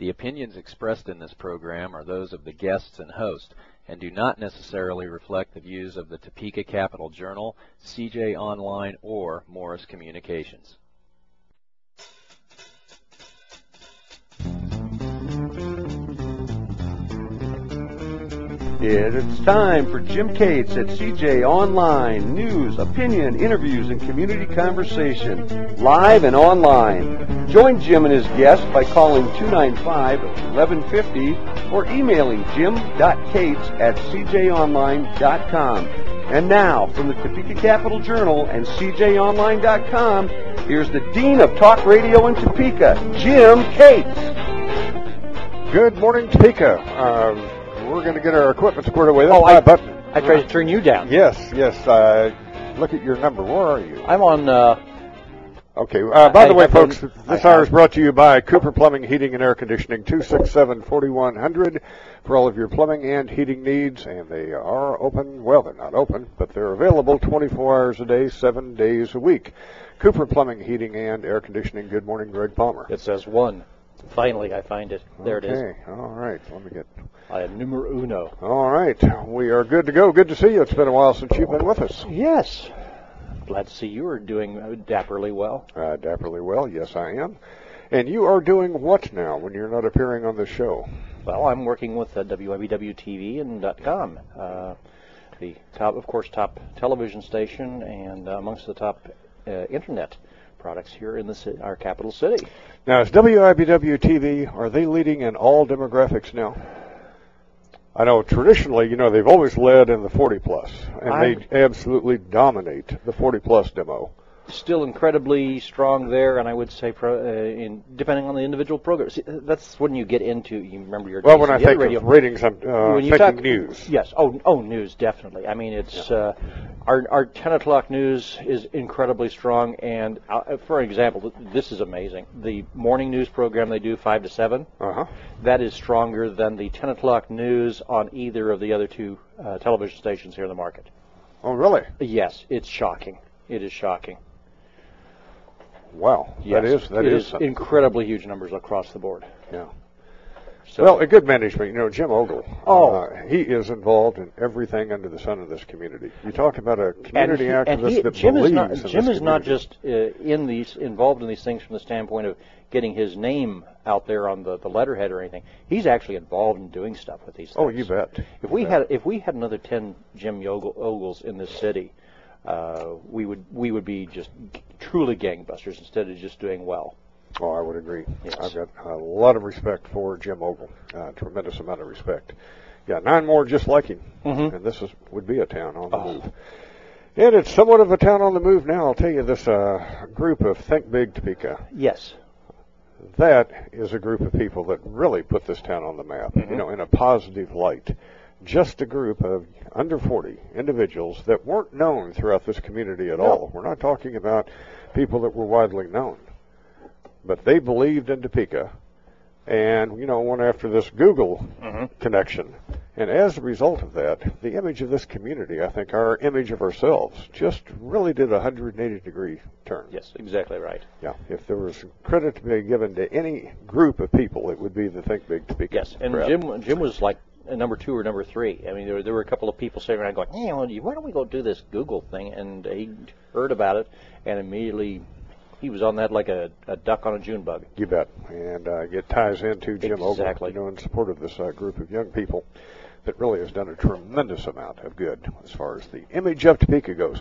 The opinions expressed in this program are those of the guests and host and do not necessarily reflect the views of the Topeka Capital Journal, CJ Online, or Morris Communications. It's time for Jim Cates at CJ Online. News, opinion, interviews, and community conversation. Live and online. Join Jim and his guests by calling 295-1150 or emailing jim.cates at cjonline.com. And now, from the Topeka Capital Journal and cjonline.com, here's the Dean of Talk Radio in Topeka, Jim Cates. Good morning, Topeka. Um, we're going to get our equipment squared away. That's Oh, my I- button. I tried to turn you down. Yes, yes. Uh, look at your number. Where are you? I'm on. Uh, Okay. Uh, by the way, have folks, been- this I hour have- is brought to you by Cooper Plumbing, Heating, and Air Conditioning, 267-4100 for all of your plumbing and heating needs. And they are open. Well, they're not open, but they're available 24 hours a day, seven days a week. Cooper Plumbing, Heating, and Air Conditioning. Good morning, Greg Palmer. it says one. Finally, I find it. There it is. Okay. All right. Let me get I am numero uno. All right. We are good to go. Good to see you. It's been a while since you've been with us. Yes. Glad to see you are doing dapperly well. Uh, dapperly well. Yes, I am. And you are doing what now when you're not appearing on the show? Well, I'm working with uh, WIBWTV and .com, uh, the top, of course, top television station and uh, amongst the top uh, internet products here in the our capital city. Now, is WIBW TV, are they leading in all demographics now? I know traditionally, you know, they've always led in the 40 plus, and I'm- they absolutely dominate the 40 plus demo. Still incredibly strong there, and I would say, pro, uh, in depending on the individual program. See, that's when you get into. You remember your Well, when I think radio. of ratings, I'm uh, when you talk news. Yes. Oh, oh, news definitely. I mean, it's uh, our our ten o'clock news is incredibly strong. And uh, for example, this is amazing. The morning news program they do five to seven. Uh huh. That is stronger than the ten o'clock news on either of the other two uh, television stations here in the market. Oh, really? Yes, it's shocking. It is shocking. Wow. Yes, that is that it is, is incredibly huge numbers across the board. yeah. So, Well, a good management. You know, Jim Ogle. Oh. uh, he is involved in everything under the sun of this community. You talk about a and, community he, activist and he, that Jim is believes not in Jim is not just uh, in these involved in these things from the standpoint of getting his name out there on the, the letterhead or anything. He's actually involved in doing stuff with these things. Oh, you bet. If we bet. had if we had another ten Jim Ogles in this city, uh, we would we would be just truly gangbusters instead of just doing well. Oh, I would agree. Yes. I've got a lot of respect for Jim Ogle. Uh, tremendous amount of respect. Yeah, nine more just like him, Mhm. and this is would be a town on the Oh. move. And it's somewhat of a town on the move now. I'll tell you this uh, group of Think Big Topeka. Yes. That is a group of people that really put this town on the map. Mm-hmm. You know, in a positive light. Just a group of under 40 individuals that weren't known throughout this community at No. all. We're not talking about people that were widely known. But they believed in Topeka and, you know, went after this Google Mm-hmm. connection. And as a result of that, the image of this community, I think our image of ourselves, just really did a 180 degree turn. Yes. Exactly right. Yeah, if there was credit to be given to any group of people, it would be the Think Big Topeka. Yes, and crowd. Jim Jim was like number two or number three. I mean, there, were- there were a couple of people sitting around going, "Hey, well, why don't we go do this Google thing?" And he heard about it, and immediately he was on that like a, a duck on a June bug. You bet. And uh, it ties into Jim Ogle, you know, in support of this uh, group of young people that really has done a tremendous amount of good as far as the image of Topeka goes.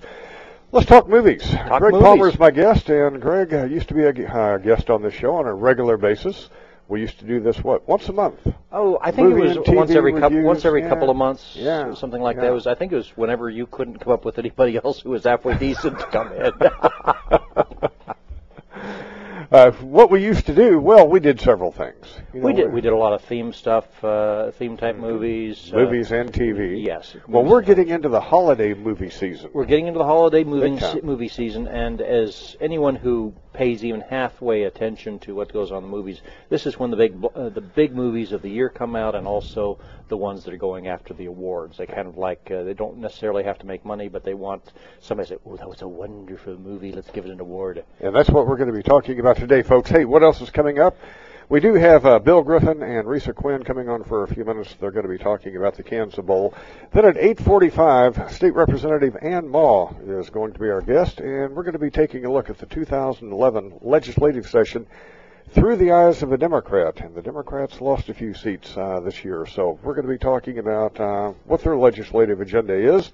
Let's talk movies. Talk Greg movies. Palmer is my guest, and Greg uh, used to be a uh, guest on this show on a regular basis. We used to do this what once a month. Oh, I think Movie it was once every couple once every yeah. couple of months, Yeah, something like yeah. that. It was I think it was whenever you couldn't come up with anybody else who was halfway decent to come in. Uh, what we used to do, well, we did several things. You we did we did a lot of theme stuff, uh, theme type movies, uh, movies and TV. yes. Well, we're getting into the holiday movie season. We're getting into the holiday moving time. se- movie season, and as anyone who pays even halfway attention to what goes on in the movies, this is when the big uh, the big movies of the year come out, and also the ones that are going after the awards. They kind of like uh, they don't necessarily have to make money, but they want somebody to say, "Oh, that was a wonderful movie. Let's give it an award." And that's what we're going to be talking about today, folks. Hey, what else is coming up? We do have uh, Bill Griffin and Risa Quinn coming on for a few minutes. They're going to be talking about the Kansas Bowl. Then at 8:45, State Representative Ann Mah is going to be our guest, and we're going to be taking a look at the 2011 legislative session through the eyes of a Democrat. And the Democrats lost a few seats uh, this year, so we're going to be talking about uh, what their legislative agenda is.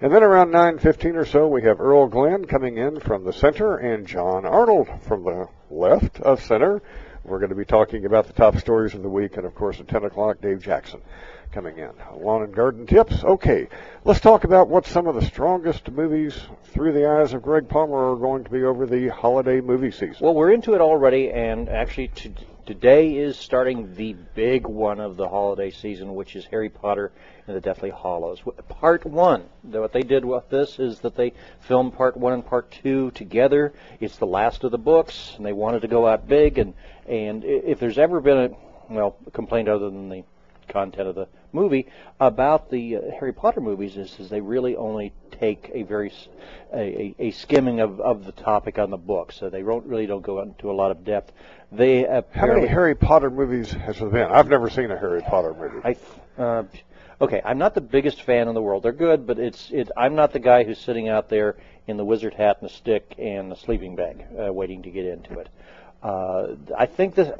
And then around 9:15 or so, we have Earl Glenn coming in from the center and John Arnold from the left of center. We're going to be talking about the top stories of the week, and of course at 10 o'clock, Dave Jackson coming in. Lawn and garden tips. Okay, let's talk about what some of the strongest movies through the eyes of Greg Palmer are going to be over the holiday movie season. Well, we're into it already, and actually to, today is starting the big one of the holiday season, which is Harry Potter and the Deathly Hallows. Part one. What they did with this is that they filmed part one and part two together. It's the last of the books, and they wanted to go out big. And and if there's ever been a well complaint other than the content of the movie about the uh, Harry Potter movies is, is they really only take a very a, a, skimming of, of the topic on the book, so they don't really don't go into a lot of depth. They how many Harry Potter movies has there been? I've never seen a Harry Potter movie. I uh, okay, I'm not the biggest fan in the world. They're good, but it's it. I'm not the guy who's sitting out there in the wizard hat and a stick and a sleeping bag, uh, waiting to get into it. Uh, I think this.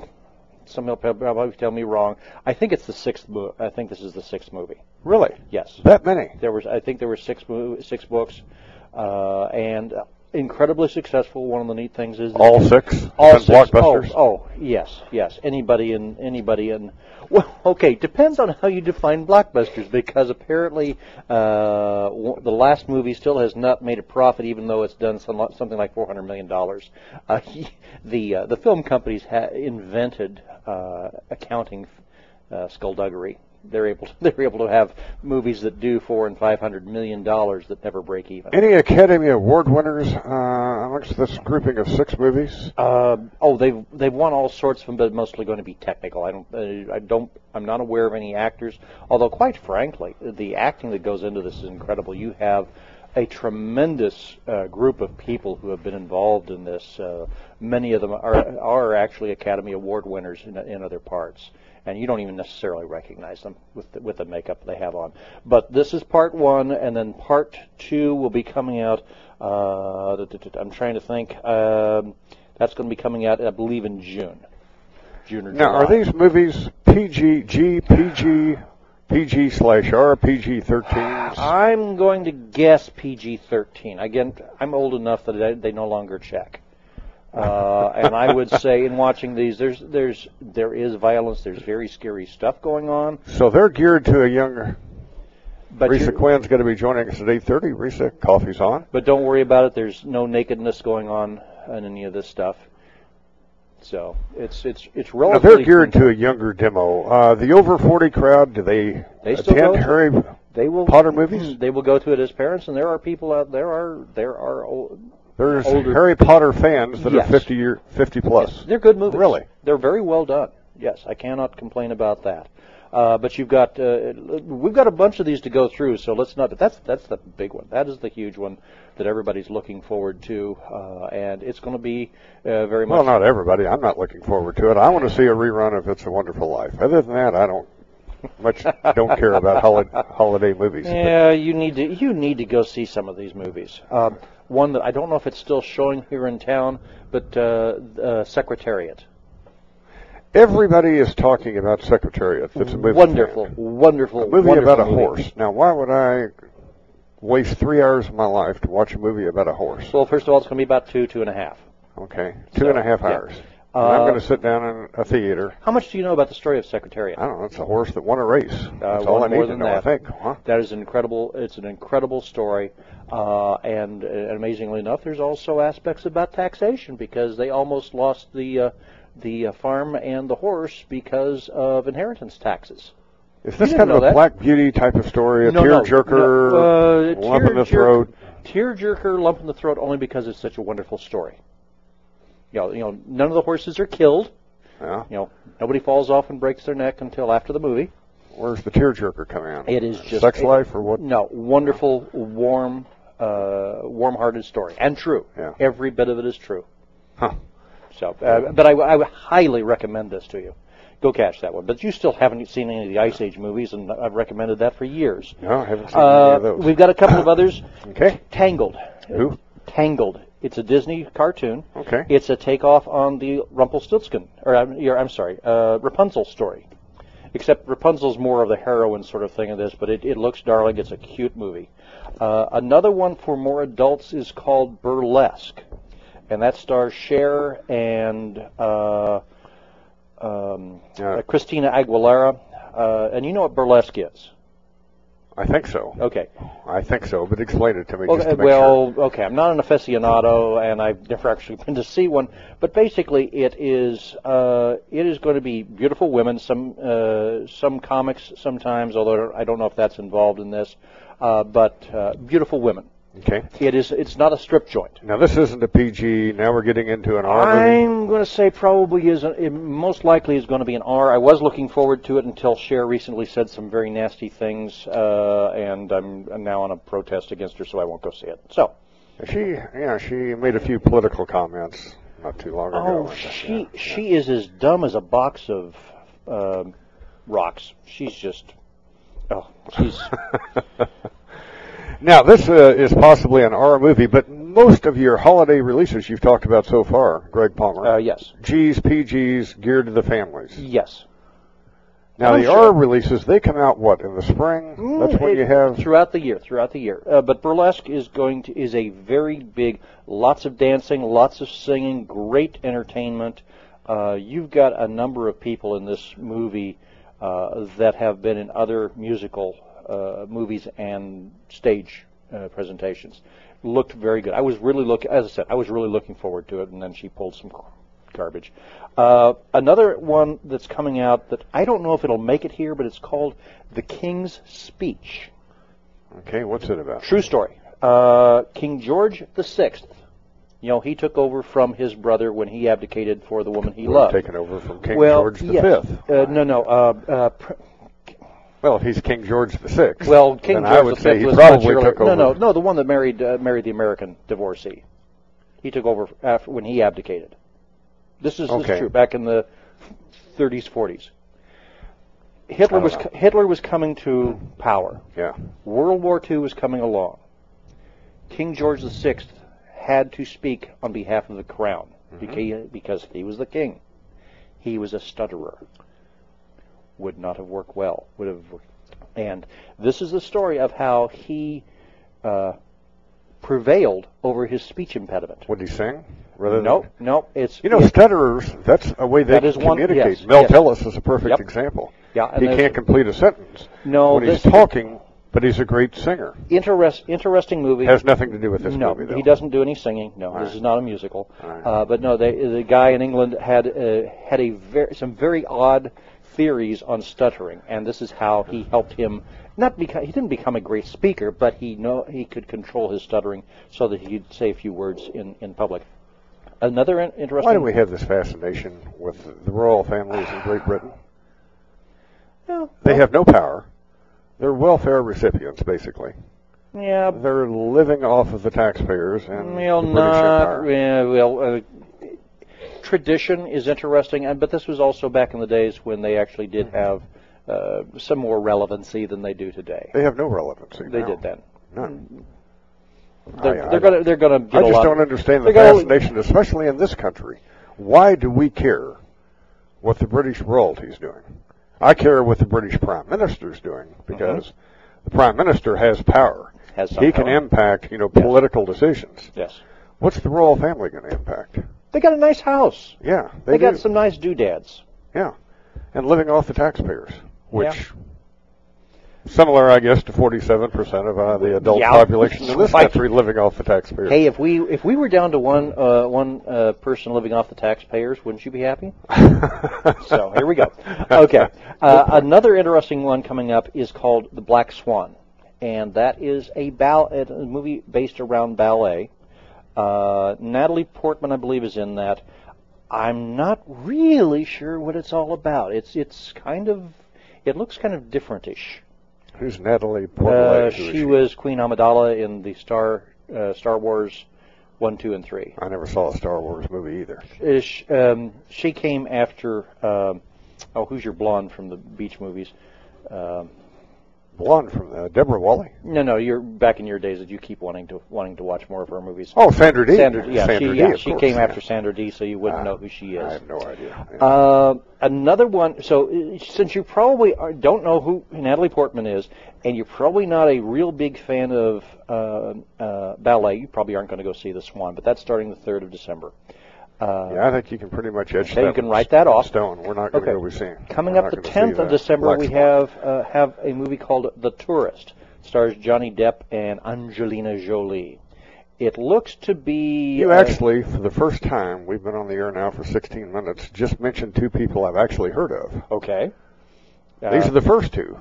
Some will probably tell me wrong. I think it's the sixth. Mo- I think this is the sixth movie. Really? Yes. That many? There was. I think there were six mo- six books, uh, and incredibly successful. One of the neat things is all six. All six. blockbusters. Oh, oh, yes, yes. Anybody in anybody in. Well, okay. Depends on how you define blockbusters, because apparently uh, the last movie still has not made a profit, even though it's done some, something like four hundred million dollars. Uh, the uh, the film companies ha- invented uh, accounting uh, skullduggery they're able to, they're able to have movies that do four and five hundred million dollars that never break even. Any Academy Award winners uh, amongst this grouping of six movies? Uh, oh, they've they've won all sorts of them, but mostly going to be technical. I don't uh, I don't I'm not aware of any actors. Although, quite frankly, the acting that goes into this is incredible. You have a tremendous uh, group of people who have been involved in this. Uh, many of them are are actually Academy Award winners in, in other parts and you don't even necessarily recognize them with the, with the makeup they have on. But this is part one, and then part two will be coming out. Uh, I'm trying to think. Um, that's going to be coming out, I believe, in June. June or now, July. are these movies PG, G, PG, PG slash R, PG 13? I'm going to guess PG 13. Again, I'm old enough that they no longer check. Uh, and I would say in watching these, there's there's there is violence. There's very scary stuff going on. So they're geared to a younger. But Risa Quinn's going to be joining us at 8:30. Risa, coffee's on. But don't worry about it. There's no nakedness going on in any of this stuff. So it's it's it's relatively. Now they're geared to a younger demo. Uh, the over 40 crowd, do they, they attend Harry they will, Potter movies? They will go to it as parents, and there are people out there are there are there's older. Harry Potter fans that Yes. are 50 year 50 plus. Yes, they're good movies. Really? They're very well done. Yes, I cannot complain about that. Uh, but you've got uh, we've got a bunch of these to go through, so let's not. But that's that's the big one. That is the huge one that everybody's looking forward to, uh, and it's going to be uh, very much. Well, not everybody. I'm not looking forward to it. I want to see a rerun of It's a Wonderful Life. Other than that, I don't much don't care about holiday, holiday movies. Yeah, you need to you need to go see some of these movies. Um, one that I don't know if it's still showing here in town, but uh, uh, Secretariat. Everybody is talking about Secretariat. It's a movie. Wonderful, fan. wonderful. A movie wonderful about a movie. horse. Now, why would I waste three hours of my life to watch a movie about a horse? Well, first of all, it's going to be about two, two and a half. Okay, two So, and a half yeah. hours. Uh, And I'm going to sit down in a theater. How much do you know about the story of Secretariat? I don't know. It's a horse that won a race. That's Uh, all I need more to know. I think. Huh? That is incredible. It's an incredible story, uh, and, uh, amazingly enough, there's also aspects about taxation because they almost lost the uh, the uh, farm and the horse because of inheritance taxes. Is this kind of a that. Black Beauty type of story? A No, no, tearjerker, no, uh, lump in the throat? Tearjerker, lump in the throat, only because it's such a wonderful story. You know, you know, none of the horses are killed. Yeah. You know, nobody falls off and breaks their neck until after the movie. Where's the tearjerker coming out? It is just sex life or what? No, wonderful, warm, uh, warm-hearted story, and true. Yeah. Every bit of it is true. Huh. So, uh, but I, I would highly recommend this to you. Go catch that one. But you still haven't seen any of the Ice Age movies, and I've recommended that for years. No, I haven't seen any of Uh, those. we've got a couple of others. Okay. Tangled. Who? Tangled. It's a Disney cartoon. Okay. It's a takeoff on the Rumpelstiltskin, or I'm, I'm sorry, uh, Rapunzel story. Except Rapunzel's more of the heroine sort of thing of this, but it, it looks darling. It's a cute movie. Uh, another one for more adults is called Burlesque, and that stars Cher and uh, um, Yeah. uh, Christina Aguilera. Uh, and you know what burlesque is? I think so. Okay. I think so, but explain it to me Okay, to well, okay, I'm not an aficionado, and I've never actually been to see one. But basically, it is uh, it is going to be beautiful women, some uh, some comics sometimes, although I don't know if that's involved in this. Uh, but uh, beautiful women. Okay. It is. It's not a strip joint. Now this isn't a PG. Now we're getting into an R. I'm going to say probably is a, it most likely is going to be an R. I was looking forward to it until Cher recently said some very nasty things, uh, and I'm, I'm now on a protest against her, so I won't go see it. So. She, yeah, she made a few political comments not too long ago. Oh, she she is as dumb as a box of um, rocks. She's just oh, she's now this uh, is possibly an R movie, but most of your holiday releases you've talked about so far, Greg Palmer, uh, yes, G's, PGs, geared to the families. yes. Now Oh, the sure. R releases, they come out what in the spring? That's when Mm, It- you have. throughout the year, throughout the year. Uh, but burlesque is going to is a very big, lots of dancing, lots of singing, great entertainment. Uh, you've got a number of people in this movie that have been in other musical uh, movies and stage uh, presentations. Looked very good. I was really look as I said, I was really looking forward to it, and then she pulled some garbage. Uh, another one that's coming out that I don't know if it'll make it here, but it's called The King's Speech. Okay, what's it about? True story. Uh, King George the Sixth. You know, he took over from his brother when he abdicated for the woman he loved. taken over from King well, George the yes. Uh, no, no. Uh, uh, pr- Well, if he's King George the Sixth, well, King George I would the say he was probably took over. No, no, no. The one that married uh, married the American divorcee. He took over after when he abdicated. This is, this is true. Back in the 30s, 40s. Hitler was know. Hitler was coming to power. Yeah. World War II was coming along. King George VI had to speak on behalf of the crown Mm-hmm. beca- because he was the king. He was a stutterer. Would not have worked well. Would have, and this is the story of how he uh, prevailed over his speech impediment. Would he sing? Rather than- No, no, it's You know, it- stutterers, that's a way they That is one- communicate. yes, Mel yes. Tillis is a perfect Yep. example. Yeah, he can't complete a sentence No, when he's this- talking, but he's a great singer. interest, interesting movie. Has nothing to do with this no, movie, though. he doesn't do any singing. No, All this right. is not a musical. Right. Uh, but no, they, the guy in England had uh, had a very, some very odd theories on stuttering, and this is how he helped him. Not because he didn't become a great speaker, but he know he could control his stuttering so that he could say a few words in, in public. Another in- interesting. Why do we have this fascination with the royal families in Great Britain? Yeah, They well, have no power. They're welfare recipients, basically. Yeah, They're living off of the taxpayers and Well, the British not. Empire. Yeah, well, uh, tradition is interesting, and but this was also back in the days when they actually did have uh, some more relevancy than they do today. They have no relevancy. They now. did then. None. They're, I- I they're don't- gonna. They're gonna. I just don't understand the fascination, especially in this country. Why do we care what the British royalty is doing? I care what the British Prime Minister is doing because the Prime Minister has power. Mm-hmm. Has he can impact, you know, Yes. political decisions. Yes. What's the royal family going to impact? They got a nice house. Yeah, They, they, got some nice doodads. Yeah, and living off the taxpayers, which similar, I guess, to 47% of uh, the adult Yeah. population in this country living off the taxpayers. Hey, if we if we were down to one uh, one uh, person living off the taxpayers, wouldn't you be happy? so here we go. Okay, uh, another interesting one coming up is called The Black Swan, and that is a, ball- a movie based around ballet. Uh, Natalie Portman, I believe, is in that. I'm not really sure what it's all about. It's it's kind of it looks kind of differentish. Who's Natalie Uh, Portman? Who is she was Queen Amidala in the Star uh, Star Wars one, two, and three. I never saw a Star Wars movie either. Ish, um, she came after. Um, oh, who's your blonde from the beach movies? Um, Blonde from uh, Deborah Walley. no, no, you're back in your days that you keep wanting to wanting to watch more of her movies. Oh, Sandra Dee. Sandra, yeah, Sandra she, Dee, yeah, she course, came yeah. after Sandra Dee, so you wouldn't Ah, know who she is. I have no idea. Yeah. Uh, another one. So, uh, since you probably are, don't know who Natalie Portman is, and you're probably not a real big fan of uh, uh, ballet, you probably aren't going to go see The Swan. But that's starting the third of December. Uh, yeah, I think you can pretty much etch Okay, that you can write that off. Stone. We're not going to go be seeing. Coming we're up the not gonna see 10th of December, we have uh, have a movie called The Tourist. Stars Johnny Depp and Angelina Jolie. It looks to be. You uh, actually, for the first time, we've been on the air now for 16 minutes, just mentioned two people I've actually heard of. okay. These Uh, are the first two.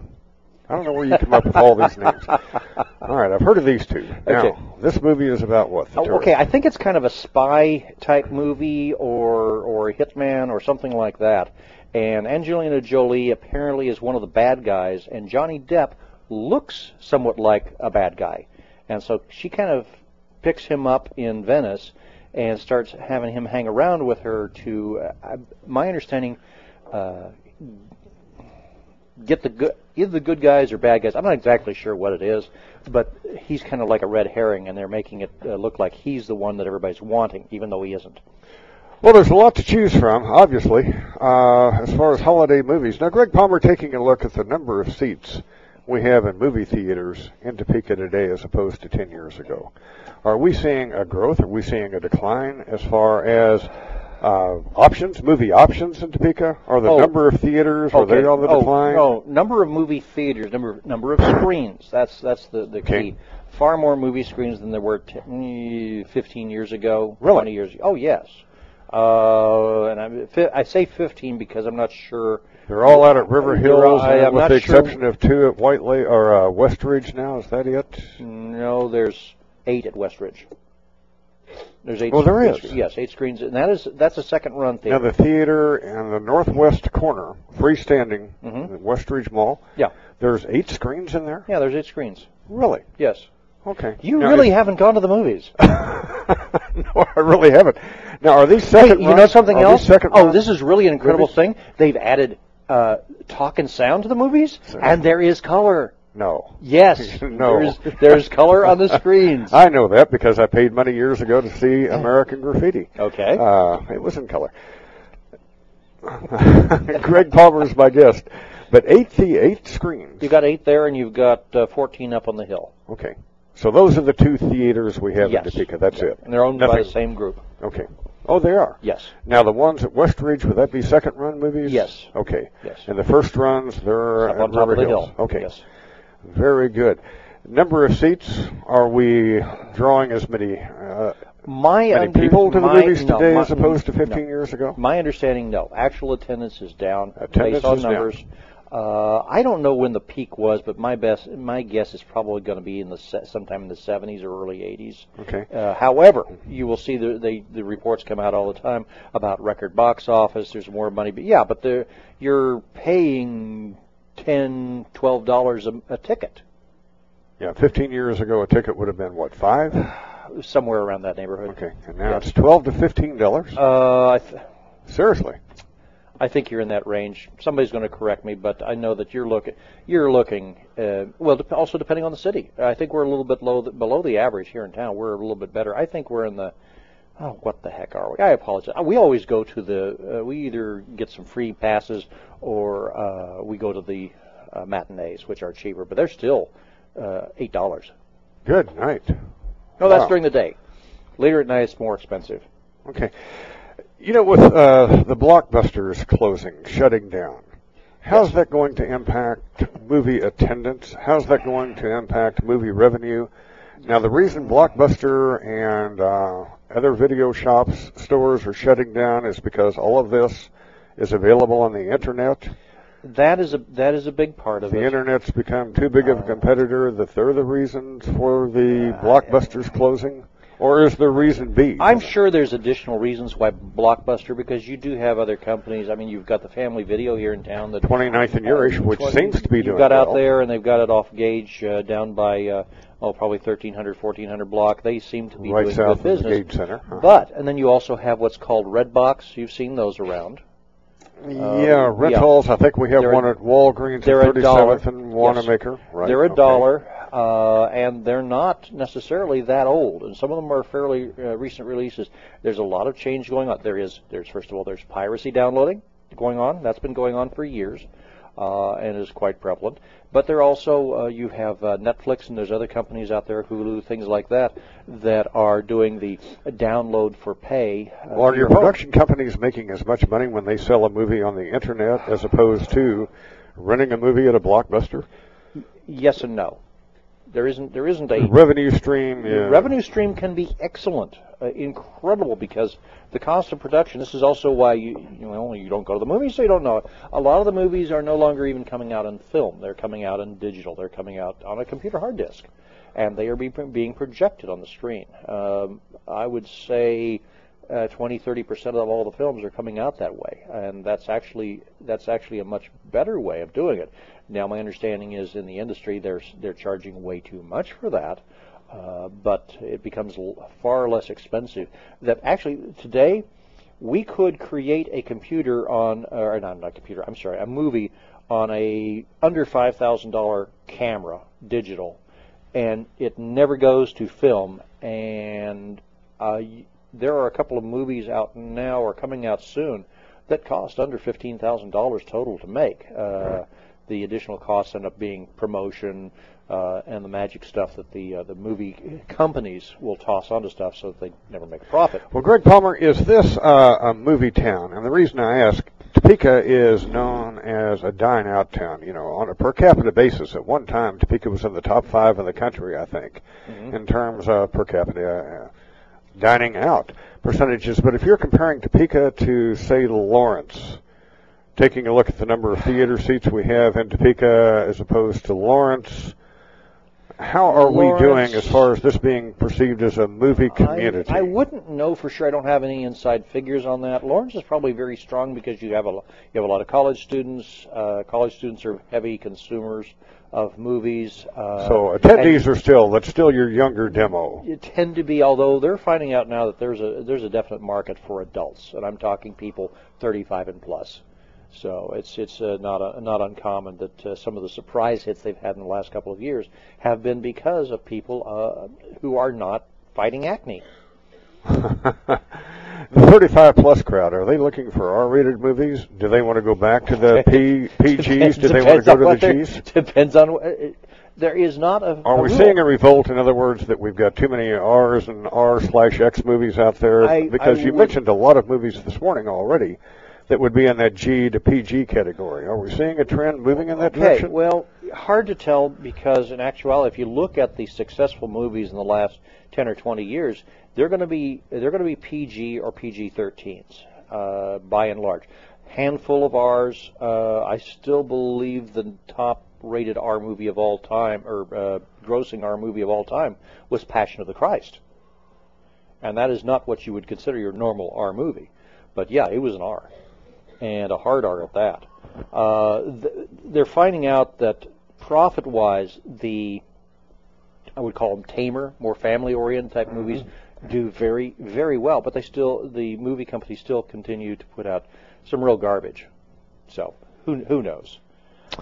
I don't know where you come up with all these names. All right, I've heard of these two. Now, Okay. this movie is about what? Oh, okay, I think it's kind of a spy type movie or or a hitman or something like that. And Angelina Jolie apparently is one of the bad guys, and Johnny Depp looks somewhat like a bad guy. And so she kind of picks him up in Venice and starts having him hang around with her to, uh, my understanding, uh, get the good either the good guys or bad guys. I'm not exactly sure what it is, but he's kind of like a red herring, and they're making it uh, look like he's the one that everybody's wanting, even though he isn't. Well, there's a lot to choose from, obviously, uh, as far as holiday movies. Now, Greg Palmer taking a look at the number of seats we have in movie theaters in Topeka today as opposed to 10 years ago. Are we seeing a growth? Are we seeing a decline as far as uh, options, movie options in Topeka? Are the Oh. number of theaters, are they on the oh, decline? No, number of movie theaters, number number of screens. That's that's the the Okay. key. Far more movie screens than there were t- mm, 15 years ago, Really? 20 years ago. Oh yes. Uh, and I, I say 15 because I'm not sure. They're all out at River Hills, I with the sure- exception of two at White Lake or uh, Westridge now. Is that it? No, there's eight at Westridge. There's eight. Well, there screens- is. Yes, eight screens, and that is that's a second run theater. Now the theater in the northwest corner, freestanding, Mhm. in Westridge Mall. Yeah. There's eight screens in there. yeah, there's eight screens. Really? Yes. Okay. You Now, really haven't gone to the movies. no, I really haven't. Now, are these second? You know something else? Second oh, this is really an incredible movies? thing. They've added uh, talk and sound to the movies, and there is color. No. Yes, No. There's, there's color on the screens. I know that because I paid money years ago to see American Graffiti. Okay. Uh, it was in color. Greg Palmer is my guest. But eight the eight screens. You got eight there, and you've got uh, 14 up on the hill. Okay. So those are the two theaters we have yes. in Topeka. That's Yeah. it. And they're owned by the same group. Okay. Oh, they are. Yes. Now the ones at Westridge, would that be second run movies? Yes. Okay. Yes. And the first runs, they're Up on top of the Hills. hill. Okay. Yes. Very good. Number of seats, are we drawing as many uh, My many under- people to the my- movies no, today my- as opposed to no. 15 years ago? My understanding, no. Actual attendance is down Attendance based on is down. numbers. Uh, I don't know when the peak was, but my best, my guess is probably going to be in the se- sometime in the 70s or early 80s. Okay. Uh, however, you will see the, the the reports come out all the time about record box office. There's more money, but yeah, but the, you're paying ten, twelve dollars a, a ticket, Yeah, 15 years ago a ticket would have been what, five? somewhere around that neighborhood. Okay. And now Yes. it's 12 to 15 dollars? Uh, th- Seriously. I think you're in that range. Somebody's going to correct me, but I know that you're looking. You're looking. Uh, well, dep- also depending on the city. I think we're a little bit low, below the average here in town. We're a little bit better. I think we're in the. Oh, what the heck are we? I apologize. We always go to the. Uh, we either get some free passes or uh, we go to the uh, matinees, which are cheaper, but they're still uh, eight dollars. Good night. No, that's Wow. during the day. Later at night, it's more expensive. Okay. You know, with uh, the blockbusters closing, shutting down, how's that going to impact movie attendance? How's that going to impact movie revenue? Now, the reason Blockbuster and uh, other video shops, stores are shutting down is because all of this is available on the internet. That is a that is a big part of The it. internet's become too big of a competitor that they're the reasons for the blockbusters closing. or is there reason B? I'm sure there's additional reasons why Blockbuster, because you do have other companies. I mean, you've got the Family Video here in town that 29th and Urish, which 20 seems to be you've doing got out there, and they've got it off Gage uh, down by uh, oh probably 1300, 1400 block. They seem to be right doing south good of the business. Center. Huh. But and then you also have what's called Redbox. You've seen those around. yeah, rentals. I think we have They're one at Walgreens they're at 37th dollar. and Wanamaker. Right. They're a okay. dollar, uh, and they're not necessarily that old. And some of them are fairly uh, recent releases. There's a lot of change going on. There is. There's first of all, there's piracy downloading going on. That's been going on for years, uh, and is quite prevalent. But there also uh, you have uh, Netflix and there's other companies out there, Hulu, things like that, that are doing the download for pay. Uh, Well, your production companies making as much money when they sell a movie on the internet as opposed to renting a movie at a blockbuster? Yes and no. There isn't. There isn't a revenue stream The revenue stream can be excellent, uh, incredible, because the cost of production. This is also why you you know you don't go to the movies, so you don't know it. A lot of the movies are no longer even coming out in film; they're coming out in digital. They're coming out on a computer hard disk, and they are be, being projected on the screen. Um, I would say. Uh, 20, 30 percent of all the films are coming out that way, and that's actually that's actually a much better way of doing it. Now, my understanding is in the industry they're they're charging way too much for that, uh, but it becomes l- far less expensive. That actually today we could create a computer on or not not computer. I'm sorry, a movie on a under five thousand dollar camera, digital, and it never goes to film. And uh, there are a couple of movies out now or coming out soon that cost under fifteen thousand dollars total to make. Uh, the additional costs end up being promotion uh, and the magic stuff that the uh, the movie companies will toss onto stuff so that they never make a profit. Well, Greg Palmer, is this uh, a movie town? And the reason I ask, Topeka is known as a dine-out town. You know, on a per capita basis, at one time, Topeka was in the top five in the country, I think, in terms of per capita uh, dining out percentages. But if you're comparing Topeka to, say, Lawrence, taking a look at the number of theater seats we have in Topeka as opposed to Lawrence, how are we doing as far as this being perceived as a movie community? I, I wouldn't know for sure. I don't have any inside figures on that. Lawrence is probably very strong because you have a you have a lot of college students. Uh, college students are heavy consumers of movies. Uh, So attendees are still that's still your younger demo. you tend to be, although they're finding out now that there's a there's a definite market for adults, and I'm talking people 35 and plus. So it's it's uh, not a, not uncommon that uh, some of the surprise hits they've had in the last couple of years have been because of people uh, who are not fighting acne. the 35 plus crowd are they looking for R-rated movies? Do they want to go back to the P, PGs? Do they want to go to what the Gs? Depends on. wh- uh, There is not a. Are a we rule. seeing a revolt? In other words, that we've got too many R's and R slash X movies out there? I- because I you would- mentioned a lot of movies this morning already that would be in that G to PG category. Are we seeing a trend moving in that Okay, direction? well, hard to tell because in actuality, if you look at the successful movies in the last 10 or 20 years, they're going to be they're going to be PG or PG-13s uh, by and large. Handful of R's. Uh, I still believe the top rated R movie of all time or uh, grossing R movie of all time was Passion of the Christ. And that is not what you would consider your normal R movie. But yeah, it was an R and a hard R at that. Uh, th- they're finding out that profit-wise, the I would call them tamer, more family-oriented type movies do very, very well. But they still, the movie companies still continue to put out some real garbage. So who who knows?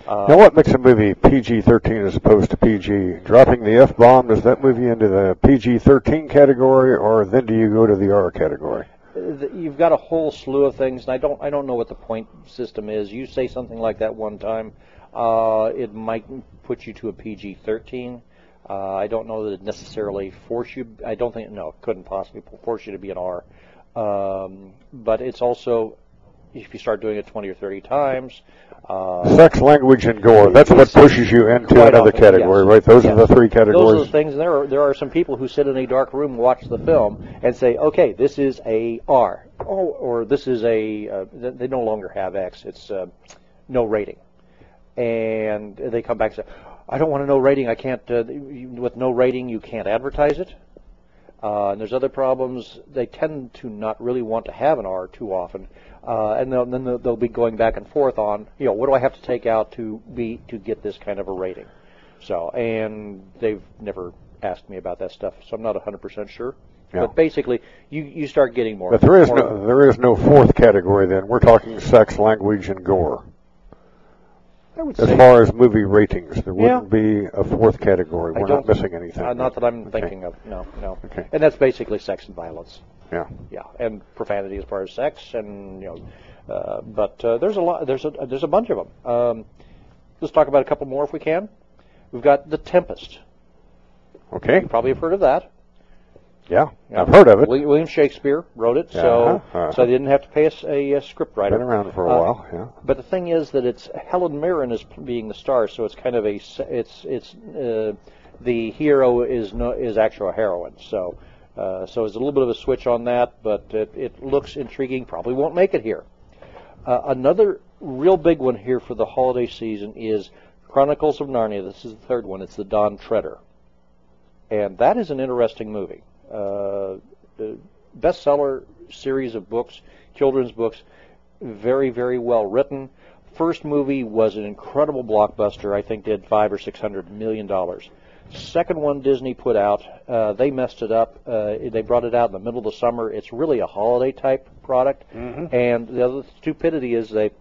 Uh, now, what makes a movie PG-13 as opposed to PG? Dropping the F-bomb, does that move you into the PG-13 category, or then do you go to the R category? You've got a whole slew of things, and I don't I don't know what the point system is. You say something like that one time, uh, it might put you to a PG-13. Uh, I don't know that it necessarily force you. I don't think no, it couldn't possibly force you to be an R. Um, but it's also if you start doing it 20 or 30 times. Uh, Sex, language, and gore. That's what pushes you into another often, category, yes. right? Those Yes. are the three categories. Those are the things. And there are there are some people who sit in a dark room, watch the film, and say, "Okay, this is a R. Oh, or "This is a, uh, they no longer have X. It's uh, no rating, and they come back and say, "I don't want a no rating. I can't. Uh, with no rating, you can't advertise it." Uh, and there's other problems. They tend to not really want to have an R too often, uh, and they'll, then they'll, they'll be going back and forth on, you know, what do I have to take out to be to get this kind of a rating. So, and they've never asked me about that stuff, so I'm not 100% sure. Yeah. But basically, you you start getting more. But there is more- no there is no fourth category. Then we're talking sex, language, and gore. I would As say- far as movie ratings, there Yeah. wouldn't be a fourth category. We're not missing anything. Uh, not that I'm Okay. thinking of. No, no. Okay. And that's basically sex and violence. Yeah. Yeah, and profanity as far as sex, and you know, uh, but uh, there's a lot. There's a there's a bunch of them. Um, let's talk about a couple more if we can. We've got The Tempest. Okay. You probably have heard of that. Yeah. I've heard of it. William Shakespeare wrote it, so Uh-huh, uh-huh. so they didn't have to pay us a, uh script writer. Been around for a Uh, while. Yeah. But the thing is that it's Helen Mirren is being the star, so it's kind of a it's it's uh, the hero is no is actually a heroine. So uh, so it's a little bit of a switch on that, but it, it looks intriguing. Probably won't make it here. Uh, another real big one here for the holiday season is Chronicles of Narnia. This is the third one. It's the Dawn Treader, and that is an interesting movie. Uh, bestseller series of books, children's books, very very well written. First movie was an incredible blockbuster. I think did five or six hundred million dollars. Second one Disney put out, uh, they messed it up. Uh, they brought it out in the middle of the summer. It's really a holiday type product. And the other stupidity is they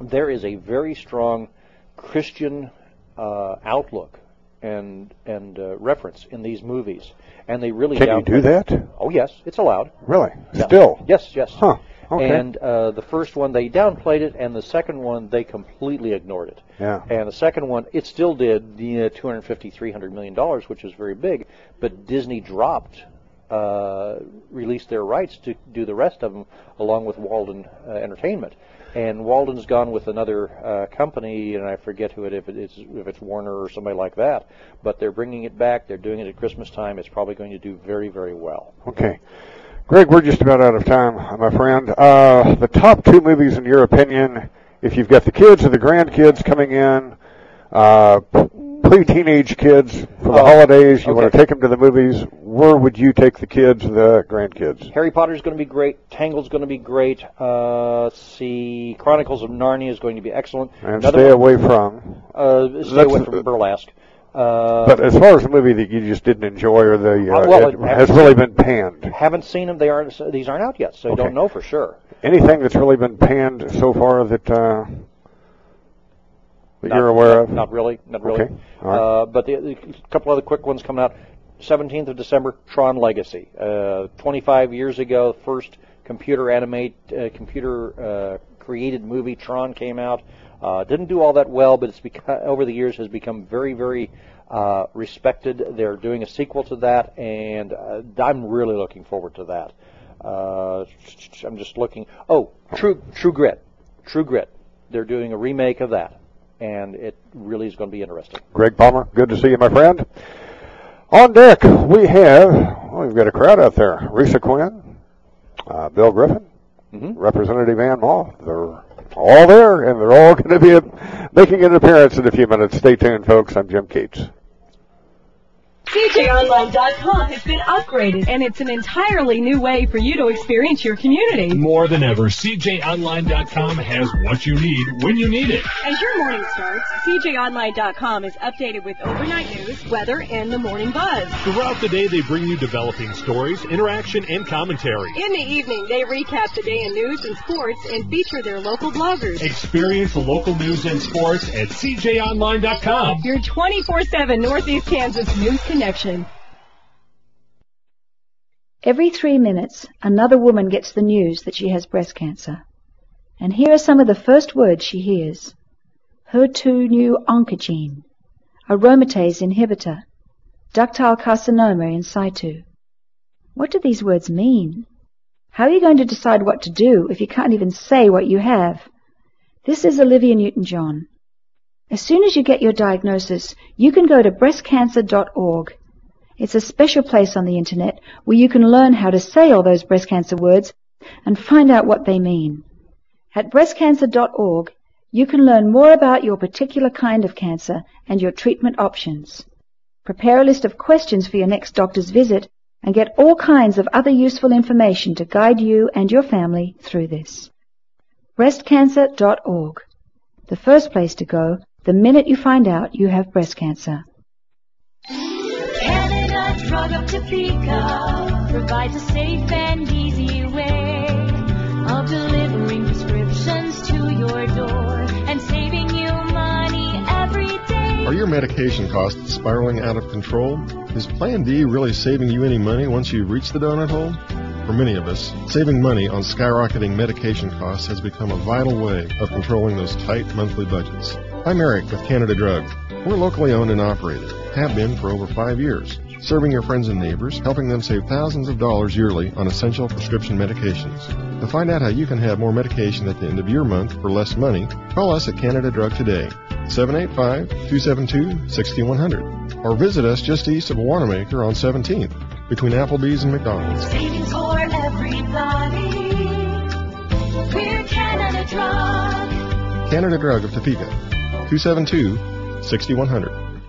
there is a very strong Christian uh, outlook and and uh, reference in these movies, and they really Can you do that? Oh yes, it's allowed. Really? Yeah. Still? Yes, yes. Huh. Okay. And uh, the first one they downplayed it, and the second one they completely ignored it. Yeah. And the second one, it still did the uh, 250, 300 million dollars, which was very big, but Disney dropped, uh, released their rights to do the rest of them along with Walden uh, Entertainment. And Walden's gone with another uh, company, and I forget who it if it's if it's Warner or somebody like that. But they're bringing it back. They're doing it at Christmas time. It's probably going to do very very well. Okay. Greg, we're just about out of time, my friend. Uh, the top two movies, in your opinion, if you've got the kids or the grandkids coming in, uh, pre-teenage kids for the Oh, holidays, you want to take them to the movies, where would you take the kids, the grandkids? Harry Potter's going to be great. Tangled's going to be great. Uh, let's see, Chronicles of Narnia is going to be excellent. And Another stay one- away from. Uh, stay away from burlesque. Uh, But as far as the movie that you just didn't enjoy or the uh, Uh, well, it has really been panned, haven't seen them. They aren't. These aren't out yet, so you Okay. don't know for sure. anything that's really been panned so far that uh, that Not- you're aware not, of? Not really. Not really. Okay. Right. Uh, but the, the couple other quick ones coming out. 17th of December, Tron Legacy. Uh, 25 years ago, first computer animate, uh, computer uh, created movie Tron came out. Uh, didn't do all that well, but it's become, over the years has become very, very uh, respected. They're doing a sequel to that, and uh, I'm really looking forward to that. Uh, I'm just looking. Oh, True True Grit, True Grit. They're doing a remake of that, and it really is going to be interesting. Greg Palmer, good to see you, my friend. On deck, we have, well, we've got a crowd out there. Risa Quinn, uh, Bill Griffin, Mhm. Representative Ann Moss. They're all there, and they're all going to be uh, making an appearance in a few minutes. Stay tuned, folks. I'm Jim Cates. CJOnline.com has been upgraded and it's an entirely new way for you to experience your community. More than ever, CJOnline.com has what you need when you need it. As your morning starts, CJOnline.com is updated with overnight news, weather, and the morning buzz. Throughout the day, they bring you developing stories, interaction, and commentary. In the evening, they recap the day in news and sports and feature their local bloggers. Experience the local news and sports at CJOnline.com. Your 24-7 Northeast Kansas News Connection. Every three minutes, another woman gets the news that she has breast cancer. And here are some of the first words she hears. HER2/neu oncogene, aromatase inhibitor, ductal carcinoma in situ. What do these words mean? How are you going to decide what to do if you can't even say what you have? This is Olivia Newton-John. As soon as you get your diagnosis, you can go to breastcancer.org. It's a special place on the internet where you can learn how to say all those breast cancer words and find out what they mean. At breastcancer.org, you can learn more about your particular kind of cancer and your treatment options. Prepare a list of questions for your next doctor's visit and get all kinds of other useful information to guide you and your family through this. Breastcancer.org. The first place to go the minute you find out you have breast cancer. Canada Drug of Topeka provides a safe and easy way of delivering prescriptions to your door and saving you money every day. Are your medication costs spiraling out of control? Is Plan D really saving you any money once you've reached the donut hole? For many of us, saving money on skyrocketing medication costs has become a vital way of controlling those tight monthly budgets. I'm Eric with Canada Drug. We're locally owned and operated, have been for over five years, serving your friends and neighbors, helping them save thousands of dollars yearly on essential prescription medications. To find out how you can have more medication at the end of your month for less money, call us at Canada Drug today, 785-272-6100, or visit us just east of Wanamaker on 17th, between Applebee's and McDonald's. Savings for everybody. We're Canada Drug. Canada Drug of Topeka, 272-6100.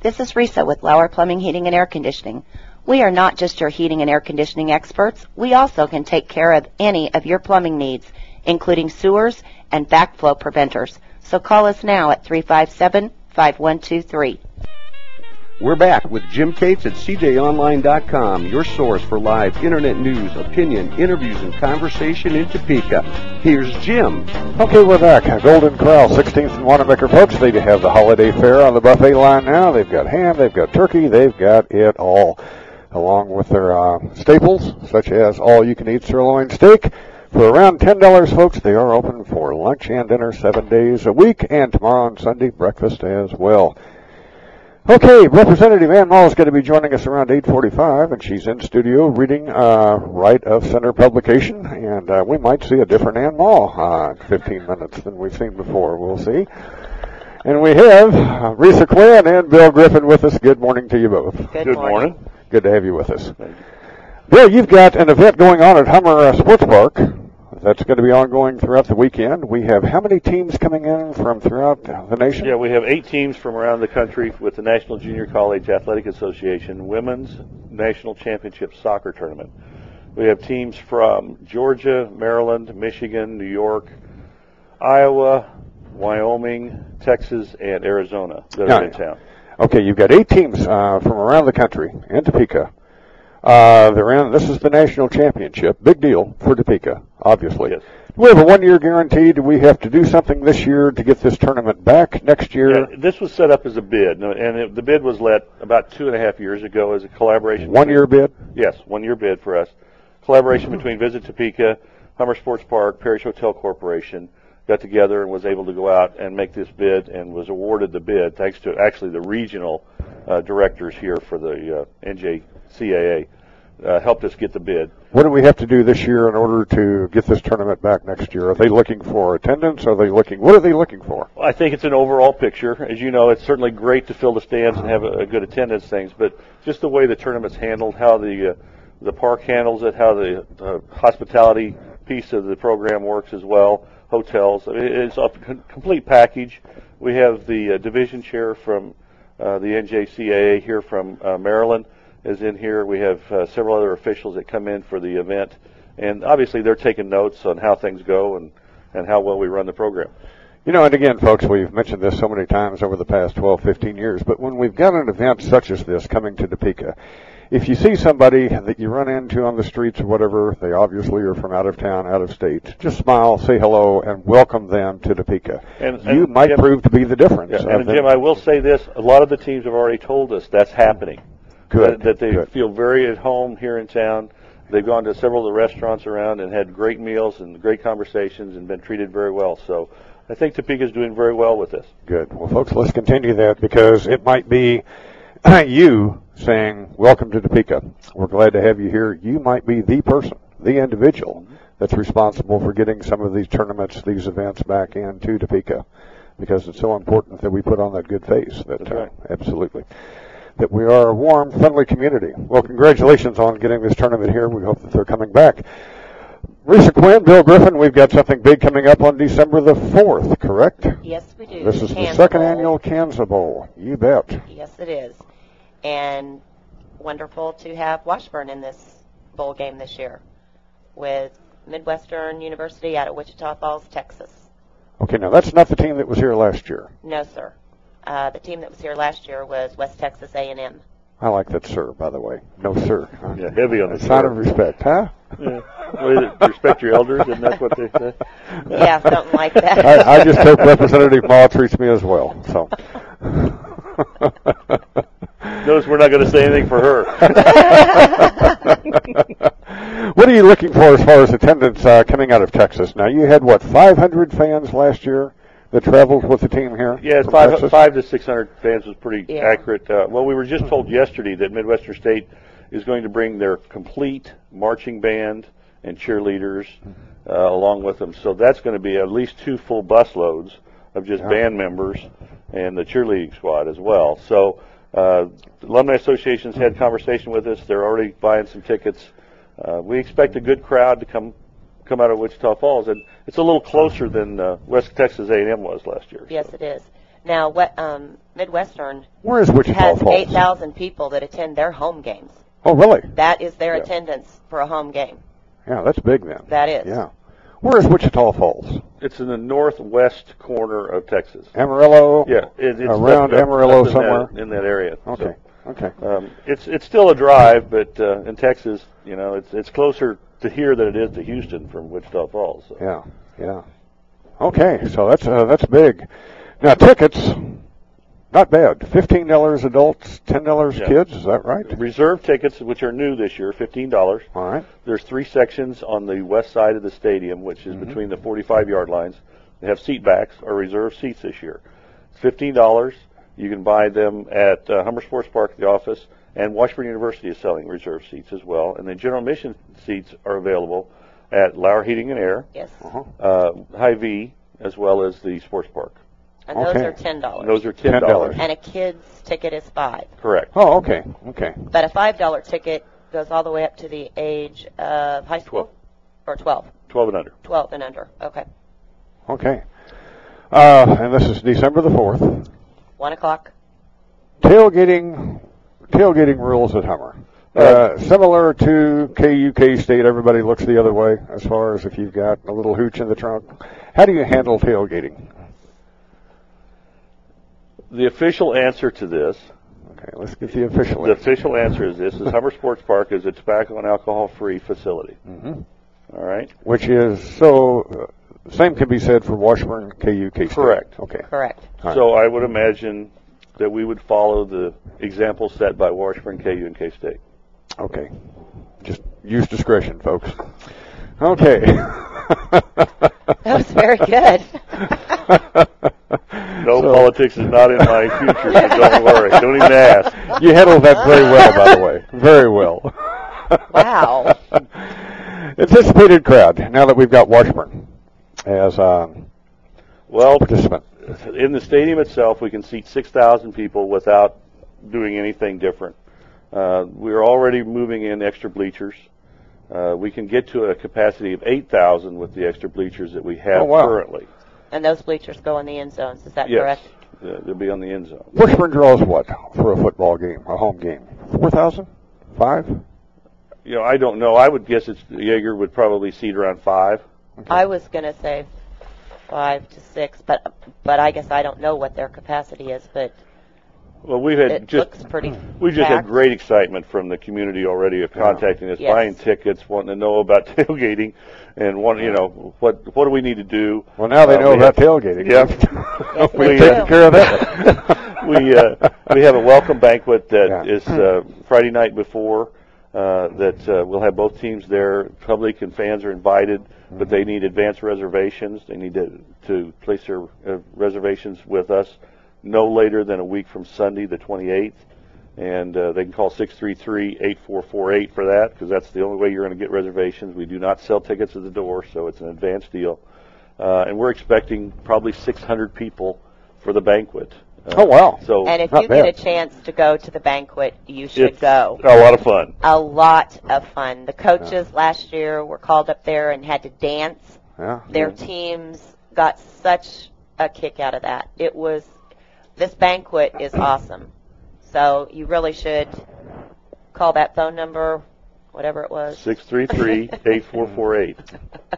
This is Risa with Lauer Plumbing, Heating, and Air Conditioning. We are not just your heating and air conditioning experts. We also can take care of any of your plumbing needs, including sewers and backflow preventers. So call us now at 357-5123. We're back with Jim Cates at CJOnline.com, your source for live internet news, opinion, interviews, and conversation in Topeka. Here's Jim. Okay, we're back. Golden Corral, 16th and Wanamaker, folks. They have the holiday fare on the buffet line now. They've got ham, they've got turkey, they've got it all, along with their uh, staples, such as all-you-can-eat sirloin steak. For around $10, folks, they are open for lunch and dinner seven days a week, and tomorrow on Sunday, breakfast as well. Okay, Representative Ann Mah is going to be joining us around 8:45, and she's in studio reading uh, Right of Center publication, and uh, we might see a different Ann Mah uh, in 15 minutes than we've seen before. We'll see. And we have uh, Risa Quinn and Bill Griffin with us. Good morning to you both. Good, morning. Good to have you with us. Bill, you've got an event going on at Hummer uh, Sports Park. That's going to be ongoing throughout the weekend. We have how many teams coming in from throughout the nation? Yeah, we have eight teams from around the country with the National Junior College Athletic Association Women's National Championship Soccer Tournament. We have teams from Georgia, Maryland, Michigan, New York, Iowa, Wyoming, Texas, and Arizona that are in town. Okay, you've got eight teams uh, from around the country in Topeka. Uh, they're in. This is the national championship. Big deal for Topeka, obviously. Yes. We have a one-year guarantee. Do we have to do something this year to get this tournament back next year? Yeah, this was set up as a bid, and it, the bid was let about two and a half years ago as a collaboration. One-year bid. Yes, one-year bid for us. Collaboration between Visit Topeka, Hummer Sports Park, Parish Hotel Corporation got together and was able to go out and make this bid and was awarded the bid thanks to actually the regional uh, directors here for the uh, NJCAA uh, helped us get the bid. What do we have to do this year in order to get this tournament back next year? Are they looking for attendance? Are they looking? What are they looking for? Well, I think it's an overall picture. As you know, it's certainly great to fill the stands and have a, a good attendance things, but just the way the tournament's handled, how the uh, the park handles it, how the uh, hospitality piece of the program works as well, hotels. I mean, it's a c- complete package. We have the uh, division chair from uh, the NJCAA here from uh, Maryland is in here. We have uh, several other officials that come in for the event, and obviously they're taking notes on how things go and and how well we run the program. You know, and again, folks, we've mentioned this so many times over the past 12, 15 years, but when we've got an event such as this coming to Topeka, if you see somebody that you run into on the streets or whatever, they obviously are from out of town, out of state, just smile, say hello, and welcome them to Topeka. And, you might Jim, prove to be the difference. Yeah, and. Jim, I will say this: a lot of the teams have already told us that's happening. Good. That, they good. feel very at home here in town. They've gone to several of the restaurants around and had great meals and great conversations and been treated very well. So I think Topeka's doing very well with this. Good. Well, folks, let's continue that because it might be you saying, welcome to Topeka. We're glad to have you here. You might be the person, the individual that's responsible for getting some of these tournaments, these events back into Topeka because it's so important that we put on that good face. That, That's right. uh, absolutely. That we are a warm, friendly community. Well, congratulations on getting this tournament here. We hope that they're coming back. Risa Quinn, Bill Griffin, we've got something big coming up on December the 4th, correct? Yes, we do. This is the second Bowl. annual Kansas Bowl. You bet. Yes, it is. And wonderful to have Washburn in this bowl game this year with Midwestern University out of Wichita Falls, Texas. Okay, now that's not the team that was here last year. No, sir. Uh, the team that was here last year was West Texas A&M. I like that, sir, by the way. No, sir. huh? Yeah, heavy on the A sign of respect, huh? Yeah. What is it? Respect your elders, and that's what they say? Yeah, something like that. I, I just hope Representative Mah treats me as well. So. Notice we're not going to say anything for her. what are you looking for as far as attendance uh, coming out of Texas? Now you had what 500 fans last year that travels with the team here. Yeah, five Texas? five to six hundred fans was pretty Yeah. accurate. Uh, well, we were just told yesterday that Midwestern State is going to bring their complete marching band and cheerleaders uh, along with them. So that's going to be at least two full bus loads of just Yeah. band members and the cheerleading squad as well. So uh, alumni associations had conversation with us. They're already buying some tickets. Uh, we expect a good crowd to come come out of Wichita Falls, and it's a little closer than uh, West Texas A&M was last year. Yes, it is. Now, what um, Midwestern Where is Wichita has Falls? 8,000 people that attend their home games. Oh, really? That is their Yeah. attendance for a home game. Yeah, that's big then. That is. Yeah. Where is Wichita Falls? It's in the northwest corner of Texas. Amarillo. Yeah, it, it's Around up- up- Amarillo up in somewhere? that, in that area. Okay. Okay. Um, it's it's still a drive, but uh, in Texas, you know, it's it's closer to here than it is to Houston from Wichita Falls. So. Yeah. Yeah. Okay, so that's uh, that's big. Now tickets, not bad. Fifteen dollars adults, ten dollars Yeah. kids. Is that right? Reserve tickets, which are new this year, fifteen dollars. All right. There's three sections on the west side of the stadium, which is Mhm. between the 45 yard lines. They have seat backs or reserved seats this year. It's fifteen dollars. You can buy them at uh, Hummer Sports Park, the office, and Washburn University is selling reserved seats as well. And the general admission seats are available at Lauer Heating and Air, Yes. Uh-huh. uh, Hy-Vee, as well as the Sports Park. And those Okay. are $10. Those are ten dollars. And a kid's ticket is 5 Correct. Oh, okay. Okay. But a $5 ticket goes all the way up to the age of high school? Or 12? Twelve and under. 12 and under. Okay. Okay. Uh, and this is December the fourth. 1 o'clock. Tailgating, tailgating rules at Hummer. Uh, similar to KU K State, everybody looks the other way as far as if you've got a little hooch in the trunk. How do you handle tailgating? The official answer to this Okay, let's get the official. The official answer is this: is Hummer Sports Park is a tobacco and alcohol-free facility. hmm All right. Which is so. Uh, same can be said for Washburn KU K State. Correct. Okay. Correct. All right. So I would imagine that we would follow the example set by Washburn, KU, and K State. Okay. Just use discretion, folks. Okay. That was very good. No So- politics is not in my future, so don't worry. Don't even ask. You handled that very well, by the way. Very well. Wow. Anticipated crowd. Now that we've got Washburn as um, Well, participant. In the stadium itself, we can seat 6,000 people without doing anything different. Uh, we're already moving in extra bleachers. Uh, we can get to a capacity of 8,000 with the extra bleachers that we have Oh, wow. currently. And those bleachers go in the end zones. Is that yes, correct? Uh, they'll be on the end zone. Washburn draws what for a football game, a home game? Four thousand? Five? You know, I don't know. I would guess it's Yager would probably seat around five. I was going to say five to six, but but I guess I don't know what their capacity is, but Well, we've had it just looks pretty. we've just had great excitement from the community already of contacting us, Yes. buying tickets, wanting to know about tailgating, and want you know what what do we need to do? Well, now they Uh, know about tailgating. Yeah, Yes, We've they taken do. care of that. we uh, we have a welcome banquet that Yeah. is uh, Friday night before. Uh, that uh, we'll have both teams there. Public and fans are invited, but they need advance reservations. They need to to place their uh, reservations with us no later than a week from Sunday, the 28th. And uh, they can call 633-8448 for that because that's the only way you're going to get reservations. We do not sell tickets at the door, so it's an advance deal. Uh, and we're expecting probably 600 people for the banquet. Uh, Oh, wow. So And if Not you get a chance to go to the banquet, you should it's go. a lot of fun. A lot of fun. The coaches last year were called up there and had to dance. Yeah. Their teams got such a kick out of that. It was this banquet is awesome. So you really should call that phone number, whatever it was. Six three three eight four four eight.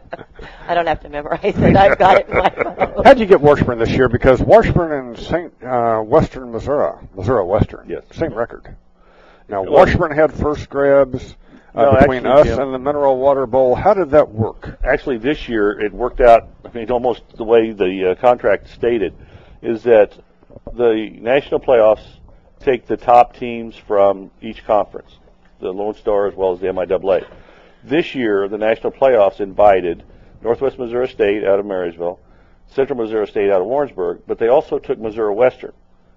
I don't have to memorize it. I've got it in my phone. How'd you get Washburn this year? Because Washburn and St. Uh, Western Missouri, Missouri Western, Yes. same record. Now Washburn had first grabs uh, No, between actually, us Jim- and the Mineral Water Bowl. How did that work? Actually, this year it worked out. I mean, almost the way the uh, contract stated is that the national playoffs take the top teams from each conference, the Lone Star as well as the MIAA. This year, the national playoffs invited Northwest Missouri State out of Maryville, Central Missouri State out of Warrensburg, but they also took Missouri Western.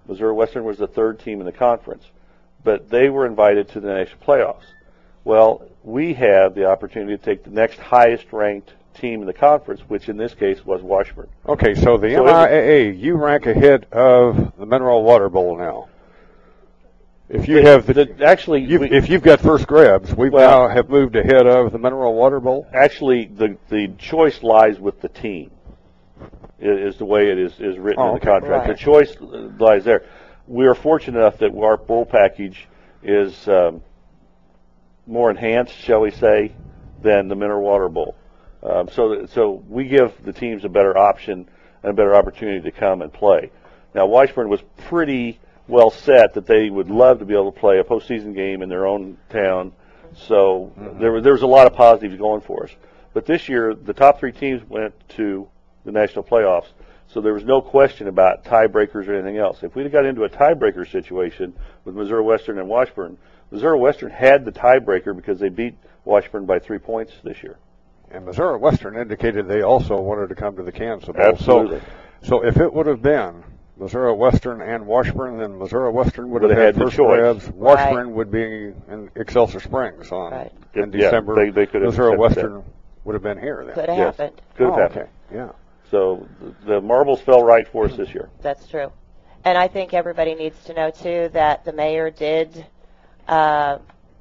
Missouri Western was the third team in the conference, but they were invited to the national playoffs. Well, we have the opportunity to take the next highest ranked team in the conference, which in this case was Washburn. Okay, so the So MIAA, you rank ahead of the Mineral Water Bowl now. If you have the, The- actually, you've, we- if you've got first grabs, we Well- now have moved ahead of the Mineral Water Bowl. actually the the choice lies with the team. Is the way it is is written Oh, in the okay. contract. Right. The choice lies there. We are fortunate enough that our bowl package is um, more enhanced, shall we say, than the mineral water bowl. Um, so that, so we give the teams a better option and a better opportunity to come and play. Now Washburn was pretty well set that they would love to be able to play a postseason game in their own town. So mm-hmm. there was there was a lot of positives going for us. But this year the top three teams went to the national playoffs. So there was no question about tiebreakers or anything else. If we'd have got into a tiebreaker situation with Missouri Western and Washburn, Missouri Western had the tiebreaker because they beat Washburn by three points this year. And Missouri Western indicated they also wanted to come to the Kansas Bowl. Absolutely. So, so if it would have been Missouri Western and Washburn, then Missouri Western would have Would have had had the first choice. grabs. Washburn would be in Excelsior Springs on Right. in Yeah, December. they- they could have Missouri accepted Western would have been here then. Could have Yes. happened. Could have Oh, happened. okay. Yeah. So the, the marbles fell right for us this year. That's true. And I think everybody needs to know too that the mayor did uh,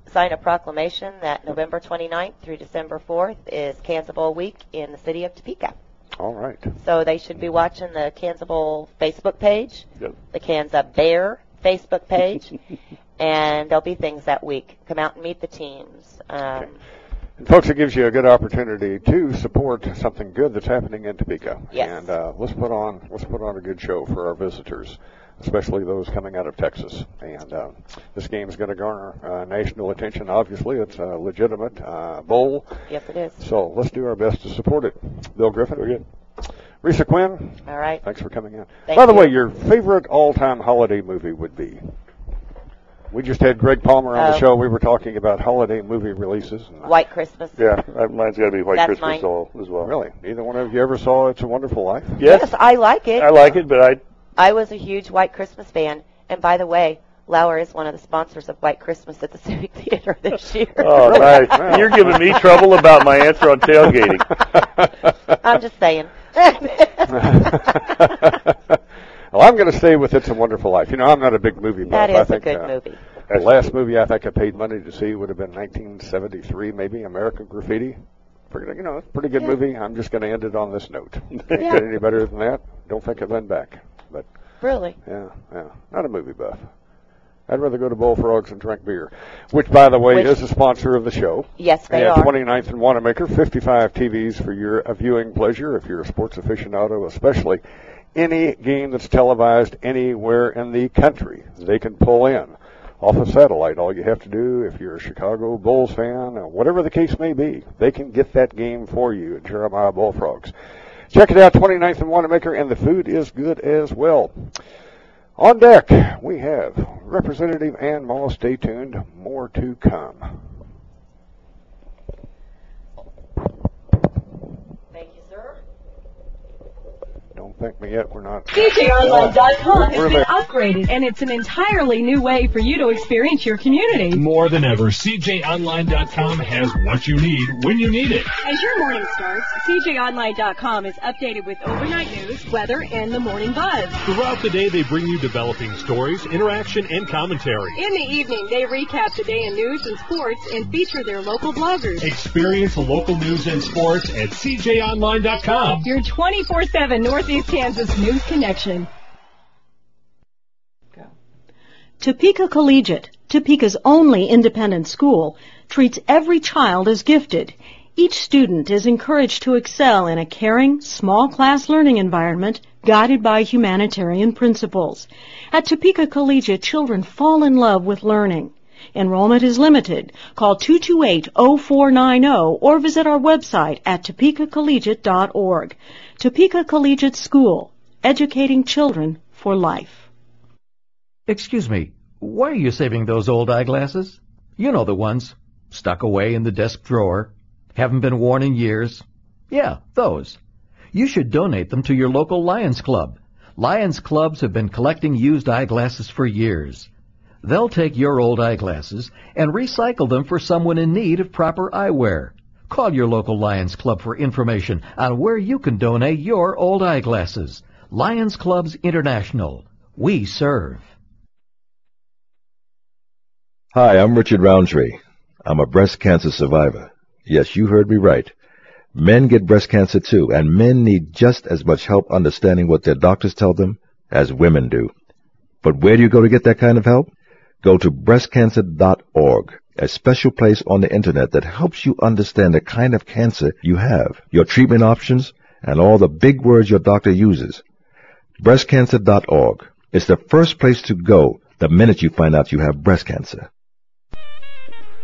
sign a proclamation that November 29th through December 4th is Kansas Bowl week in the city of Topeka. All right. So they should be watching the Kansas Bowl Facebook page, Yep. the Kansas Bear Facebook page, and there'll be things that week. Come out and meet the teams. Um, And folks, it gives you a good opportunity to support something good that's happening in Topeka. Yes. And uh, let's put on let's put on a good show for our visitors, especially those coming out of Texas. And uh, this game is going to garner uh, national attention. Obviously, it's a legitimate uh, bowl. yes, it is. So let's do our best to support it. Bill Griffin. Very good. Risa Quinn, All right. thanks for coming in. Thank By the you. way, your favorite all-time holiday movie would be? We just had Greg Palmer on the Oh. show. We were talking about holiday movie releases. White Christmas. Yeah, mine's got to be White That's Christmas mine. all- as well. Really? Neither one of you ever saw It's a Wonderful Life? Yes, Yes, I like it. I like it, but I I was a huge White Christmas fan, and by the way, Lauer is one of the sponsors of White Christmas at the Civic Theater this year. Oh, nice. You're giving me trouble about my answer on tailgating. I'm just saying. well, I'm going to stay with It's a Wonderful Life. You know, I'm not a big movie buff. that is I a think, good uh, movie. The last movie I think I paid money to see would have been 1973, maybe American Graffiti. Pretty, you know, it's a pretty good Yeah. movie. I'm just going to end it on this note. Yeah. Get any better than that? Don't think I've been back. Really? yeah, yeah, not a movie buff. I'd rather go to Bullfrogs and drink beer, which, by the way, Which- is a sponsor of the show. Yes, they At are. 29th and Wanamaker, 55 TVs for your viewing pleasure if you're a sports aficionado, especially any game that's televised anywhere in the country. They can pull in off a satellite. All you have to do, if you're a Chicago Bulls fan, or whatever the case may be, they can get that game for you at Jeremiah Bullfrogs. Check it out, 29th and Wanamaker, and the food is good as well. On deck, we have Representative Ann Mah. Stay tuned. More to come. Thank you, sir. Don't thank me yet. We're not. CJOnline.com has We're been there. upgraded, and it's an entirely new way for you to experience your community. More than ever, CJOnline.com has what you need when you need it. As your morning starts, CJOnline.com is updated with overnight news, weather, and the morning buzz. Throughout the day, they bring you developing stories, interaction, and commentary. In the evening, they recap the day in news and sports and feature their local bloggers. Experience local news and sports at CJOnline.com. Your 24-7 Northeast Kansas news connection. Topeka Collegiate, Topeka's only independent school, treats every child as gifted. Each student is encouraged to excel in a caring, small class learning environment guided by humanitarian principles. At Topeka Collegiate, children fall in love with learning. Enrollment is limited. Call 228-0490 or visit our website at topekacollegiate.org. Topeka Collegiate School, educating children for life. Excuse me, why are you saving those old eyeglasses? You know the ones. Stuck away in the desk drawer. Haven't been worn in years. Yeah, those. You should donate them to your local Lions Club. Lions Clubs have been collecting used eyeglasses for years. They'll take your old eyeglasses and recycle them for someone in need of proper eyewear. Call your local Lions Club for information on where you can donate your old eyeglasses. Lions Clubs International. We serve. Hi, I'm Richard Roundtree. I'm a breast cancer survivor. Yes, you heard me right. Men get breast cancer too, and men need just as much help understanding what their doctors tell them as women do. But where do you go to get that kind of help? Go to breastcancer.org, a special place on the internet that helps you understand the kind of cancer you have, your treatment options, and all the big words your doctor uses. Breastcancer.org is the first place to go the minute you find out you have breast cancer.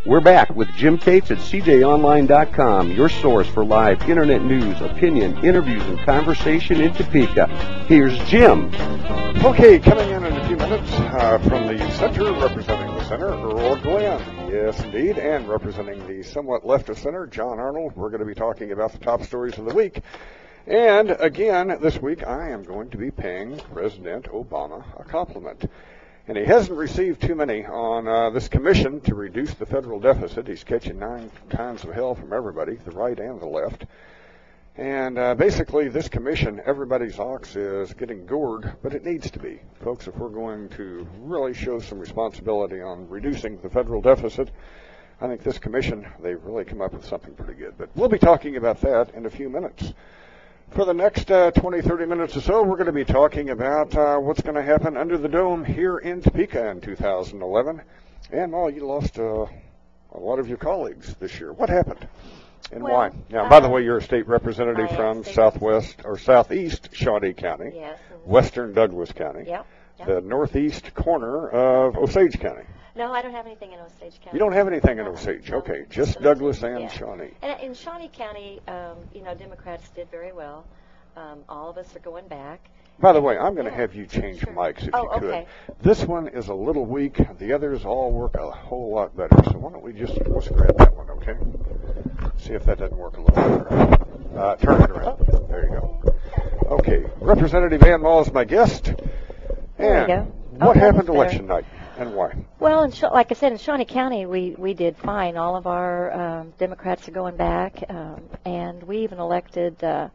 We're back with Jim Cates at CJOnline.com, your source for live internet news, opinion, interviews, and conversation in Topeka. Here's Jim. Okay, coming in in a few minutes uh, from the center, representing the center, Earl Glenn. Yes, indeed. And representing the somewhat left of center, John Arnold. We're going to be talking about the top stories of the week. And again, this week I am going to be paying President Obama a compliment. And he hasn't received too many on uh, this commission to reduce the federal deficit. He's catching nine kinds of hell from everybody, the right and the left. And uh, basically, this commission, everybody's ox is getting gored, but it needs to be. Folks, if we're going to really show some responsibility on reducing the federal deficit, I think this commission, they've really come up with something pretty good. But we'll be talking about that in a few minutes. For the next uh, 20, 30 minutes or so, we're going to be talking about uh, what's going to happen under the dome here in Topeka in 2011. And, well, you lost uh, a lot of your colleagues this year. What happened? And Well, why? Now, by the uh, way, you're a state representative I from southwest or southeast Shawnee County, Yes. western Douglas County, Yep. yep. the northeast corner of Osage County. No, I don't have anything in Osage County. You don't have anything in Osage. no. Okay, just So Douglas and yeah. Shawnee. And in Shawnee County, um, you know, Democrats did very well. Um, all of us are going back. By the way, I'm going to have you change mics if Oh, you could. okay. This one is a little weak. The others all work a whole lot better. So why don't we just let's grab that one, okay? See if that doesn't work a little better. Uh, turn it around. There you go. Okay, Representative Ann Mah is my guest. There and we go. what Oh, that happened was election night and why? Well, in like I said, in Shawnee County, we, we did fine. All of our um, Democrats are going back, um, and we even elected uh,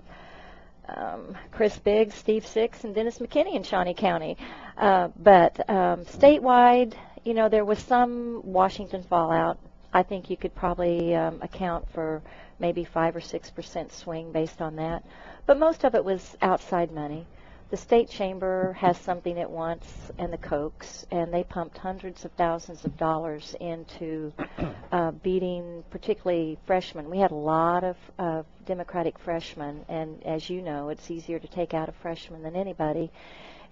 um, Chris Biggs, Steve Six, and Dennis McKinney in Shawnee County. Uh, but um, statewide, you know, there was some Washington fallout. I think you could probably um, account for maybe five or six percent swing based on that. But most of it was outside money. The state chamber has something it wants, and the Kochs, and they pumped hundreds of thousands of dollars into uh, beating, particularly freshmen. We had a lot of uh, Democratic freshmen, and as you know, it's easier to take out a freshman than anybody.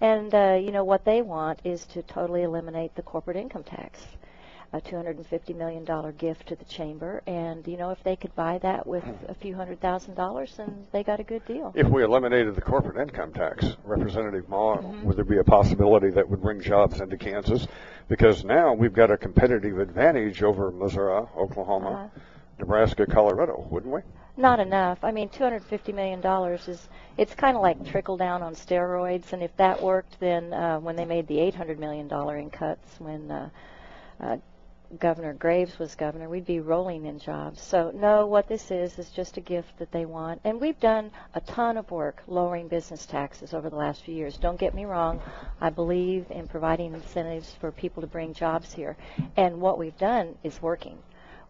And uh, you know what they want is to totally eliminate the corporate income tax, a $250 million gift to the chamber. And you know, if they could buy that with a few hundred thousand dollars, then they got a good deal. If we eliminated the corporate income tax, Representative Mah, Mm-hmm. would there be a possibility that would bring jobs into Kansas? Because now we've got a competitive advantage over Missouri, Oklahoma, Uh-huh. Nebraska, Colorado, wouldn't we? Not enough. I mean, 250 million dollars is it's kind of like trickle down on steroids. And if that worked, then uh, when they made the 800 million dollar in cuts when uh, uh, Governor Graves was governor, we'd be rolling in jobs. So no, what this is is just a gift that they want. And we've done a ton of work lowering business taxes over the last few years. Don't get me wrong. I believe in providing incentives for people to bring jobs here. And what we've done is working.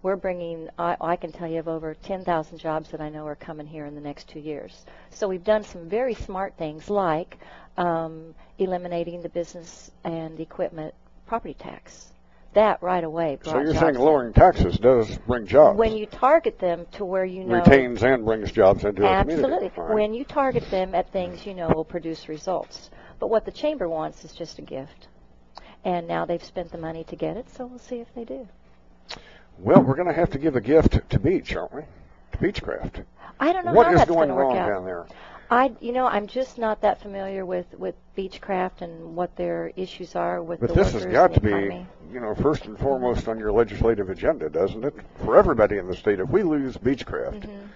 We're bringing, I, I can tell you of over 10,000 jobs that I know are coming here in the next two years. So we've done some very smart things like um, eliminating the business and equipment property tax that right away. So you're saying lowering taxes does bring jobs? When you target them to where you know retains and brings jobs into absolutely. Right. When you target them at things you know will produce results. But what the chamber wants is just a gift, and now they've spent the money to get it. So we'll see if they do. Well, we're going to have to give a gift to Beach, aren't we? To Beechcraft. I don't know what how is that's going to work wrong out. down there. I, you know, I'm just not that familiar with with Beechcraft and what their issues are with But the this has got to be, economy. you know, first and foremost on your legislative agenda, doesn't it? For everybody in the state. If we lose Beechcraft, Mm-hmm.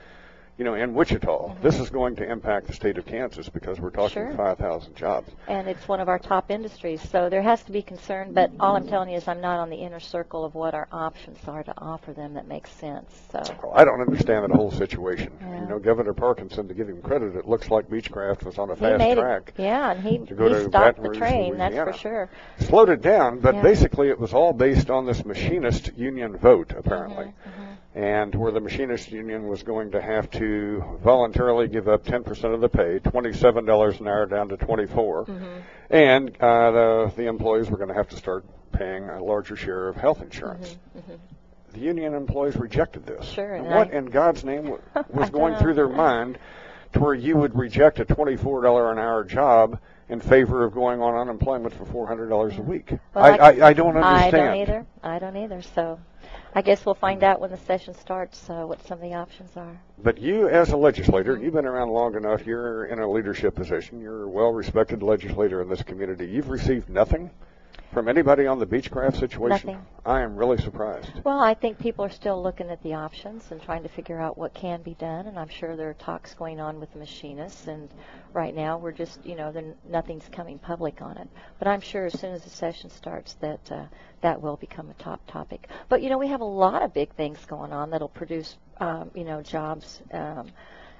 You know, in Wichita, this is going to impact the state of Kansas because we're talking Sure. 5,000 jobs. and it's one of our top industries. So there has to be concern, but all I'm telling you is I'm not on the inner circle of what our options are to offer them that makes sense. So Well, I don't understand that whole situation. Yeah. You know, Governor Parkinson, to give him credit, it looks like Beechcraft was on a he fast made track. it, yeah, and he, to go he to stopped Baton the train. That's for sure. slowed it down, but Yeah. basically it was all based on this machinist union vote, apparently. Mm-hmm, And where the machinist union was going to have to voluntarily give up 10% of the pay, $27 an hour down to 24 Mm-hmm. and uh, the, the employees were going to have to start paying a larger share of health insurance. The union employees rejected this. Mm-hmm. Sure, And what I- in God's name w- was going through their mind to where you would reject a $24 an hour job in favor of going on unemployment for $400 a week? Well, I, I, I don't understand. I don't either. I don't either. So I guess we'll find out when the session starts uh, what some of the options are. But you, as a legislator, you've been around long enough. You're in a leadership position. You're a well-respected legislator in this community. You've received nothing from anybody on the Beechcraft situation. Nothing. I am really surprised. Well, I think people are still looking at the options and trying to figure out what can be done, and I'm sure there are talks going on with the machinists. And right now, we're just, you know, there, nothing's coming public on it. But I'm sure as soon as the session starts, that uh, that will become a top topic. But you know, we have a lot of big things going on that'll produce, um, you know, jobs. Um,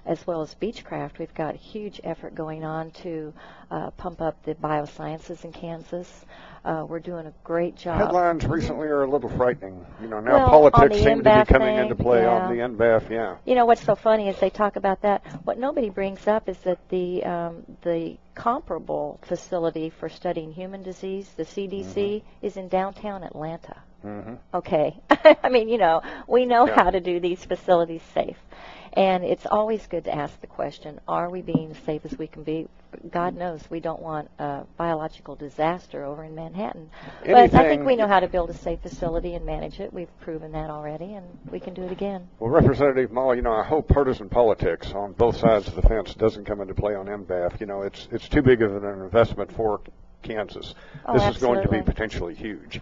as well as Beechcraft, we've got huge effort going on to uh, pump up the biosciences in Kansas. Uh, we're doing a great job. Headlines recently are a little frightening. You know, now Well, politics seem to be coming thing, into play on the yeah. NBAF. Yeah. You know what's so funny is they talk about that. What nobody brings up is that the um, the comparable facility for studying human disease, the CDC, is in downtown Atlanta. Mm-hmm. Okay, I mean, you know, we know Yeah. how to do these facilities safe, and it's always good to ask the question: Are we being as safe as we can be? God knows we don't want a biological disaster over in Manhattan. But I think we know how to build a safe facility and manage it. We've proven that already, and we can do it again. Well, Representative Mah, you know, I hope partisan politics on both sides of the fence doesn't come into play on NBAF. You know, it's it's too big of an investment for Kansas. Oh, this is going to be potentially huge.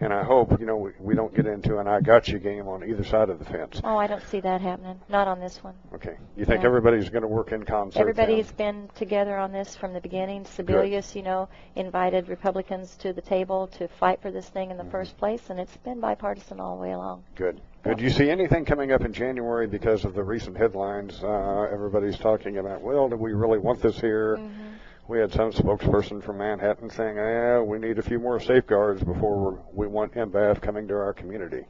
And I hope, you know, we, we don't get into an I got you game on either side of the fence. Oh, I don't see that happening. Not on this one. Okay. You think everybody's going to work in concert? Everybody's then? been together on this from the beginning. Sebelius, you know, invited Republicans to the table to fight for this thing in the Mm-hmm. first place, and it's been bipartisan all the way along. Good. Good. Do you see anything coming up in January because of the recent headlines? Uh, everybody's talking about, well, do we really want this here? Mm-hmm. We had some spokesperson from Manhattan saying, "Yeah, we need a few more safeguards before we're, want NBAF coming to our community."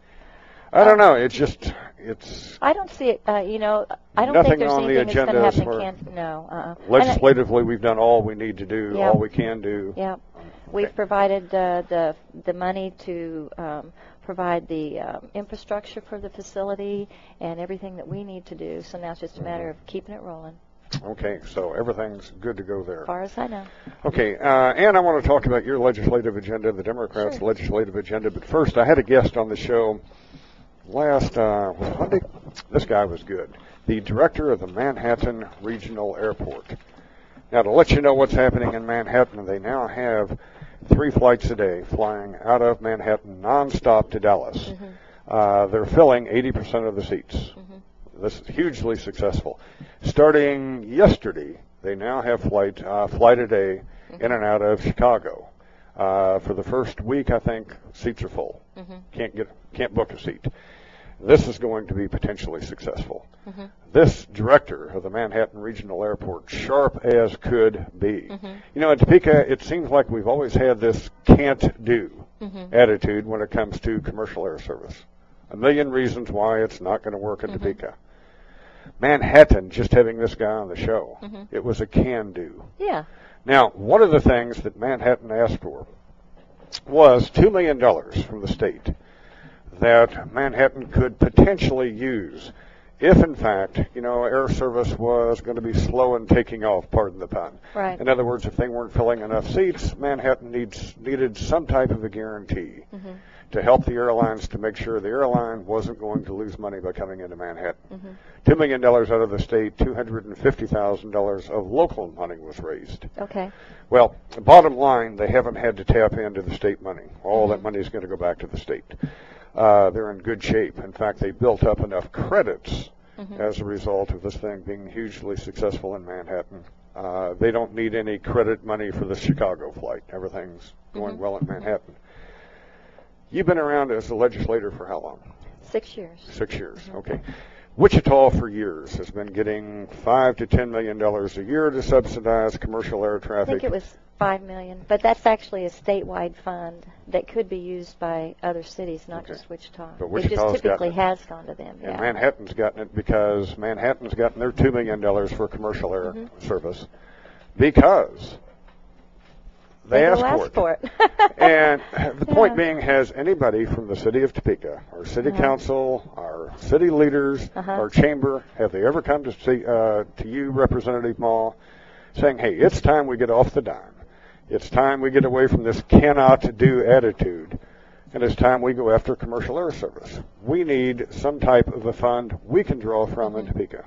I don't know. It's just, it's I don't see it. Uh, you know, I don't think there's on the anything that's going agenda to happen. far- No. Uh-uh. Legislatively we've done all we need to do, Yeah. all we can do. Yeah, we've provided uh, the the money to um, provide the um, infrastructure for the facility and everything that we need to do. So now it's just a matter of keeping it rolling. Okay, so everything's good to go there. As far as I know. Okay, uh, and I want to talk about your legislative agenda, the Democrats' Sure. legislative agenda. But first, I had a guest on the show last uh, Monday. This guy was good. The director of the Manhattan Regional Airport. Now, to let you know what's happening in Manhattan, they now have three flights a day flying out of Manhattan nonstop to Dallas. Uh, they're filling 80% of the seats. This is hugely successful. Starting yesterday, they now have flight uh, flight a day in and out of Chicago. Uh, for the first week, I think seats are full. Mhm. Can't get can't book a seat. This is going to be potentially successful. Mhm. This director of the Manhattan Regional Airport, sharp as could be. Mhm. You know, in Topeka, it seems like we've always had this can't do Mhm. attitude when it comes to commercial air service. A million reasons why it's not going to work in Topeka. Manhattan, just having this guy on the show, Mhm. it was a can do. Yeah. Now, one of the things that Manhattan asked for was $2 million from the state that Manhattan could potentially use if, in fact, you know, air service was going to be slow in taking off, pardon the pun. Right. In other words, if they weren't filling enough seats, Manhattan needs, needed some type of a guarantee Mhm. To help the airlines to make sure the airline wasn't going to lose money by coming into Manhattan. Mhm. $2 million out of the state, $250,000 of local money was raised. Okay. Well, bottom line, they haven't had to tap into the state money. All that money is going to go back to the state. Uh, they're in good shape. In fact, they built up enough credits Mhm. as a result of this thing being hugely successful in Manhattan. Uh, they don't need any credit money for the Chicago flight. Everything's going Mhm. well in Manhattan. You've been around as a legislator for how long? Six years. Six years. Okay. Wichita for years has been getting five to ten million dollars a year to subsidize commercial air traffic. I think it was five million, but that's actually a statewide fund that could be used by other cities, not Okay. just Wichita. But it just typically has gone to them. And Yeah. Manhattan's gotten it because Manhattan's gotten their two million dollars for commercial air Mhm. service because they, They asked for ask it. for it. and the point Yeah. being, has anybody from the city of Topeka, our city Uh-huh. council, our city leaders, Uh-huh. our chamber, have they ever come to see uh, to you, Representative Mah, saying, "Hey, it's time we get off the dime. It's time we get away from this cannot do attitude." And it's time we go after commercial air service. We need some type of a fund we can draw from in Topeka.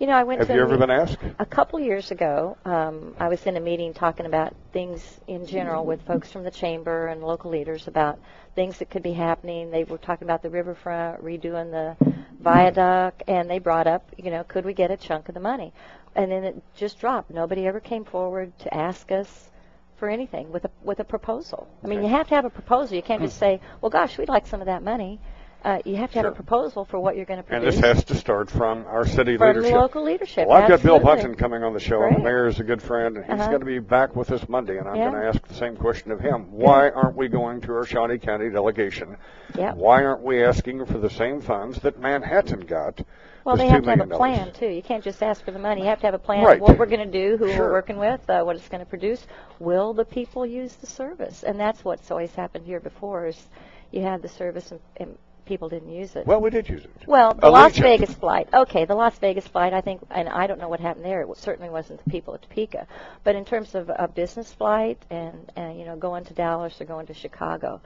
You know, I went Have to you ever been asked? A couple years ago, um, I was in a meeting talking about things in general with folks from the chamber and local leaders about things that could be happening. They were talking about the riverfront, redoing the viaduct, and they brought up, you know, could we get a chunk of the money? And then it just dropped. Nobody ever came forward to ask us for anything with a with a proposal. I mean, you have to have a proposal. You can't just say, "Well, gosh, we'd like some of that money." Uh, you have to have Sure. a proposal for what you're going to produce. And this has to start from our city From leadership. local leadership, Well, I've got Bill absolutely. Bunten coming on the show, and the mayor is a good friend, and he's Uh-huh. going to be back with us Monday, and I'm Yeah. going to ask the same question of him. Why aren't we going to our Shawnee County delegation? Yep. Why aren't we asking for the same funds that Manhattan got? Well, they have to have a plan too. You can't just ask for the money. You have to have a plan Right. of what we're going to do, who Sure. we're working with, uh, what it's going to produce. Will the people use the service? And that's what's always happened here before is you had the service and, and people didn't use it. Well, we did use it. Well, the Las Vegas flight. Okay, the Las Vegas flight. I think, and I don't know what happened there. It certainly wasn't the people at Topeka, but in terms of a business flight and, and you know going to Dallas or going to Chicago,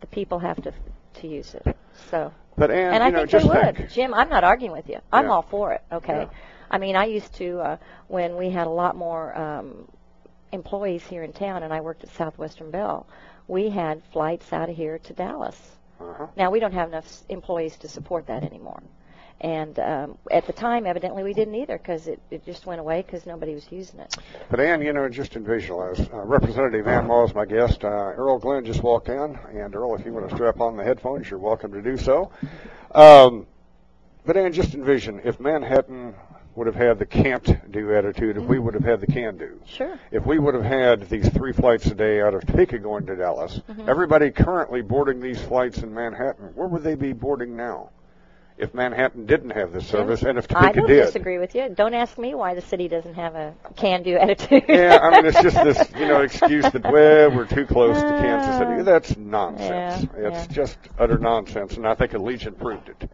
the people have to to use it. So. But Ann, and I know, think they would. think. Jim, I'm not arguing with you. I'm Yeah. all for it. Okay. Yeah. I mean, I used to uh, when we had a lot more um, employees here in town, and I worked at Southwestern Bell. We had flights out of here to Dallas. Uh-huh. Now we don't have enough employees to support that anymore. And um, at the time, evidently, we didn't either because it, it just went away because nobody was using it. But Ann, you know, just visualize, uh, Representative Ann Mah is my guest. Uh, Earl Glenn just walked in, and Earl, if you want to strap on the headphones, you're welcome to do so. Um, but Ann, just envision if Manhattan would have had the can't do attitude, if we would have had the can do. Sure. If we would have had these three flights a day out of Topeka going to Dallas, Mhm. everybody currently boarding these flights in Manhattan, where would they be boarding now? If Manhattan didn't have this service, and if Topeka did, I don't did. disagree with you. Don't ask me why the city doesn't have a can-do attitude. yeah, I mean, it's just this, you know, excuse that, well, we're too close to Kansas City. That's nonsense. Yeah, it's yeah. just utter nonsense, and I think Allegiant proved it.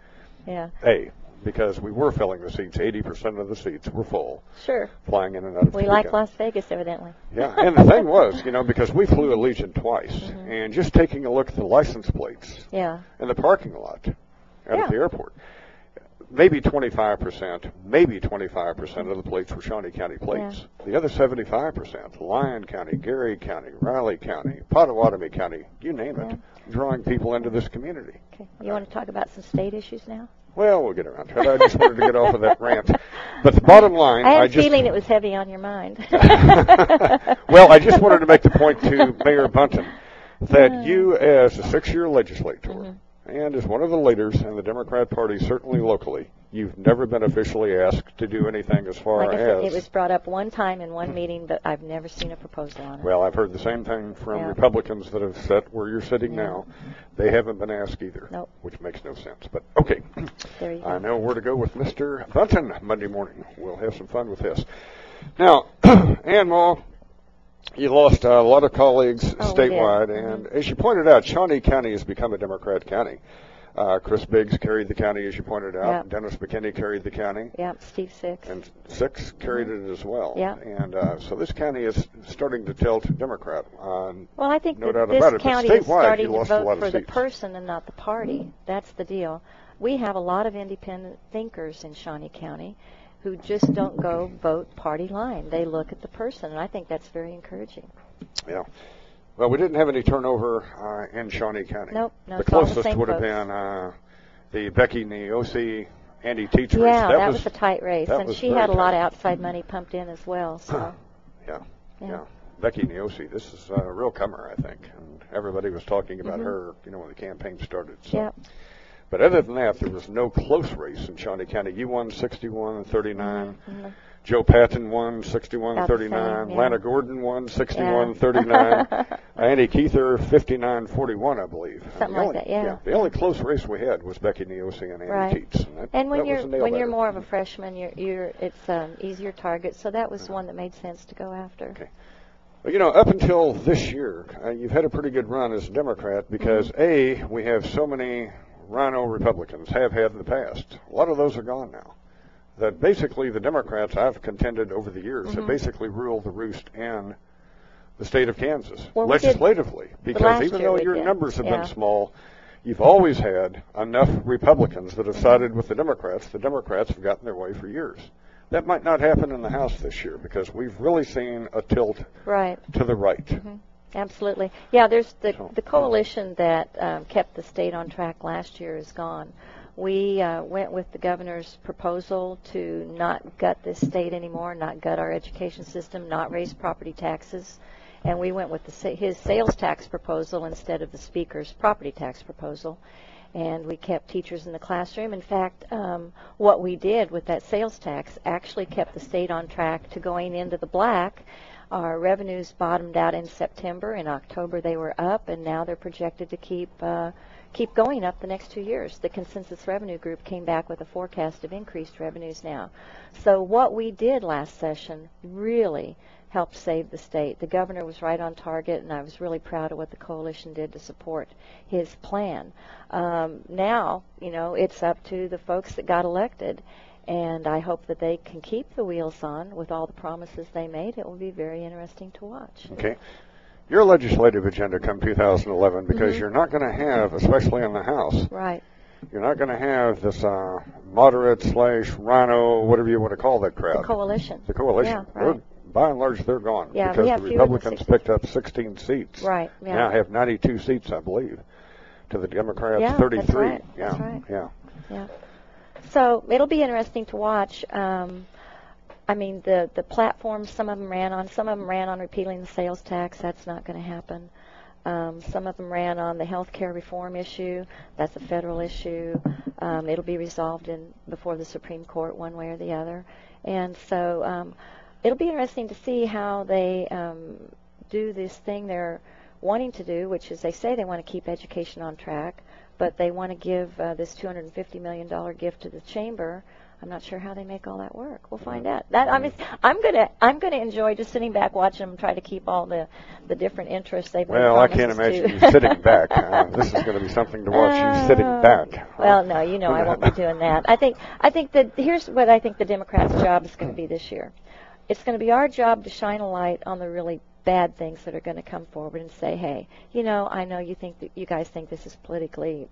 Yeah. A, because we were filling the seats. 80% of the seats were full, Sure. flying in and out of We Topeka. like Las Vegas, evidently. Yeah, and the thing was, you know, because we flew Allegiant twice, Mm-hmm. and just taking a look at the license plates Yeah. in the parking lot out Yeah. at the airport, maybe 25%, maybe 25% of the plates were Shawnee County plates. The other 75%, Lyon County, Geary County, Riley County, Pottawatomie County, you name it, drawing people into this community. Okay. You want to talk about some state issues now? Well, we'll get around to it. I just wanted to get off of that rant. But the bottom line, I had a just feeling it was heavy on your mind. well, I just wanted to make the point to Mayor Bunten that you, as a six-year legislator, Mm-hmm. And as one of the leaders in the Democrat Party, certainly locally, you've never been officially asked to do anything as far like as. it was brought up one time in one meeting, but I've never seen a proposal on it. Well, I've heard the same thing from Yeah. Republicans that have sat where you're sitting Yeah. now. They haven't been asked either, Nope. which makes no sense. But okay, There you I know where to go with Mr. Bunten Monday morning. We'll have some fun with this. Now, Ann you lost a lot of colleagues Oh, statewide, Mhm. and as you pointed out, Shawnee County has become a Democrat county. Uh, Chris Biggs carried the county, as you pointed out. Yeah. Dennis McKinney carried the county. Yeah, Steve Six. And Six carried it as well. Yeah. And uh, so this county is starting to tilt Democrat. Uh, Well, I think no doubt this about it. county is starting to lost a lot vote for the person and not the party. That's the deal. We have a lot of independent thinkers in Shawnee County who just don't go vote party line. They look at the person, and I think that's very encouraging. Yeah. Well, we didn't have any turnover uh, in Shawnee County. Nope, no, the all the closest would have folks. been uh, the Becky Neosi, Andy Teach race. Yeah, that, that, was, a tight race, and she had a lot of outside money pumped in as well. So, Yeah. yeah. Yeah. Becky Neosi, this is a real comer, I think. And everybody was talking about Mhm. her, you know, when the campaign started. So. Yep. But other than that, there was no close race in Shawnee County. You won 61 39. Mhm. Joe Patton won 61 About the 39. same, yeah. Lana Gordon won 61 Yeah. 39. Andy Kuether 59 41, I believe. Something The like only- that, yeah. The only close race we had was Becky Neosi and Andy Right. Teets. And, that, And when you're when you're more of a freshman, you're you're it's um, easier target. So that was one that made sense to go after. Well, you know, up until this year, uh, you've had a pretty good run as a Democrat because Mm-hmm. A, we have so many rhino Republicans, have had in the past. A lot of those are gone now. That basically the Democrats I've contended over the years have Mhm. basically ruled the roost in the state of Kansas Well, legislatively. Because even though your did, numbers have yeah. been small, you've always had enough Republicans that have Mm-hmm. sided with the Democrats. The Democrats have gotten their way for years. That might not happen in the House this year because we've really seen a tilt Right. to the right. Mhm. Absolutely. Yeah, there's the the coalition that um, kept the state on track last year is gone. We uh, went with the governor's proposal to not gut this state anymore, not gut our education system, not raise property taxes, and we went with the, his sales tax proposal instead of the speaker's property tax proposal. And we kept teachers in the classroom. In fact, um, what we did with that sales tax actually kept the state on track to going into the black. Our revenues bottomed out in September. In October, they were up, and now they're projected to keep uh, keep going up the next two years. The consensus revenue group came back with a forecast of increased revenues now. So what we did last session really helped save the state. The governor was right on target, and I was really proud of what the coalition did to support his plan. Um, now, you know, it's up to the folks that got elected, and I hope that they can keep the wheels on with all the promises they made. It will be very interesting to watch. Okay. Your legislative agenda come 2011 because Mhm. you're not going to have, especially in the House, Right. you're not going to have this uh, moderate slash rhino, whatever you want to call that crowd. The coalition. The coalition. Yeah, right. by and large, they're gone Yeah, because the Republicans picked up 16 seats. Right, yeah. Now have 92 seats, I believe, to the Democrats Yeah, that's 33. right, Yeah. that's right. Yeah. Yeah. So it'll be interesting to watch. Um, I mean, the the platforms. Some of them ran on. Some of them ran on repealing the sales tax. That's not going to happen. Um, some of them ran on the health care reform issue. That's a federal issue. Um, it'll be resolved in before the Supreme Court, one way or the other. And so um, it'll be interesting to see how they um, do this thing they're wanting to do, which is they say they want to keep education on track, but they want to give uh, this $250 million gift to the chamber. I'm not sure how they make all that work. We'll find out. That I mean, I'm gonna I'm gonna enjoy just sitting back watching them try to keep all the the different interests they've Well, I can't imagine you sitting back. Uh, this is going to be something to watch you sitting Uh, back. Well, no, you know I won't be doing that. I think I think that here's what I think the Democrats' job is going to be this year. It's going to be our job to shine a light on the really bad things that are going to come forward and say, hey, you know, I know you think that you guys think this is politically,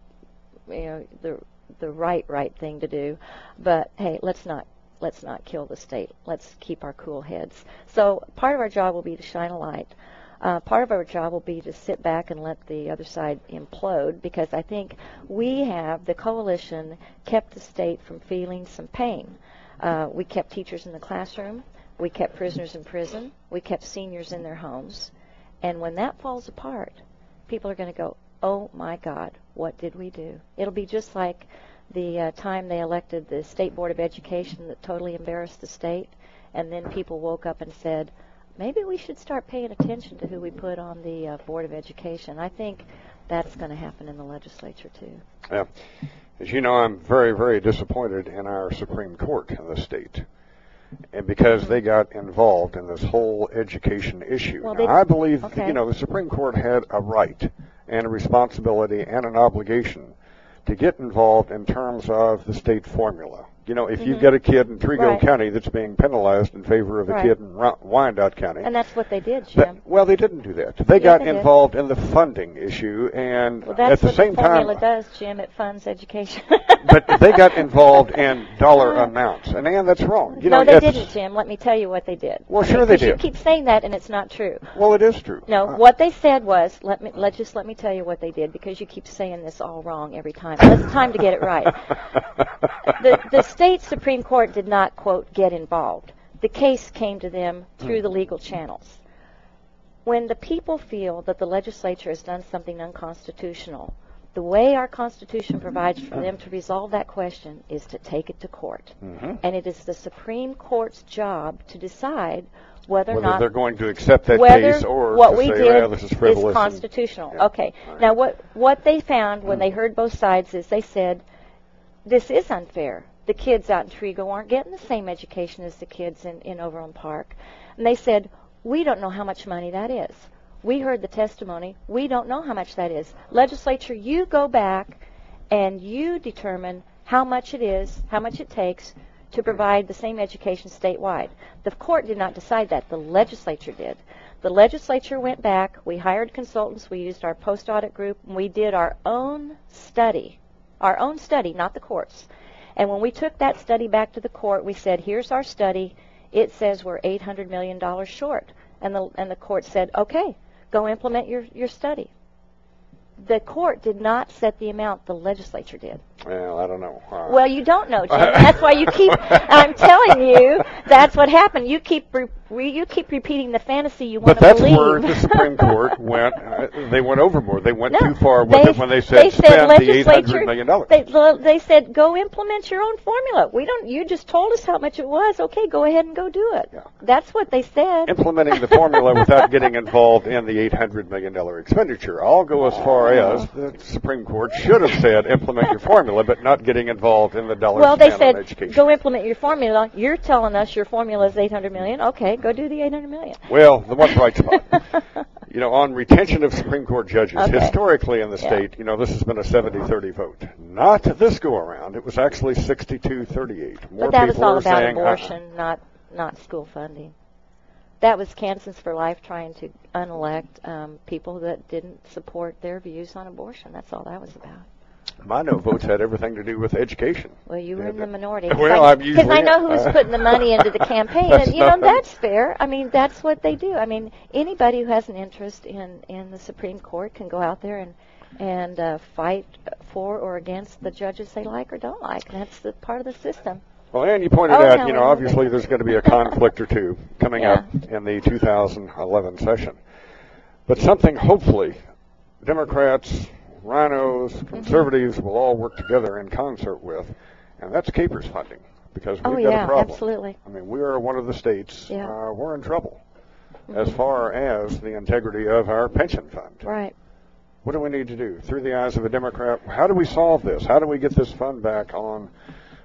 you know, the the right right thing to do, but hey, let's not let's not kill the state. Let's keep our cool heads. So part of our job will be to shine a light. Uh, part of our job will be to sit back and let the other side implode because I think we have, the coalition, kept the state from feeling some pain. Uh, we kept teachers in the classroom. We kept prisoners in prison. We kept seniors in their homes. And when that falls apart, people are going to go, oh my God, what did we do? It'll be just like the uh, time they elected the State Board of Education that totally embarrassed the state. And then people woke up and said, maybe we should start paying attention to who we put on the uh, Board of Education. I think that's going to happen in the legislature too. Yeah. As you know, I'm very, very disappointed in our Supreme Court in the state. And because they got involved in this whole education issue. Well, Now, I believe, okay. you know, the Supreme Court had a right and a responsibility and an obligation to get involved in terms of the state formula. You know, if you've Mhm. got a kid in Trego Right. County that's being penalized in favor of a Right. kid in Wyandotte County, And that's what they did, that- Jim. well, they didn't do that. They got they did. involved in the funding issue, and Well, that's at the what same the formula time, does, Jim. It funds education. but they got involved in dollar amounts, and Ann, that's wrong. You no, know, they didn't, Jim. Let me tell you what they did. Well, sure they 'cause You keep saying that, and it's not true. Well, it is true. No, Uh, what they said was, let me let just let me tell you what they did because you keep saying this all wrong every time. It's time to get it right. the the state supreme court did not quote get involved. The case came to them through the legal channels. When the people feel that the legislature has done something unconstitutional, the way our Constitution provides for them to resolve that question is to take it to court. Mhm. And it is the Supreme Court's job to decide whether, or not they're going to accept that whether case or what we say, did is frivolous and- constitutional. Yeah. Okay. Now what what they found when they heard both sides is they said this is unfair. The kids out in Trego aren't getting the same education as the kids in, in Overland Park. And they said, we don't know how much money that is. We heard the testimony. We don't know how much that is. Legislature, you go back and you determine how much it is, how much it takes to provide the same education statewide. The court did not decide that. The legislature did. The legislature went back. We hired consultants. We used our post audit group. We did our own study. Our own study, not the court's. And when we took that study back to the court, we said, here's our study. It says we're $800 million short. And the, and the court said, okay, go implement your, your study. The court did not set the amount, the legislature did. Well, I don't know. Uh, Well, you don't know, Jim. That's why you keep. I'm telling you, that's what happened. You keep re, you keep repeating the fantasy you want to believe. but that's where the Supreme Court went. Uh, they went overboard. They went No, too far with they, it when they said they said spend the eight legislature. hundred million dollars. They, they said go implement your own formula. We don't. You just told us how much it was. Okay, go ahead and go do it. That's what they said. Implementing the formula without getting involved in the eight hundred million dollar expenditure. I'll go as far as the Supreme Court should have said implement your formula, but not getting involved in the dollars Well, they said education. go implement your formula. You're telling us your formula is 800 million. Okay, go do the 800 million. Well, the one bright spot. you know, on retention of Supreme Court judges, Okay. historically in the Yeah. state, you know, this has been a 70-30 vote. Not this go around. It was actually 62-38. More but that was all about saying, uh-uh. abortion, not not school funding. That was Kansas for Life trying to unelect um, people that didn't support their views on abortion. That's all that was about. My no votes had everything to do with education. Well, you were in the minority. Well, I'm usually Because I know who's uh, putting the money into the campaign, and you know that's fair. I mean, that's what they do. I mean, anybody who has an interest in in the Supreme Court can go out there and and uh, fight for or against the judges they like or don't like. That's the part of the system. Well, and you pointed Oh, out, no, you know, obviously there's going to be a conflict or two coming Yeah. up in the 2011 session. But something, hopefully, Democrats, rhinos, Mm-hmm. conservatives will all work together in concert with, and that's KPERS funding. Because we've oh got yeah, a problem. absolutely. I mean, we are one of the states, Yeah. uh, we're in trouble as Mhm. far as the integrity of our pension fund. Right. What do we need to do? Through the eyes of a Democrat, how do we solve this? How do we get this fund back on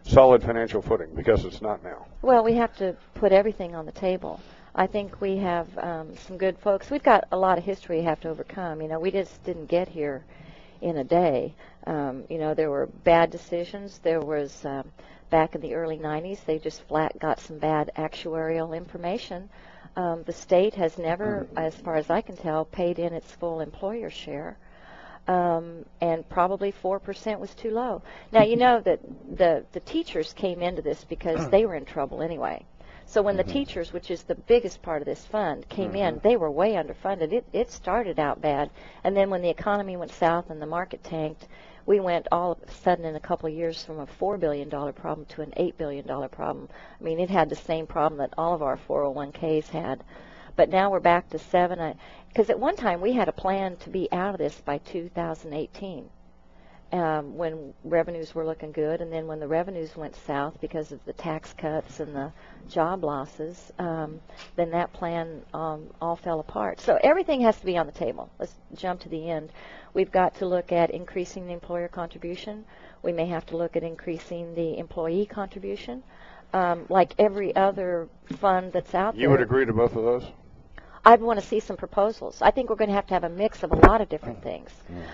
solid financial footing? Because it's not now. Well, we have to put everything on the table. I think we have um, some good folks. We've got a lot of history we have to overcome. You know, we just didn't get here in a day. Um, you know, there were bad decisions. There was um, back in the early 90s, they just flat got some bad actuarial information. Um, the state has never, as far as I can tell, paid in its full employer share. Um, and probably four percent was too low. Now you know that the the teachers came into this because they were in trouble anyway. So when Mm-hmm. the teachers, which is the biggest part of this fund, came in, they were way underfunded. It it started out bad, and then when the economy went south and the market tanked, we went all of a sudden in a couple of years from a four billion dollar problem to an eight billion dollar problem. I mean, it had the same problem that all of our 401ks had, but now we're back to seven. Because at one time we had a plan to be out of this by 2018 um, when revenues were looking good, and then when the revenues went south because of the tax cuts and the job losses, um, then that plan um, all fell apart. So everything has to be on the table. Let's jump to the end. We've got to look at increasing the employer contribution. We may have to look at increasing the employee contribution. Um, like every other fund that's out You there. You would agree to both of those? I'd want to see some proposals. I think we're going to have to have a mix of a lot of different things.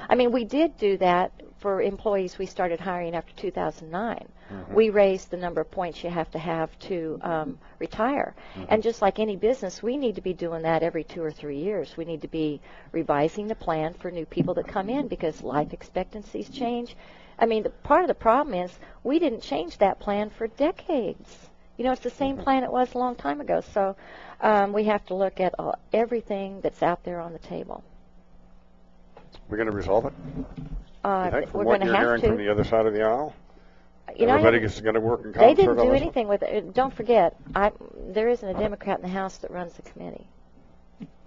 I mean, we did do that for employees we started hiring after 2009. We raised the number of points you have to have to um, retire. And just like any business, we need to be doing that every two or three years. We need to be revising the plan for new people that come in because life expectancies change. I mean, the, part of the problem is we didn't change that plan for decades. You know, it's the same plan it was a long time ago. So um, we have to look at all, everything that's out there on the table. We're going to resolve it? Uh, think, from we're what going to you're have hearing to. from the other side of the aisle? You know, Everybody haven't- is going to work in concert They didn't do anything with it. Don't forget, I, there isn't a Democrat in the House that runs the committee.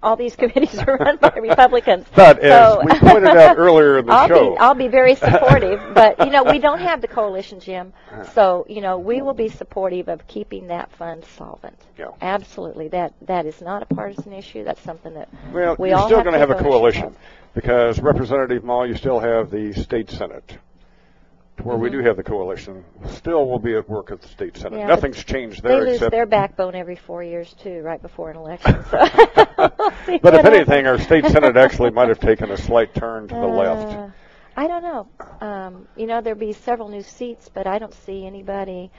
All these committees are run by Republicans. But as we pointed out earlier in the I'll show- be, I'll be very supportive. but you know, we don't have the coalition, Jim. Uh-huh. So you know, we will be supportive of keeping that fund solvent. Yeah. Absolutely. That that is not a partisan issue. That's something that Well, we you're all still going to have a take coalition because Representative Mah, you still have the state senate, to where we Mhm. do have the coalition. Still, will be at work at the state senate. Yeah, Nothing's changed there. They lose their backbone every four years too, right before an election. So but if anything, our state senate actually might have taken a slight turn to the left. Uh, I don't know. Um, you know, there'll be several new seats, but I don't see anybody.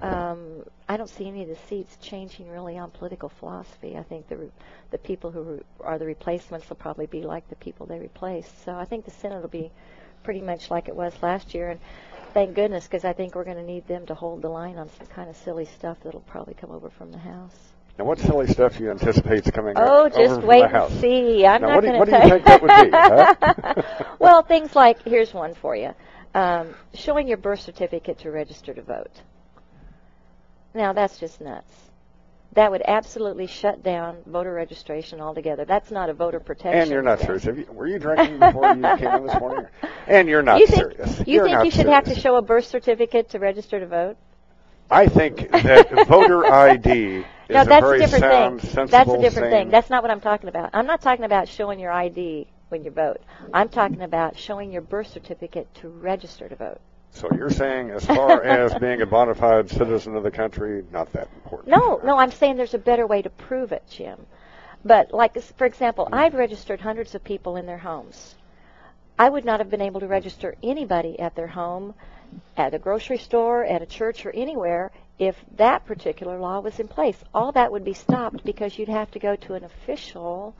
Um, I don't see any of the seats changing really on political philosophy. I think the re- the people who re- are the replacements will probably be like the people they replaced. So I think the Senate will be pretty much like it was last year, and thank goodness because I think we're going to need them to hold the line on some kind of silly stuff that'll probably come over from the House. Now, what silly stuff do you anticipate coming over? Oh, just wait and see. I'm Now, not what going what to do you think that would be, huh? well, things like here's one for you: um, showing your birth certificate to register to vote. Now that's just nuts. That would absolutely shut down voter registration altogether. That's not a voter protection. And you're not thing. serious. Have you, were you drinking before you came in this morning? And you're not you think, serious. You You're think you should serious. have to show a birth certificate to register to vote? I think that voter ID is no, a that's very a different sound, thing. sensible, That's a different thing. That's not what I'm talking about. I'm not talking about showing your ID when you vote. I'm talking about showing your birth certificate to register to vote. So you're saying, as far as being a bona fide citizen of the country, not that important. No, no, I'm saying there's a better way to prove it, Jim. But like, for example, hmm. I've registered hundreds of people in their homes. I would not have been able to register anybody at their home, at a grocery store, at a church, or anywhere if that particular law was in place. All that would be stopped because you'd have to go to an official